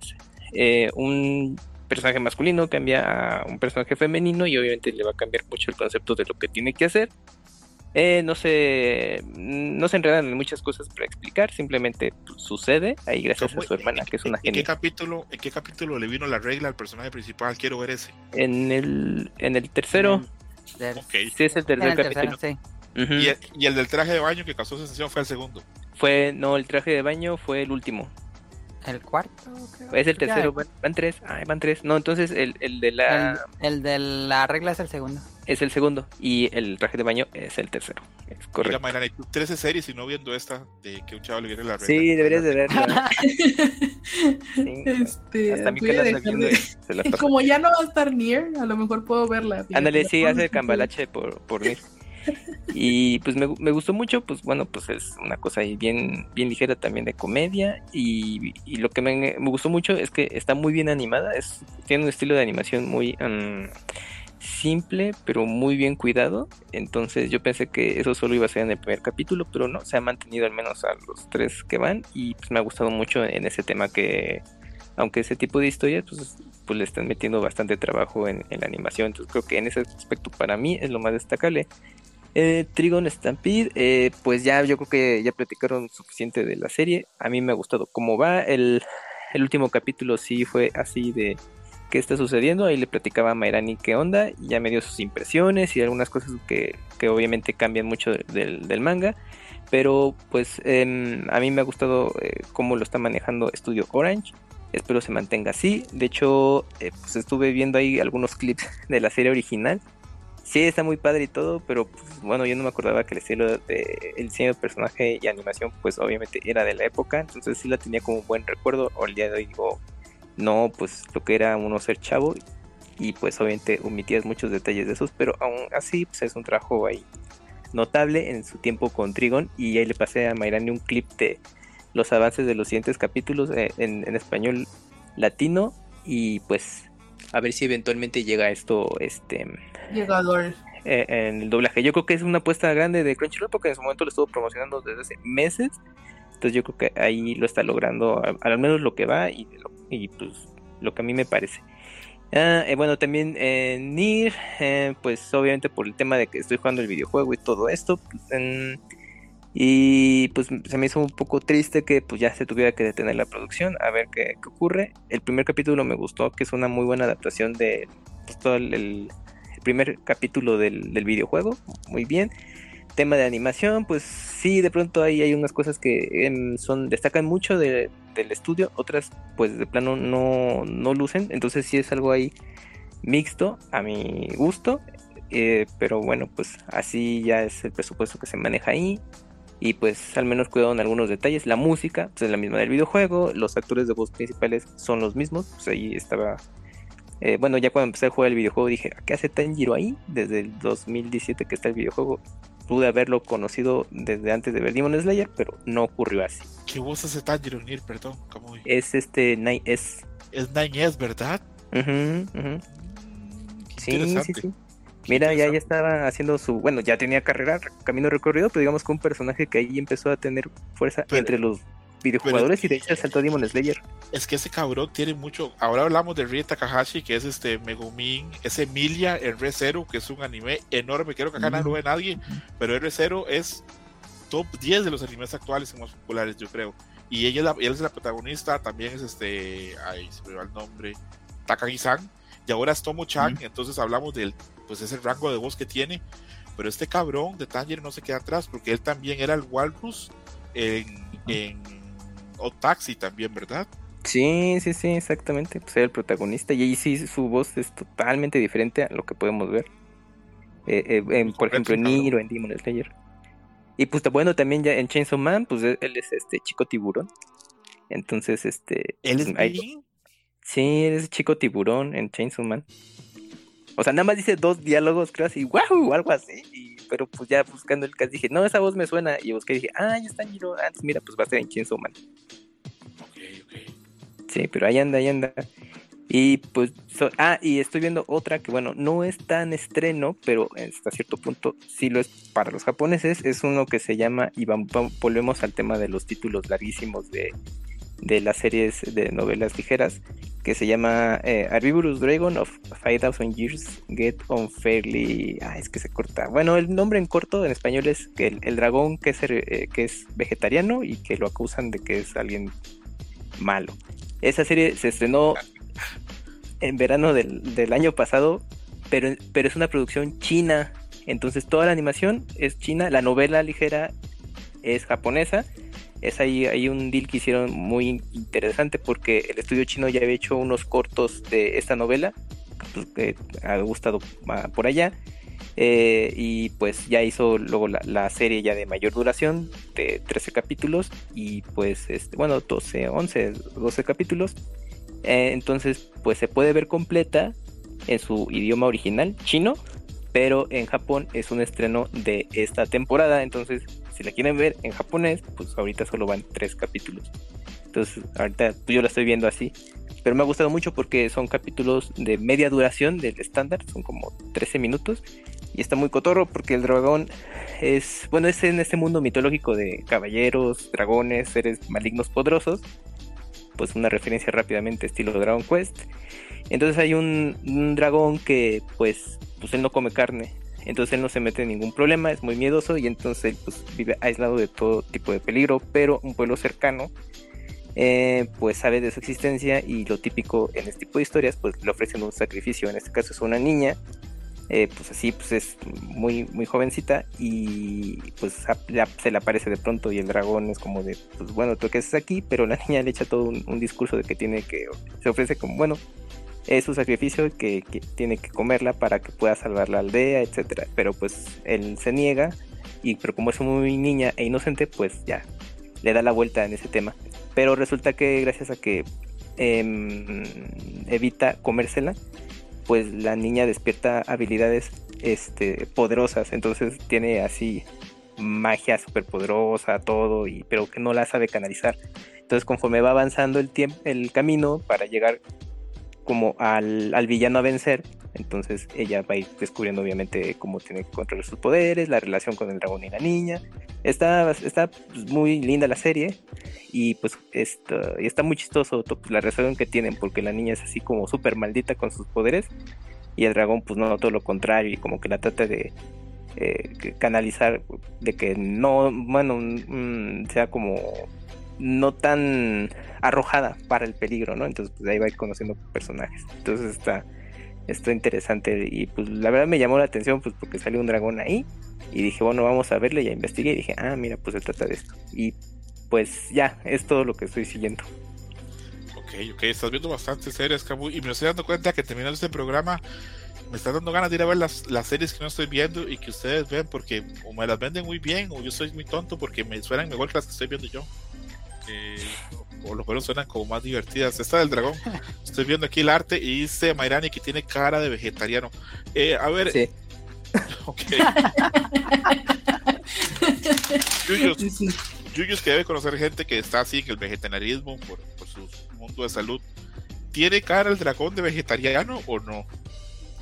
eh, un personaje masculino, cambia a un personaje femenino y obviamente le va a cambiar mucho el concepto de lo que tiene que hacer. Eh, no se no se enredan en muchas cosas para explicar, simplemente sucede ahí gracias a su hermana, que es una ¿En qué capítulo, en qué capítulo le vino la regla al personaje principal? Quiero ver ese. En el en el tercero. Okay. Sí, es el tercer En el capítulo. tercero, sí. Y, el, y el del traje de baño que causó sensación fue el segundo. Fue, no, el traje de baño fue el último. El cuarto, creo. Es el tercero, van, van tres. Ay, van tres. No, entonces el, el de la. El, el de la regla es el segundo. Es el segundo. Y el traje de baño es el tercero. Es Mira, correcto. Tú 13 series y no viendo esta de que un chaval le viene la regla. Sí, deberías de verla. Sí. Este, Hasta mí que la viendo se como ya no va a estar Nier, a lo mejor puedo verla. Ándale, sí, hace cambalache por, por mí. Y pues me, gustó mucho, pues bueno, pues es una cosa ahí bien, bien ligera también de comedia. Y, lo que me, gustó mucho es que está muy bien animada, es, tiene un estilo de animación muy mm, simple, pero muy bien cuidado. Entonces yo pensé que eso solo iba a ser en el primer capítulo, pero no, se ha mantenido al menos a los tres que van. Y pues me ha gustado mucho en ese tema que, aunque ese tipo de historias, pues pues le están metiendo bastante trabajo en, en la animación. Entonces creo que en ese aspecto para mí es lo más destacable. Eh, Trigon Stampede, eh, pues ya yo creo que ya platicaron suficiente de la serie. A mí me ha gustado cómo va. El, el último capítulo sí fue así de qué está sucediendo. Ahí le platicaba a Mayrani qué onda. Y ya me dio sus impresiones y algunas cosas que, que obviamente cambian mucho del, del manga. Pero pues em, a mí me ha gustado eh, cómo lo está manejando Studio Orange. Espero se mantenga así. De hecho, eh, pues estuve viendo ahí algunos clips de la serie original. Sí, está muy padre y todo, pero pues, bueno, yo no me acordaba que el estilo de el diseño de personaje y animación, pues obviamente era de la época, entonces sí la tenía como un buen recuerdo. O el día de hoy digo, no, pues lo que era uno ser chavo y pues obviamente omitías muchos detalles de esos, pero aún así pues es un trabajo ahí notable en su tiempo con Trigon y ahí le pasé a Mayrani un clip de los avances de los siguientes capítulos eh, en, en español latino y pues a ver si eventualmente llega esto este Llegador. eh, en el doblaje. Yo creo que es una apuesta grande de Crunchyroll porque en su momento lo estuvo promocionando desde hace meses. Entonces yo creo que ahí lo está logrando, al menos lo que va y, lo- y, pues lo que a mí me parece. Ah, eh, bueno, también eh, Nier, eh, pues obviamente por el tema de que estoy jugando el videojuego y todo esto. pues, y pues se me hizo un poco triste que pues ya se tuviera que detener la producción a ver qué, qué ocurre. El primer capítulo me gustó, que es una muy buena adaptación de pues, todo el, primer capítulo del, del videojuego. Muy bien. Tema de animación, pues sí, de pronto ahí hay unas cosas que em, son destacan mucho de- del estudio, otras pues de plano no, no lucen. Entonces sí es algo ahí mixto a mi gusto. eh, pero bueno, pues así ya es el presupuesto que se maneja ahí. Y pues al menos cuidado en algunos detalles. La música pues, es la misma del videojuego. Los actores de voz principales son los mismos. Pues ahí estaba. eh, bueno, ya cuando empecé a jugar el videojuego dije, ¿qué hace Tanjiro ahí? Desde el 2017 que está el videojuego. Pude haberlo conocido desde antes de ver Demon Slayer, pero no ocurrió así. ¿Qué voz hace Tanjiro Nier? Perdón, ¿cómo? Es este Night S. Es Nine ¿verdad? Ujú, ujú. Mm, Sí, sí, sí. Mira, ya, ya estaba haciendo su. Bueno, ya tenía carrera, camino recorrido, pero digamos que un personaje que ahí empezó a tener fuerza Pero- entre los videojugadores y de hecho saltó Demon Slayer. Es que ese cabrón tiene mucho. Ahora hablamos de Rie Takahashi, que es este Megumin. Es Emilia en Re Zero, que es un anime enorme. Creo que acá no lo ve nadie, pero R Zero es top 10 de los animes actuales y más populares, yo creo. Y ella es la, ella es la protagonista, también es este. Ay, se me va el nombre. Takagi-san. Y ahora es Tomo-chan. Entonces hablamos del. Pues ese rango de voz que tiene. Pero este cabrón de Tanjiro no se queda atrás, porque él también era el Walrus en, en O Taxi también, ¿verdad? Sí, sí, sí, exactamente. Pues era el protagonista y ahí sí su voz es totalmente diferente a lo que podemos ver. Eh, eh, en, por ejemplo, en cabrón. Nier o en Demon Slayer. Y pues bueno, también ya en Chainsaw Man, pues él es este chico tiburón. Entonces, este. Él es pues, ahí- bien. Sí, él es chico tiburón en Chainsaw Man. O sea, nada más dice dos diálogos, creo así, wow, algo así. y- pero pues ya buscando el caso dije, no, esa voz me suena. Y busqué y dije, ah, ya está Giro. Ah, pues mira, pues va a ser en Chainsaw Man. Ok, ok. Sí, pero ahí anda, ahí anda. Y pues, ah, y estoy viendo otra que, bueno, no es tan estreno, pero hasta cierto punto sí lo es para los japoneses. Es uno que se llama, y volvemos al tema de los títulos larguísimos de, de las series de novelas ligeras, que se llama eh, Dragon of 5000 Years Get Unfairly. Ah, es que se corta. Bueno, el nombre en corto en español es que el, dragón que es, eh, que es vegetariano y que lo acusan de que es alguien malo. Esa serie se estrenó en verano del, del año pasado, pero, pero es una producción china. Entonces toda la animación es china, la novela ligera es japonesa es ahí hay un deal que hicieron muy interesante porque el estudio chino ya había hecho unos cortos de esta novela pues, que ha gustado ah, por allá eh, y pues ya hizo luego la, serie ya de mayor duración de 13 capítulos y pues este, bueno 12 11 12 capítulos. Eh, entonces pues se puede ver completa en su idioma original chino pero en Japón es un estreno de esta temporada. Entonces si la quieren ver en japonés, pues ahorita solo van tres capítulos. Entonces, ahorita yo la estoy viendo así. Pero me ha gustado mucho porque son capítulos de media duración del estándar, son como 13 minutos. Y está muy cotorro porque el dragón es, bueno, es en este mundo mitológico de caballeros, dragones, seres malignos poderosos. Pues una referencia rápidamente estilo Dragon Quest. Entonces hay un, un dragón que pues, pues él no come carne, entonces él no se mete en ningún problema, es muy miedoso y entonces pues, vive aislado de todo tipo de peligro, pero un pueblo cercano eh, pues sabe de su existencia y lo típico en este tipo de historias pues le ofrecen un sacrificio, en este caso es una niña, eh, pues así pues es muy muy jovencita y pues se le aparece de pronto y el dragón es como de pues bueno tú qué haces aquí pero la niña le echa todo un, un discurso de que tiene que se ofrece como bueno es su sacrificio que, tiene que comerla para que pueda salvar la aldea, etcétera. Pero pues él se niega y pero como es muy niña e inocente, pues ya le da la vuelta en ese tema. Pero resulta que gracias a que em, evita comérsela, pues la niña despierta habilidades este, poderosas. Entonces tiene así magia súper poderosa, todo, y, pero que no la sabe canalizar. Entonces conforme va avanzando el tiempo, el camino para llegar como al, al, villano a vencer. Entonces ella va a ir descubriendo obviamente cómo tiene que controlar sus poderes, la relación con el dragón y la niña. Está, está pues, muy linda la serie y pues esto, y está muy chistoso pues, la relación que tienen porque la niña es así como súper maldita con sus poderes y el dragón pues no, todo lo contrario y como que la trata de eh, canalizar de que no, bueno, mm, sea como no tan arrojada para el peligro, ¿no? Entonces, pues ahí va a ir conociendo personajes. Entonces está, está interesante y pues la verdad me llamó la atención pues porque salió un dragón ahí y dije, bueno, vamos a verle, ya investigué y dije, ah, mira, pues se trata de esto. Y pues ya, es todo lo que estoy siguiendo. Ok, ok, estás viendo bastante series, Cabu, y me estoy dando cuenta que terminando este programa me está dando ganas de ir a ver las, las series que no estoy viendo y que ustedes ven porque o me las venden muy bien o yo soy muy tonto porque me suenan mejor que las que estoy viendo yo o los juegos suenan como más divertidas. Esta del dragón, estoy viendo aquí el arte y dice Mayrani que tiene cara de vegetariano. Eh, a ver. Sí. Ok. Yuyos, que debe conocer gente que está así en el vegetarianismo por, por su mundo de salud. ¿Tiene cara el dragón de vegetariano o no?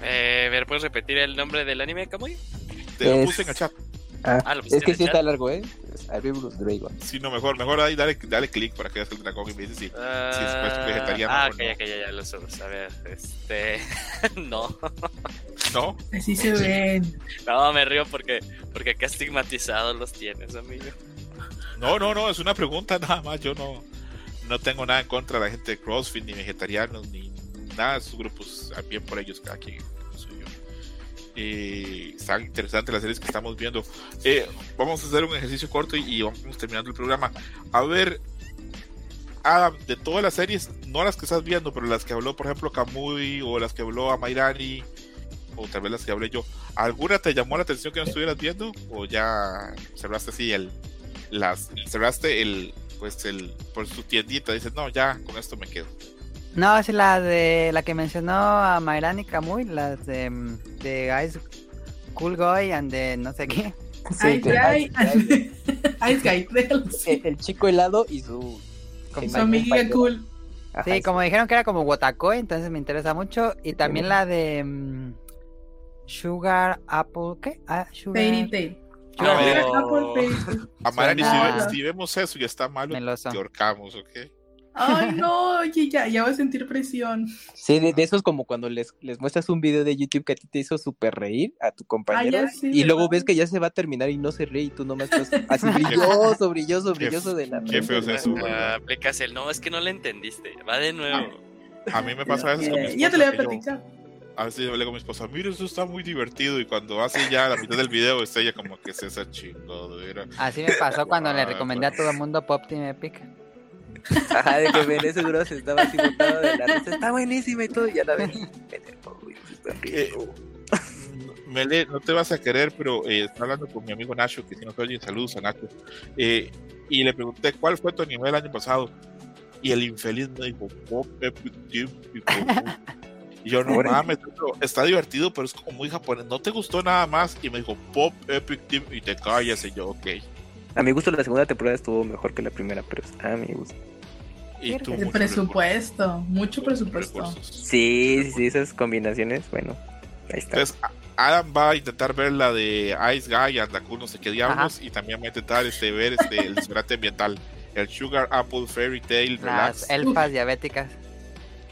Eh, ver, ¿puedes repetir el nombre del anime, Kamui? Te lo puse en el chat. Ah, ah es que sí está largo, ¿eh? Dragon. Sí, no, mejor, mejor ahí dale, dale clic para que veas el dragón y me dices si, uh, si es vegetariano. Ah, ok, ok, ya, ya lo subes. A ver, este. no. ¿No? Así se ven. No, me río porque, porque acá estigmatizados los tienes, amigo. No, no, no, es una pregunta nada más. Yo no, no tengo nada en contra de la gente de CrossFit, ni vegetarianos, ni nada de sus grupos. Bien por ellos, cada quien eh, están interesantes las series que estamos viendo. Eh, vamos a hacer un ejercicio corto y, vamos terminando el programa. A ver, Adam, de todas las series, no las que estás viendo, pero las que habló, por ejemplo, Kamui o las que habló a Mayrani o tal vez las que hablé yo, ¿alguna te llamó la atención que no estuvieras viendo? ¿O ya cerraste así el, las, cerraste el, pues el, por su tiendita, dices, no, ya, con esto me quedo? No, es la de la que mencionó a Mayrani Kamui, la de, de Ice Cool Guy and de no sé qué. Ice, Guy. Ice Guy. El, chico helado y su, su amiga cool. sí, como dijeron que era como Wotakoi, entonces me interesa mucho. Y también la de um, Sugar Apple, ¿qué? Ah, Sugar... Fairy Tail. A Marani, si, vemos eso y está malo, te ahorcamos, ¿ok? Ay, no, oye, ya, ya voy a sentir presión. Sí, de, de esos como cuando les, les muestras un video de YouTube que a ti te hizo súper reír a tu compañero y luego ves que ya se va a terminar y no se ríe y tú nomás estás así brilloso, brilloso, Qué- brilloso de la qué feo es eso, Ah, ¿verdad? aplicas el no, es que no le entendiste. Va de nuevo. A mí me pasa a veces con mi ya te lo voy a que yo- platicar. a veces yo le digo a mi esposa, mira, eso está muy divertido. Y cuando hace ya la mitad del video, está ella como que es esa chingadera. Así me pasó cuando le recomendé a todo el mundo Pop Team Epic. Ajá, de que Bené seguro se estaba así botado de la risa, está buenísima y todo, y ya la ven. está riendo. Mele, no te vas a querer, pero eh, estaba hablando con mi amigo Nacho, que si nos oye, saludos a Nacho. Eh, y le pregunté cuál fue tu anime el año pasado. Y el infeliz me dijo, Pop Epic Team. Y, yo, no mames, pero está divertido, pero es como muy japonés. ¿No te gustó nada más? Y me dijo, Pop Epic Team. Y te callas. Y yo, ok. A mi gusto la segunda temporada estuvo mejor que la primera, pero a mi gusto. Y tú, El mucho presupuesto, mucho recurso, presupuesto. recursos. Sí, sí, sí, esas combinaciones, bueno, ahí está. Entonces, a- Adam va a intentar ver la de Ice Guy, Andaku, no sé qué diablos, y también va a intentar este, ver este, el desodorante ambiental. El Sugar Apple Fairy Tale Relax, Las elfas diabéticas.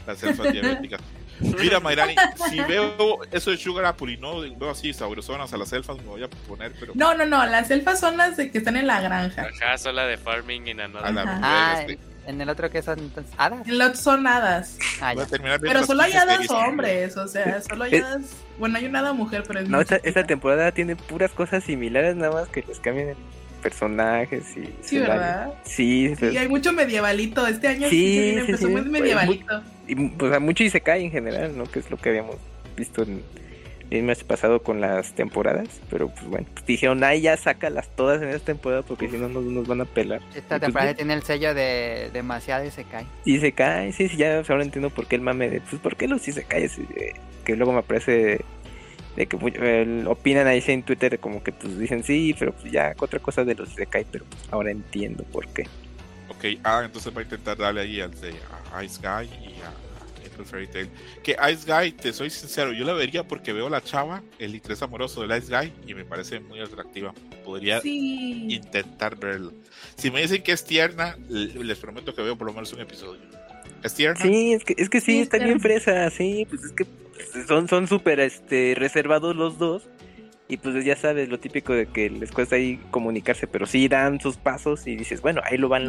las elfas diabéticas. Mira, Mayrani, si veo eso de Sugar Apple y no veo así sabrosonas a las elfas, me voy a poner, pero No, no, no, las elfas son las de que están en la granja. Ajá, sola de Farming in a Another. la Ajá. Ah, este, en el otro que son entonces hadas. En los son hadas. Ah, Pero solo hay 15 hadas hombres, o sea, solo hay Eh. hadas. Bueno, hay una hada mujer, pero es No, esta, temporada tiene puras cosas similares, nada más que les cambian el personajes y Sí. ¿verdad? Sí, pero- Sí, hay mucho medievalito. Este año Sí, sí, se viene, sí, empezó sí. muy medievalito. y, pues a mucho y se cae en general, ¿no? Que es lo que habíamos visto en el mes pasado con las temporadas, pero pues bueno, pues dijeron, ay, ya sácalas todas en esta temporada porque si no nos, nos van a pelar. Esta pues, temporada tiene el sello de demasiado y se cae. Y se cae, sí, sí, ya ahora entiendo por qué el mame de, pues, ¿por qué los se cae? que luego me parece de que el- opinan ahí en Twitter como que pues dicen sí, pero pues ya otra cosa de los se cae, pero pues, ahora entiendo por qué. Ok, ah, entonces va a intentar darle ahí al de a Ice Guy y a, a April Fairy Tail. Que Ice Guy, te soy sincero, yo la vería porque veo la chava, el interés amoroso del Ice Guy, y me parece muy atractiva. Podría Sí. intentar verlo. Si me dicen que es tierna, les prometo que veo por lo menos un episodio. ¿Es tierna? Sí, es que, es que sí, Sí, está bien fresa, sí, pues es que son son súper este, reservados los dos. Y pues ya sabes, lo típico de que les cuesta ahí comunicarse, pero sí dan sus pasos y dices, bueno, ahí lo van Mm.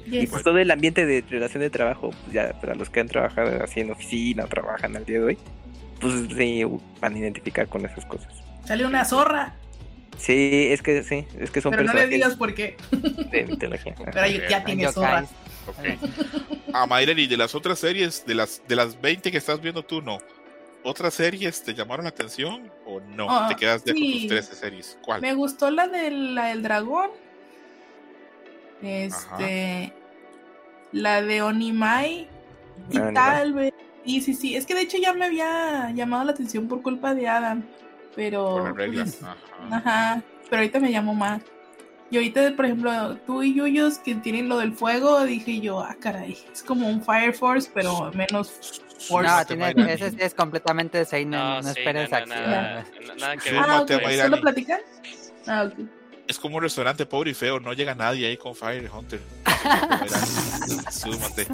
Logrando. Y Yes. pues todo el ambiente de relación de trabajo, pues ya para los que han trabajado así en oficina o trabajan al día de hoy, pues sí van a identificar con esas cosas. Sale una zorra, Sí, es que sí, es que son pero no les personajes digas por qué. de mitología. Pero ya, ya tiene zorra. Yokais. Ok. A Mayreli, de las otras series, de las, de las 20 que estás viendo tú, no. ¿Otras series te llamaron la atención o no? Ah, ¿Te quedas con sí. tus 13 series? ¿Cuál? Me gustó la del, la del dragón. Este. La de Onimai. Y Ah, Onimai. tal vez. Sí, sí, sí. Es que de hecho ya me había llamado la atención por culpa de Adam. Pero. Con las reglas. pues, Ajá. Ajá. Pero ahorita me llamó más. Y ahorita, por ejemplo, tú y Yuyos que tienen lo del fuego, dije yo, ah, caray. Es como un Fire Force, pero menos Force. No, tiene, ese sí es completamente Seinen, no, sí, esperes no, no, acción. nada, nada que. Ah, Súmate, ok. Mayrani. ¿Solo platican? Ah, ok. Es como un restaurante pobre y feo, no llega nadie ahí con Fire Hunter. Súmate.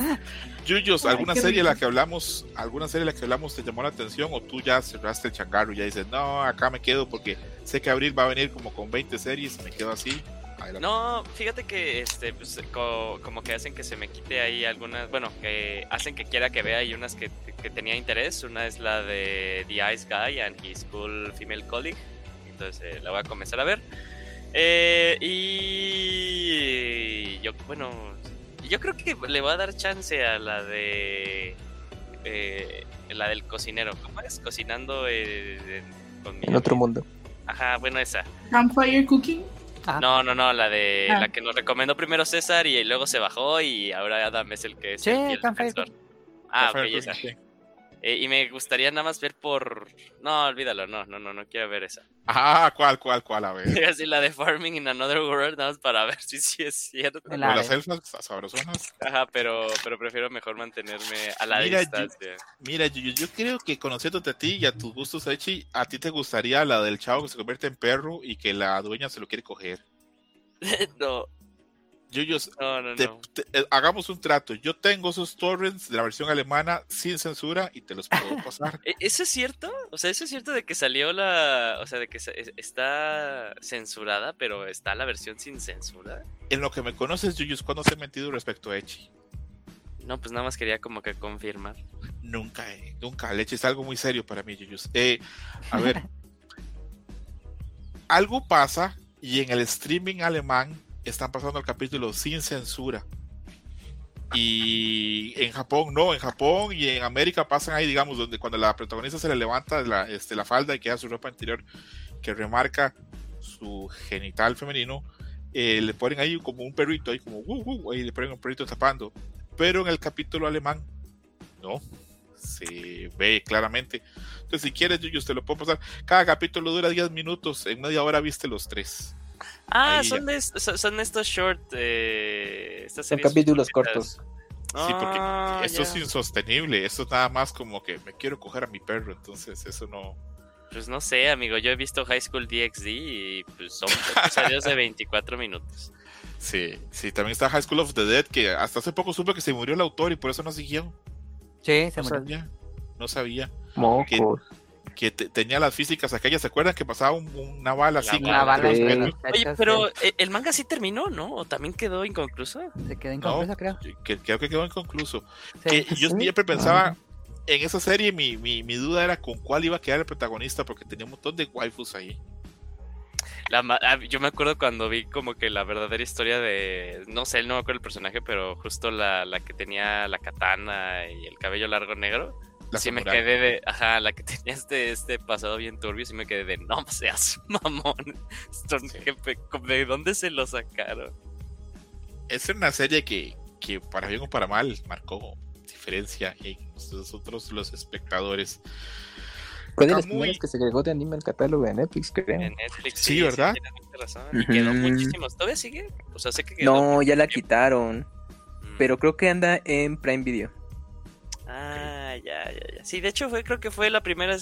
Yuyos, ¿alguna serie de la que hablamos, alguna serie de la que hablamos te llamó la atención o tú ya cerraste el changarro y ya dices, no, acá me quedo porque sé que Abril va a venir como con 20 series, me quedo así? Adelante. No, fíjate que este, pues, co- como que hacen que se me quite ahí algunas, bueno, que hacen que quiera que vea y unas que, que tenía interés. Una es la de The Ice Guy and His Cool Female Colleague. Entonces eh, la voy a comenzar a ver. Eh, y yo, bueno, yo creo que le voy a dar chance a la de eh, la del cocinero. ¿Cómo es? Cocinando eh, con mi En otro mundo. Ajá, bueno, esa. Campfire Cooking. Ah, No, no, no, la de Ah. la que nos recomendó primero César y luego se bajó y ahora Adam es el que es Sí, el, fiel Campfire defensor. Ah, ok, Fire esa. Eh, y me gustaría nada más ver por... No, olvídalo, no, no, no, no quiero ver esa. Ah, ¿cuál, cuál, cuál? A ver. Así la de Farming in Another World, nada más para ver si sí es cierto. ¿O La las elfas sabrosonas? Ajá, pero, pero prefiero mejor mantenerme a la Mira, distancia. Mira, yo, yo creo que conociéndote a ti y a tus gustos, Echi, a ti te gustaría la del chavo que se convierte en perro y que la dueña se lo quiere coger. no. Yuyos, No, no, te- no. te- eh, hagamos un trato. Yo tengo esos torrents de la versión alemana sin censura y te los puedo pasar. ¿E- ¿Eso es cierto? O sea, ¿eso es cierto de que salió la... O sea, de que se- es- está censurada, pero está la versión sin censura? En lo que me conoces, Yuyos, ¿cuándo te he mentido respecto a Echi? No, pues nada más quería como que confirmar. Nunca, eh, nunca. Leche es algo muy serio para mí, Yuyos. Eh, a ver, algo pasa y en el streaming alemán están pasando el capítulo sin censura. Y en Japón no, en Japón y en América pasan ahí, digamos, donde cuando la protagonista se le levanta la, este, la falda y queda su ropa interior que remarca su genital femenino, eh, le ponen ahí como un perrito, ahí como, "Uh, uh", ahí le ponen un perrito tapando. Pero en el capítulo alemán, no, se ve claramente. Entonces, si quieres, yo te lo puedo pasar. Cada capítulo dura 10 minutos, en media hora viste los tres. Ah, Ahí son, de son, estos short... Eh, estas Son capítulos cortos. Sí, porque Ah, esto ya. es insostenible. Esto es nada más como que me quiero coger a mi perro. Entonces, eso no. Pues no sé, amigo. Yo he visto High School DxD y pues son episodios de 24 minutos. Sí, sí, también está High School of the Dead, que hasta hace poco supe que se murió el autor y por eso no siguió. Sí, se No murió. sabía. No sabía. Mocos. Que te- tenía las físicas aquellas. ¿Se acuerdan que pasaba un- una bala así? Una bala, sí. Oye, pero sí. eh, el manga sí terminó, ¿no? ¿O también quedó inconcluso? se quedó No, inconcluso, creo. que, creo que quedó inconcluso. Sí. que yo Sí. siempre pensaba en esa serie mi, mi, mi duda era con cuál iba a quedar el protagonista porque tenía un montón de waifus ahí La ma- ah, yo me acuerdo cuando vi como que la verdadera historia de... No sé, no me acuerdo el personaje, pero justo la, la que tenía la katana y el cabello largo negro. La sí me samurai. quedé de... Ajá, la que tenía este, este pasado bien turbio, sí me quedé de... No seas mamón. Esto, Sí. ¿qué pe- ¿De dónde se lo sacaron? es una serie que, que para bien o para mal marcó diferencia en nosotros los espectadores Fue de las primeras que se agregó de anime al catálogo de Netflix, creo. En Netflix. Sí, ¿verdad? razón. Y quedó Ujú. muchísimos. ¿Todavía sigue? O sea, sé que quedó... No, ya la tiempo. quitaron. Mm. Pero creo que anda en Prime Video. Ah, ya, ya, ya. Sí, de hecho fue, creo que fue la primera.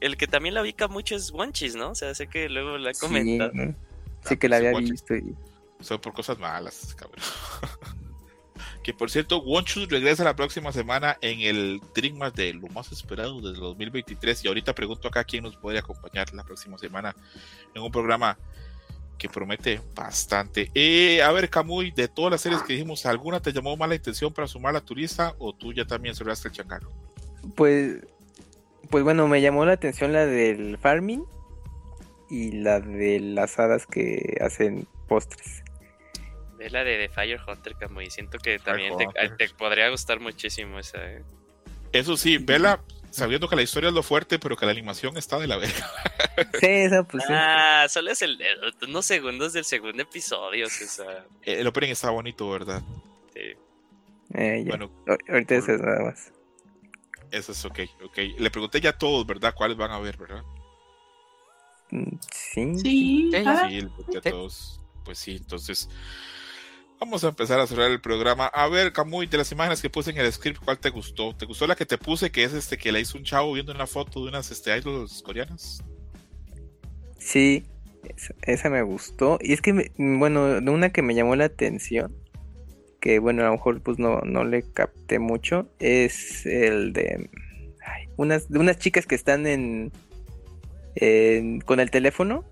El que también la ubica mucho es One Cheese, ¿no? O sea, sé que luego la he Sí, comentado. sí que la pues, había visto. y- son por cosas malas cabrón que por cierto Wonchus regresa la próxima semana en el Dreammas de lo más esperado del 2023 y ahorita pregunto acá quién nos puede acompañar la próxima semana en un programa que promete bastante. Eh, a ver, Camuy, de todas las series que dijimos, ¿alguna te llamó mala intención para sumar a tu lista o tú ya también cerraste el changarro? Pues, pues bueno, me llamó la atención la del farming y la de las hadas que hacen postres. Es la de, de Fire Hunter, como y siento que también te, te podría gustar muchísimo esa. ¿eh? Eso sí, vela sabiendo que la historia es lo fuerte, pero que la animación está de la verga. Sí, esa pues sí. Ah, solo es el, el- unos segundos del segundo episodio, Eh, El opening está bonito, ¿verdad? sí. Eh. Bueno, Ahorita eso es nada más. Eso es ok, ok. Le pregunté ya a todos, ¿verdad? ¿Cuáles van a ver, verdad? Mm, Sí. Sí, ah, le pregunté a todos. Pues sí, entonces vamos a empezar a cerrar el programa. A ver, Camuy, de las imágenes que puse en el script, ¿cuál te gustó? ¿Te gustó la que te puse, que es este que la hizo un chavo viendo una foto de unas este, idols coreanas? Sí, esa, esa me gustó. Y es que, me- bueno, de una que me llamó la atención, que bueno, a lo mejor pues no, no le capté mucho, es el de ay, unas, de unas chicas que están en, en- con el teléfono.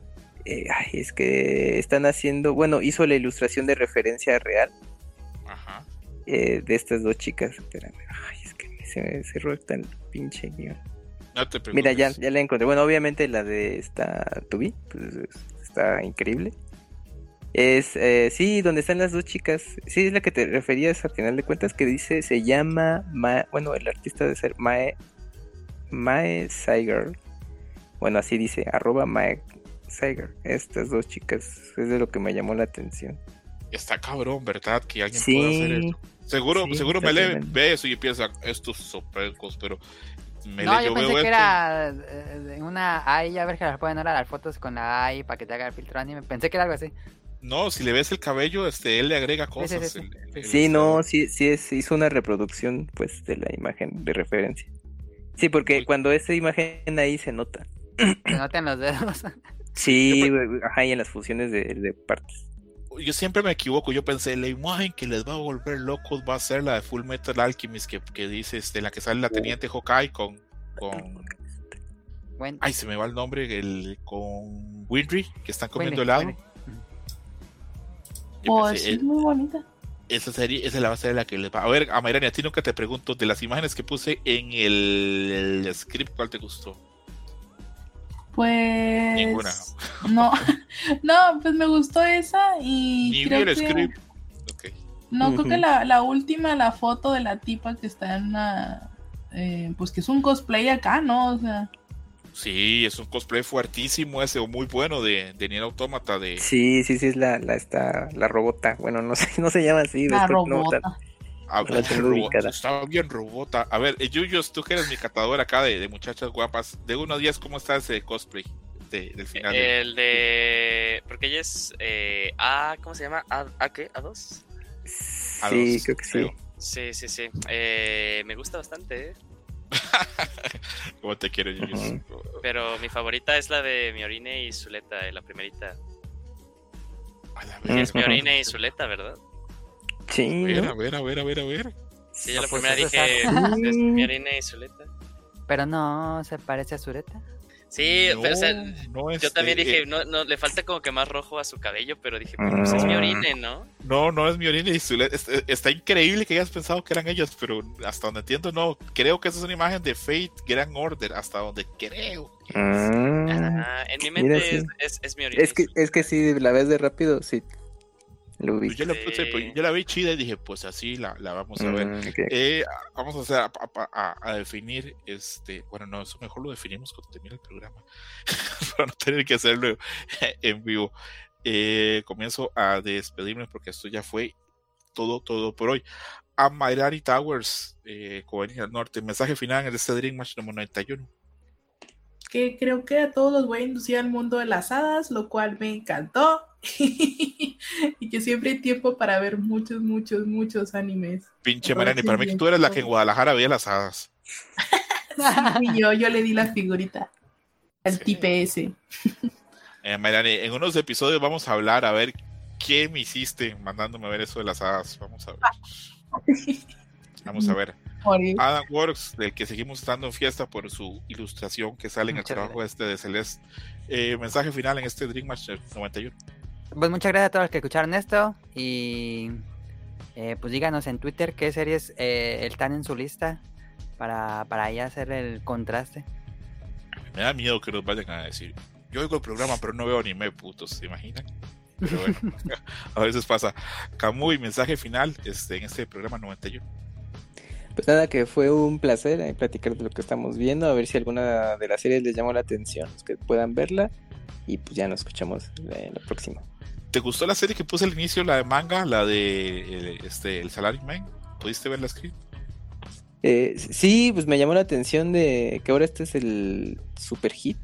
Eh, ay, es que están haciendo, bueno, hizo la ilustración de referencia real Ajá. eh, de estas dos chicas. Espérame, ay, es que se me cerró el pinche guion. No te. Mira, ya, ya la encontré. Bueno, obviamente la de esta Tubi, pues es- está increíble. Es, eh, sí, donde están las dos chicas. Sí, es la que te referías al final de cuentas, que dice, se llama, Ma- bueno, el artista de ser Mae, Mae Saiger. Bueno, así dice, arroba Mae Saiger. Estas dos chicas es de lo que me llamó la atención. Está cabrón, ¿verdad? Que alguien Sí. pueda hacer eso. Seguro, Sí, seguro me lee, ve eso y piensa, estos sopencos, pero me No, lee, yo yo pensé que esto. era eh, una AI, a ver que las pueden dar a las fotos con la AI para que te haga el filtro anime. Pensé que era algo así. No, si le ves el cabello, este, él le agrega sí, cosas. sí. el- el- Sí, el- no, sí, sí es, hizo una reproducción, pues, de la imagen de referencia. Sí, porque cuando esa imagen ahí se nota. Se notan los dedos. Sí, güey, ajá, y en las fusiones de, de partes. yo siempre me equivoco. Yo pensé, la imagen que les va a volver locos va a ser la de Full Metal Alchemist, que, que dice, este, la que sale la teniente Hawkeye con. con Bueno, ay, se me va el nombre, el, con Winry, que están comiendo Winry, helado. Winry. Oh, pensé, eh, es muy bonita. esa serie, esa la va a ser la que les va. A ver, a Mayrani, a ti nunca te pregunto, de las imágenes que puse en el, el script, ¿cuál te gustó? Pues. Ninguna. No, no, pues me gustó esa y Ni vi creo el que. script. Ok. No, creo que la, la última, la foto de la tipa que está en una. eh, pues que es un cosplay acá, ¿no? O sea. Sí, es un cosplay fuertísimo ese, o muy bueno de, de Nier Automata de. Sí, sí, sí, es la, la, esta, la robota. Bueno, no sé, no se llama así. La después no, robota. Ah. Estaba bien robota. A ver, eh, Yuyos, tú que eres mi catador acá de, de muchachas guapas, de 1 a 10, ¿cómo está ese cosplay de- del final? El de. Porque ella es. Eh, A. ¿Cómo se llama? ¿A, ¿A qué? ¿A2? A Sí, dos, creo que sí. creo. Sí, sí, sí. Eh, me gusta bastante, ¿eh? ¿Cómo te quiero? Pero mi favorita es la de Miorine y Zuleta, eh, la primerita. A la ver, Es Miorine y Zuleta, ¿verdad? Sí, a ver, a ver, a ver, a ver, a ver. Sí, yo No, la pues primera dije es Miorine y Zuleta. Pero no se parece a Zureta. Sí, pero o sea, no, yo este, también dije, eh, no, no, le falta como que más rojo a su cabello, pero dije, pues es Mm. Miorine, ¿no? no, no es Miorine y Zuleta. Es- es- Está increíble que hayas pensado que eran ellos, pero hasta donde entiendo, no. Creo que esa es una imagen de Fate Grand Order, hasta donde creo. que es. Mm. Ah, en mi mente Mira, es, sí. es, es Miorine. Es que, es que si la ves de rápido, sí. Lo vi. Pues yo, la puse, Sí. pues, yo la vi chida y dije, pues así la, la vamos a ver. Mm. Eh, vamos a, hacer, a, a- a- a definir este. Bueno, no, eso mejor lo definimos cuando termine el programa. para no tener que hacerlo en vivo. Eh, comienzo a despedirme porque esto ya fue todo, todo por hoy. A Mayrari Towers, eh, Covenant del Norte, mensaje final en este Dream Match número 91. Que creo que a todos los voy a inducir al mundo de las hadas, lo cual me encantó. y que siempre hay tiempo para ver muchos, muchos, muchos animes. Pinche sí, para mí que tú eres la que en Guadalajara veía las hadas. Y yo, yo le di la figurita al Sí. TPS. Eh, Mayrani, en unos episodios vamos a hablar a ver qué me hiciste mandándome a ver eso de las hadas. Vamos a ver. Vamos a ver. Morir. Adam Works, del que seguimos estando en fiesta por su ilustración que sale en el trabajo este de Celeste. Eh, mensaje final en este Dream Match 91. Pues muchas gracias a todos los que escucharon esto. Y eh, pues díganos en Twitter qué series eh, están en su lista para, para ahí hacer el contraste. Me da miedo que nos vayan a decir. Yo oigo el programa, pero no veo anime, putos, ¿se imaginan? Pero bueno, a veces pasa. Camuy, mensaje final este, en este programa 91. Pues nada, que fue un placer eh, platicar de lo que estamos viendo, a ver si alguna de las series les llamó la atención, que puedan verla, y pues ya nos escuchamos en la próxima. ¿Te gustó la serie que puse al inicio, la de manga, la de eh, este, El Salaryman? ¿Pudiste ver la script? Eh, sí, pues me llamó la atención de que ahora este es el super hit,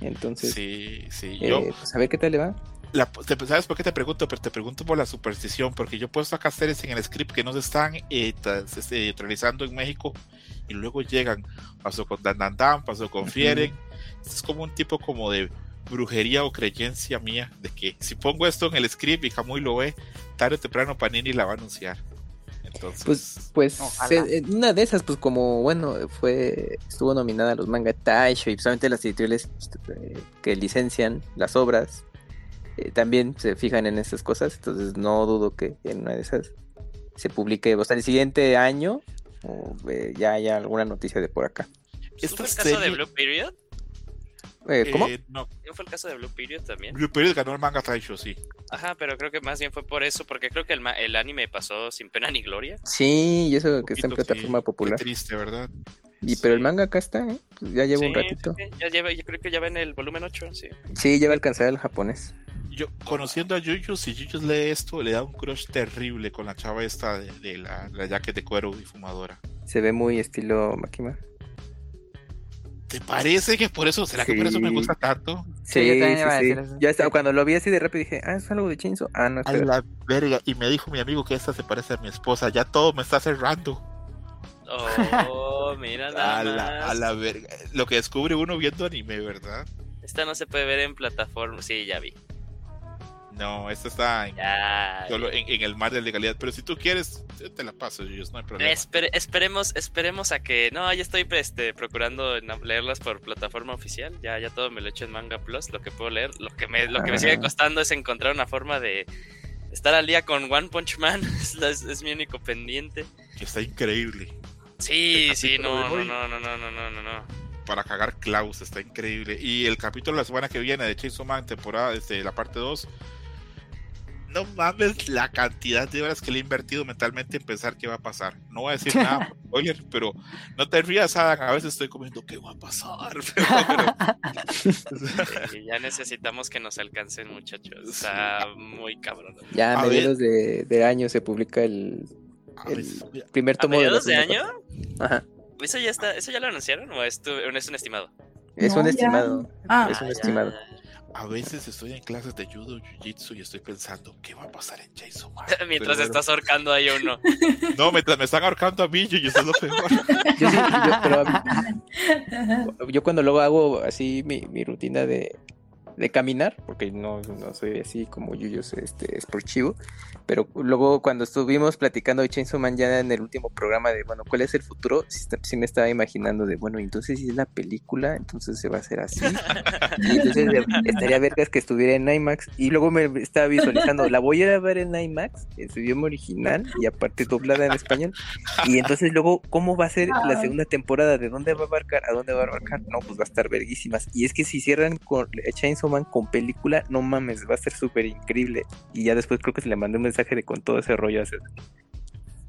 entonces, Sí, sí. eh, Yo, pues a ver qué tal le va. La- te- ¿Sabes por qué te pregunto? Pero te pregunto por la superstición, porque yo he puesto acá series en el script que no se están eh, este, realizando en México y luego llegan. Pasó con Dan Dan Dan, pasó con. Fieren. Es como un tipo como de brujería o creencia mía de que si pongo esto en el script y Camuy lo ve, tarde o temprano Panini la va a anunciar. Entonces, Pues, pues eh, una de esas, pues como bueno, fue estuvo nominada a los manga Taisho y solamente las editoriales eh, que licencian las obras eh, también se fijan en esas cosas, entonces no dudo que en una de esas se publique, o sea, el siguiente año o, eh, ya haya alguna noticia de por acá. ¿No esta fue el caso de Blue Period? Eh, ¿Cómo? eh, no, ¿No fue el caso de Blue Period también? Blue Period ganó el manga Taisho, sí. Ajá, pero creo que más bien fue por eso, porque creo que el, ma- el anime pasó sin pena ni gloria. Sí, y eso que está en sí. plataforma Qué popular. triste, ¿verdad? Y pero el manga acá está, ¿eh? Ya lleva un ratito. sí, ya lleva, yo creo que ya va en el volumen 8, sí. Sí, ya va a alcanzar el japonés. Yo, conociendo a Yuyu, si Yuyu lee esto, le da un crush terrible con la chava esta de, de la, la jacket de cuero y fumadora. Se ve muy estilo Makima. ¿Te parece que por eso, será que por eso me Sí. gusta tanto? Sí, yo también iba a decir eso. Ya está, cuando lo vi así de rápido dije, ah, es algo de Chainsaw. Ah, no, A la verga. Y me dijo mi amigo que esta se parece a mi esposa. Ya todo me está cerrando. Oh, mira nada A la, más. a la verga. Lo que descubre uno viendo anime, ¿verdad? Esta no se puede ver en plataforma. Sí, ya vi. No, esta está en, Ya. solo en, en el mar de legalidad. Pero si tú quieres, yo te la paso, Yuyos, no hay problema. Espere- esperemos, esperemos a que. No, ya estoy este, procurando leerlas por plataforma oficial. Ya, ya todo me lo he hecho en Manga Plus, lo que puedo leer. Lo que me, lo que me sigue Ah. costando es encontrar una forma de estar al día con One Punch Man. es, la- es- es mi único pendiente. Que está increíble. Sí, sí, no, no, no, no, no, no, no, no, no. Para cagar Klaus, está increíble. Y el capítulo de la semana que viene de Chainsaw Man, temporada, desde la parte 2. No mames la cantidad de horas que le he invertido mentalmente en pensar qué va a pasar. No voy a decir nada, spoiler, pero no te rías, Adam. A veces estoy comiendo qué va a pasar. Pero- pero- ya necesitamos que nos alcancen, muchachos. Está muy cabrón. Ya a A mediados de, de año se publica el a primer ¿A tomo de la mediados de año? Ajá. ¿Eso ya está, eso ya lo anunciaron o es, tu- es un estimado? Es No, un ya. estimado. Ah. es un Ah, estimado. A veces estoy en clases de judo, jiu-jitsu y estoy pensando qué va a pasar en Man. Mientras Pero estás ahorcando ahí uno. No, mientras me están ahorcando a mí, y eso es lo peor. Yo, sí, yo- pero a mí- yo cuando luego hago así mi, mi rutina de, de caminar, porque no, no soy así como Yuyos este, esportivo, pero luego cuando estuvimos platicando de Chainsaw Man ya en el último programa de, bueno, ¿cuál es el futuro? Sí, me estaba imaginando de, bueno, entonces si es la película, entonces se va a hacer así. Y entonces estaría vergas que estuviera en IMAX. Y luego me estaba visualizando, la voy a ir a ver en IMAX, en su idioma original y aparte doblada en español. Y entonces luego, ¿cómo va a ser la segunda temporada? ¿De dónde va a abarcar? ¿A dónde va a abarcar? No, pues va a estar verguísimas. Y es que si cierran con Chainsaw Man con película, no mames, va a ser súper increíble. Y ya después creo que se le mandé un mensaje de con todo ese rollo hacer.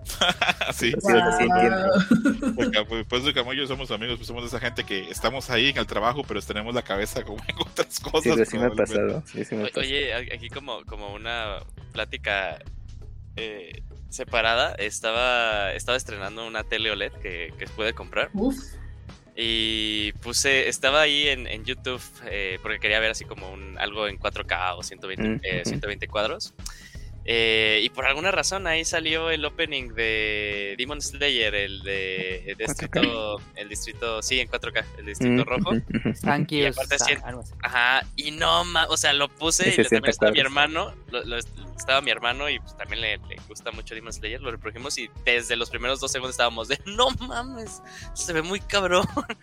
sí, Sí, o sea, sí entiendo. pues, pues de Camuyo somos amigos, pues somos de esa gente que estamos ahí en el trabajo, pero tenemos la cabeza como en otras cosas. Sí, sí me ha pasado. Sí, sí me O-. Oye, a- aquí como, como una plática eh, separada, estaba, estaba estrenando una tele OLED que, que puede comprar. Uf. Y puse, estaba ahí en, en YouTube eh, porque quería ver así como un, algo en 4K o 120, Mm, eh. 120 cuadros. Eh, y por alguna razón ahí salió el opening de Demon Slayer, el de el 4K. distrito, el distrito, sí, en 4K, el distrito Mm, rojo. Thank Y you. aparte algo así. Ajá, y no, ma- o sea, lo puse y le- 60 también estaba mi hermano, lo- lo- estaba mi hermano y pues también le, le gusta mucho Demon Slayer, lo reprodujimos y desde los primeros dos segundos estábamos de, no mames, se ve muy cabrón.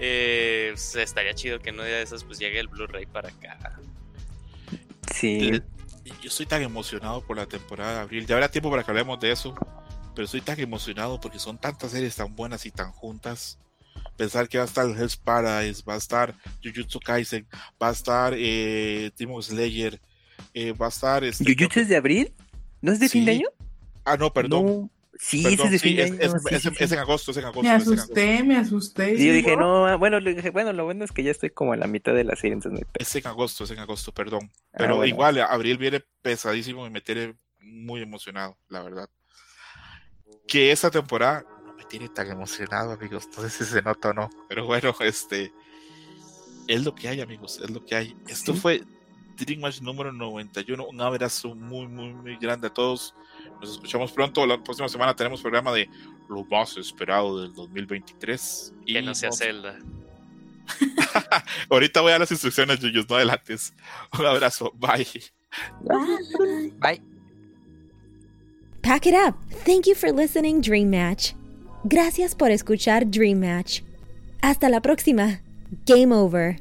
Eh, pues, estaría chido que en una de esas pues llegue el Blu-ray para acá. Sí. Yo estoy tan emocionado por la temporada de abril. Ya habrá tiempo para que hablemos de eso. Pero estoy tan emocionado porque son tantas series tan buenas y tan juntas. Pensar que va a estar Hell's Paradise, va a estar Jujutsu Kaisen, va a estar eh, Demon Slayer, eh, va a estar. Este, ¿Jujutsu es de abril? ¿No es de fin de Sí. año? Ah, no, perdón. No. Sí, perdón, ese es de sí, fin de es, año. es- sí, es- sí, es sí. en agosto, es en agosto. Me en agosto. asusté, me asusté. Y yo dije, ¿no? ah, bueno, le dije, bueno, lo bueno es que ya estoy como a la mitad de la serie, entonces no. Es en agosto, es en agosto, perdón. Ah, Pero bueno. igual, abril viene pesadísimo y me tiene muy emocionado, la verdad. Que esa temporada no me tiene tan emocionado, amigos. No sé si se nota o no. Pero bueno, este. Es lo que hay, amigos. Es lo que hay. Esto Sí. fue Dream Match número 91. Un abrazo muy, muy, muy grande a todos. Nos escuchamos pronto. La próxima semana tenemos programa de lo más esperado del 2023. Que no sea nos- Zelda. Ahorita voy a las instrucciones, Yuyos, no adelantes. Un abrazo. Bye. Bye. Bye. Pack it up. Thank you for listening, Dream Match. Gracias por escuchar Dream Match. Hasta la próxima. Game over.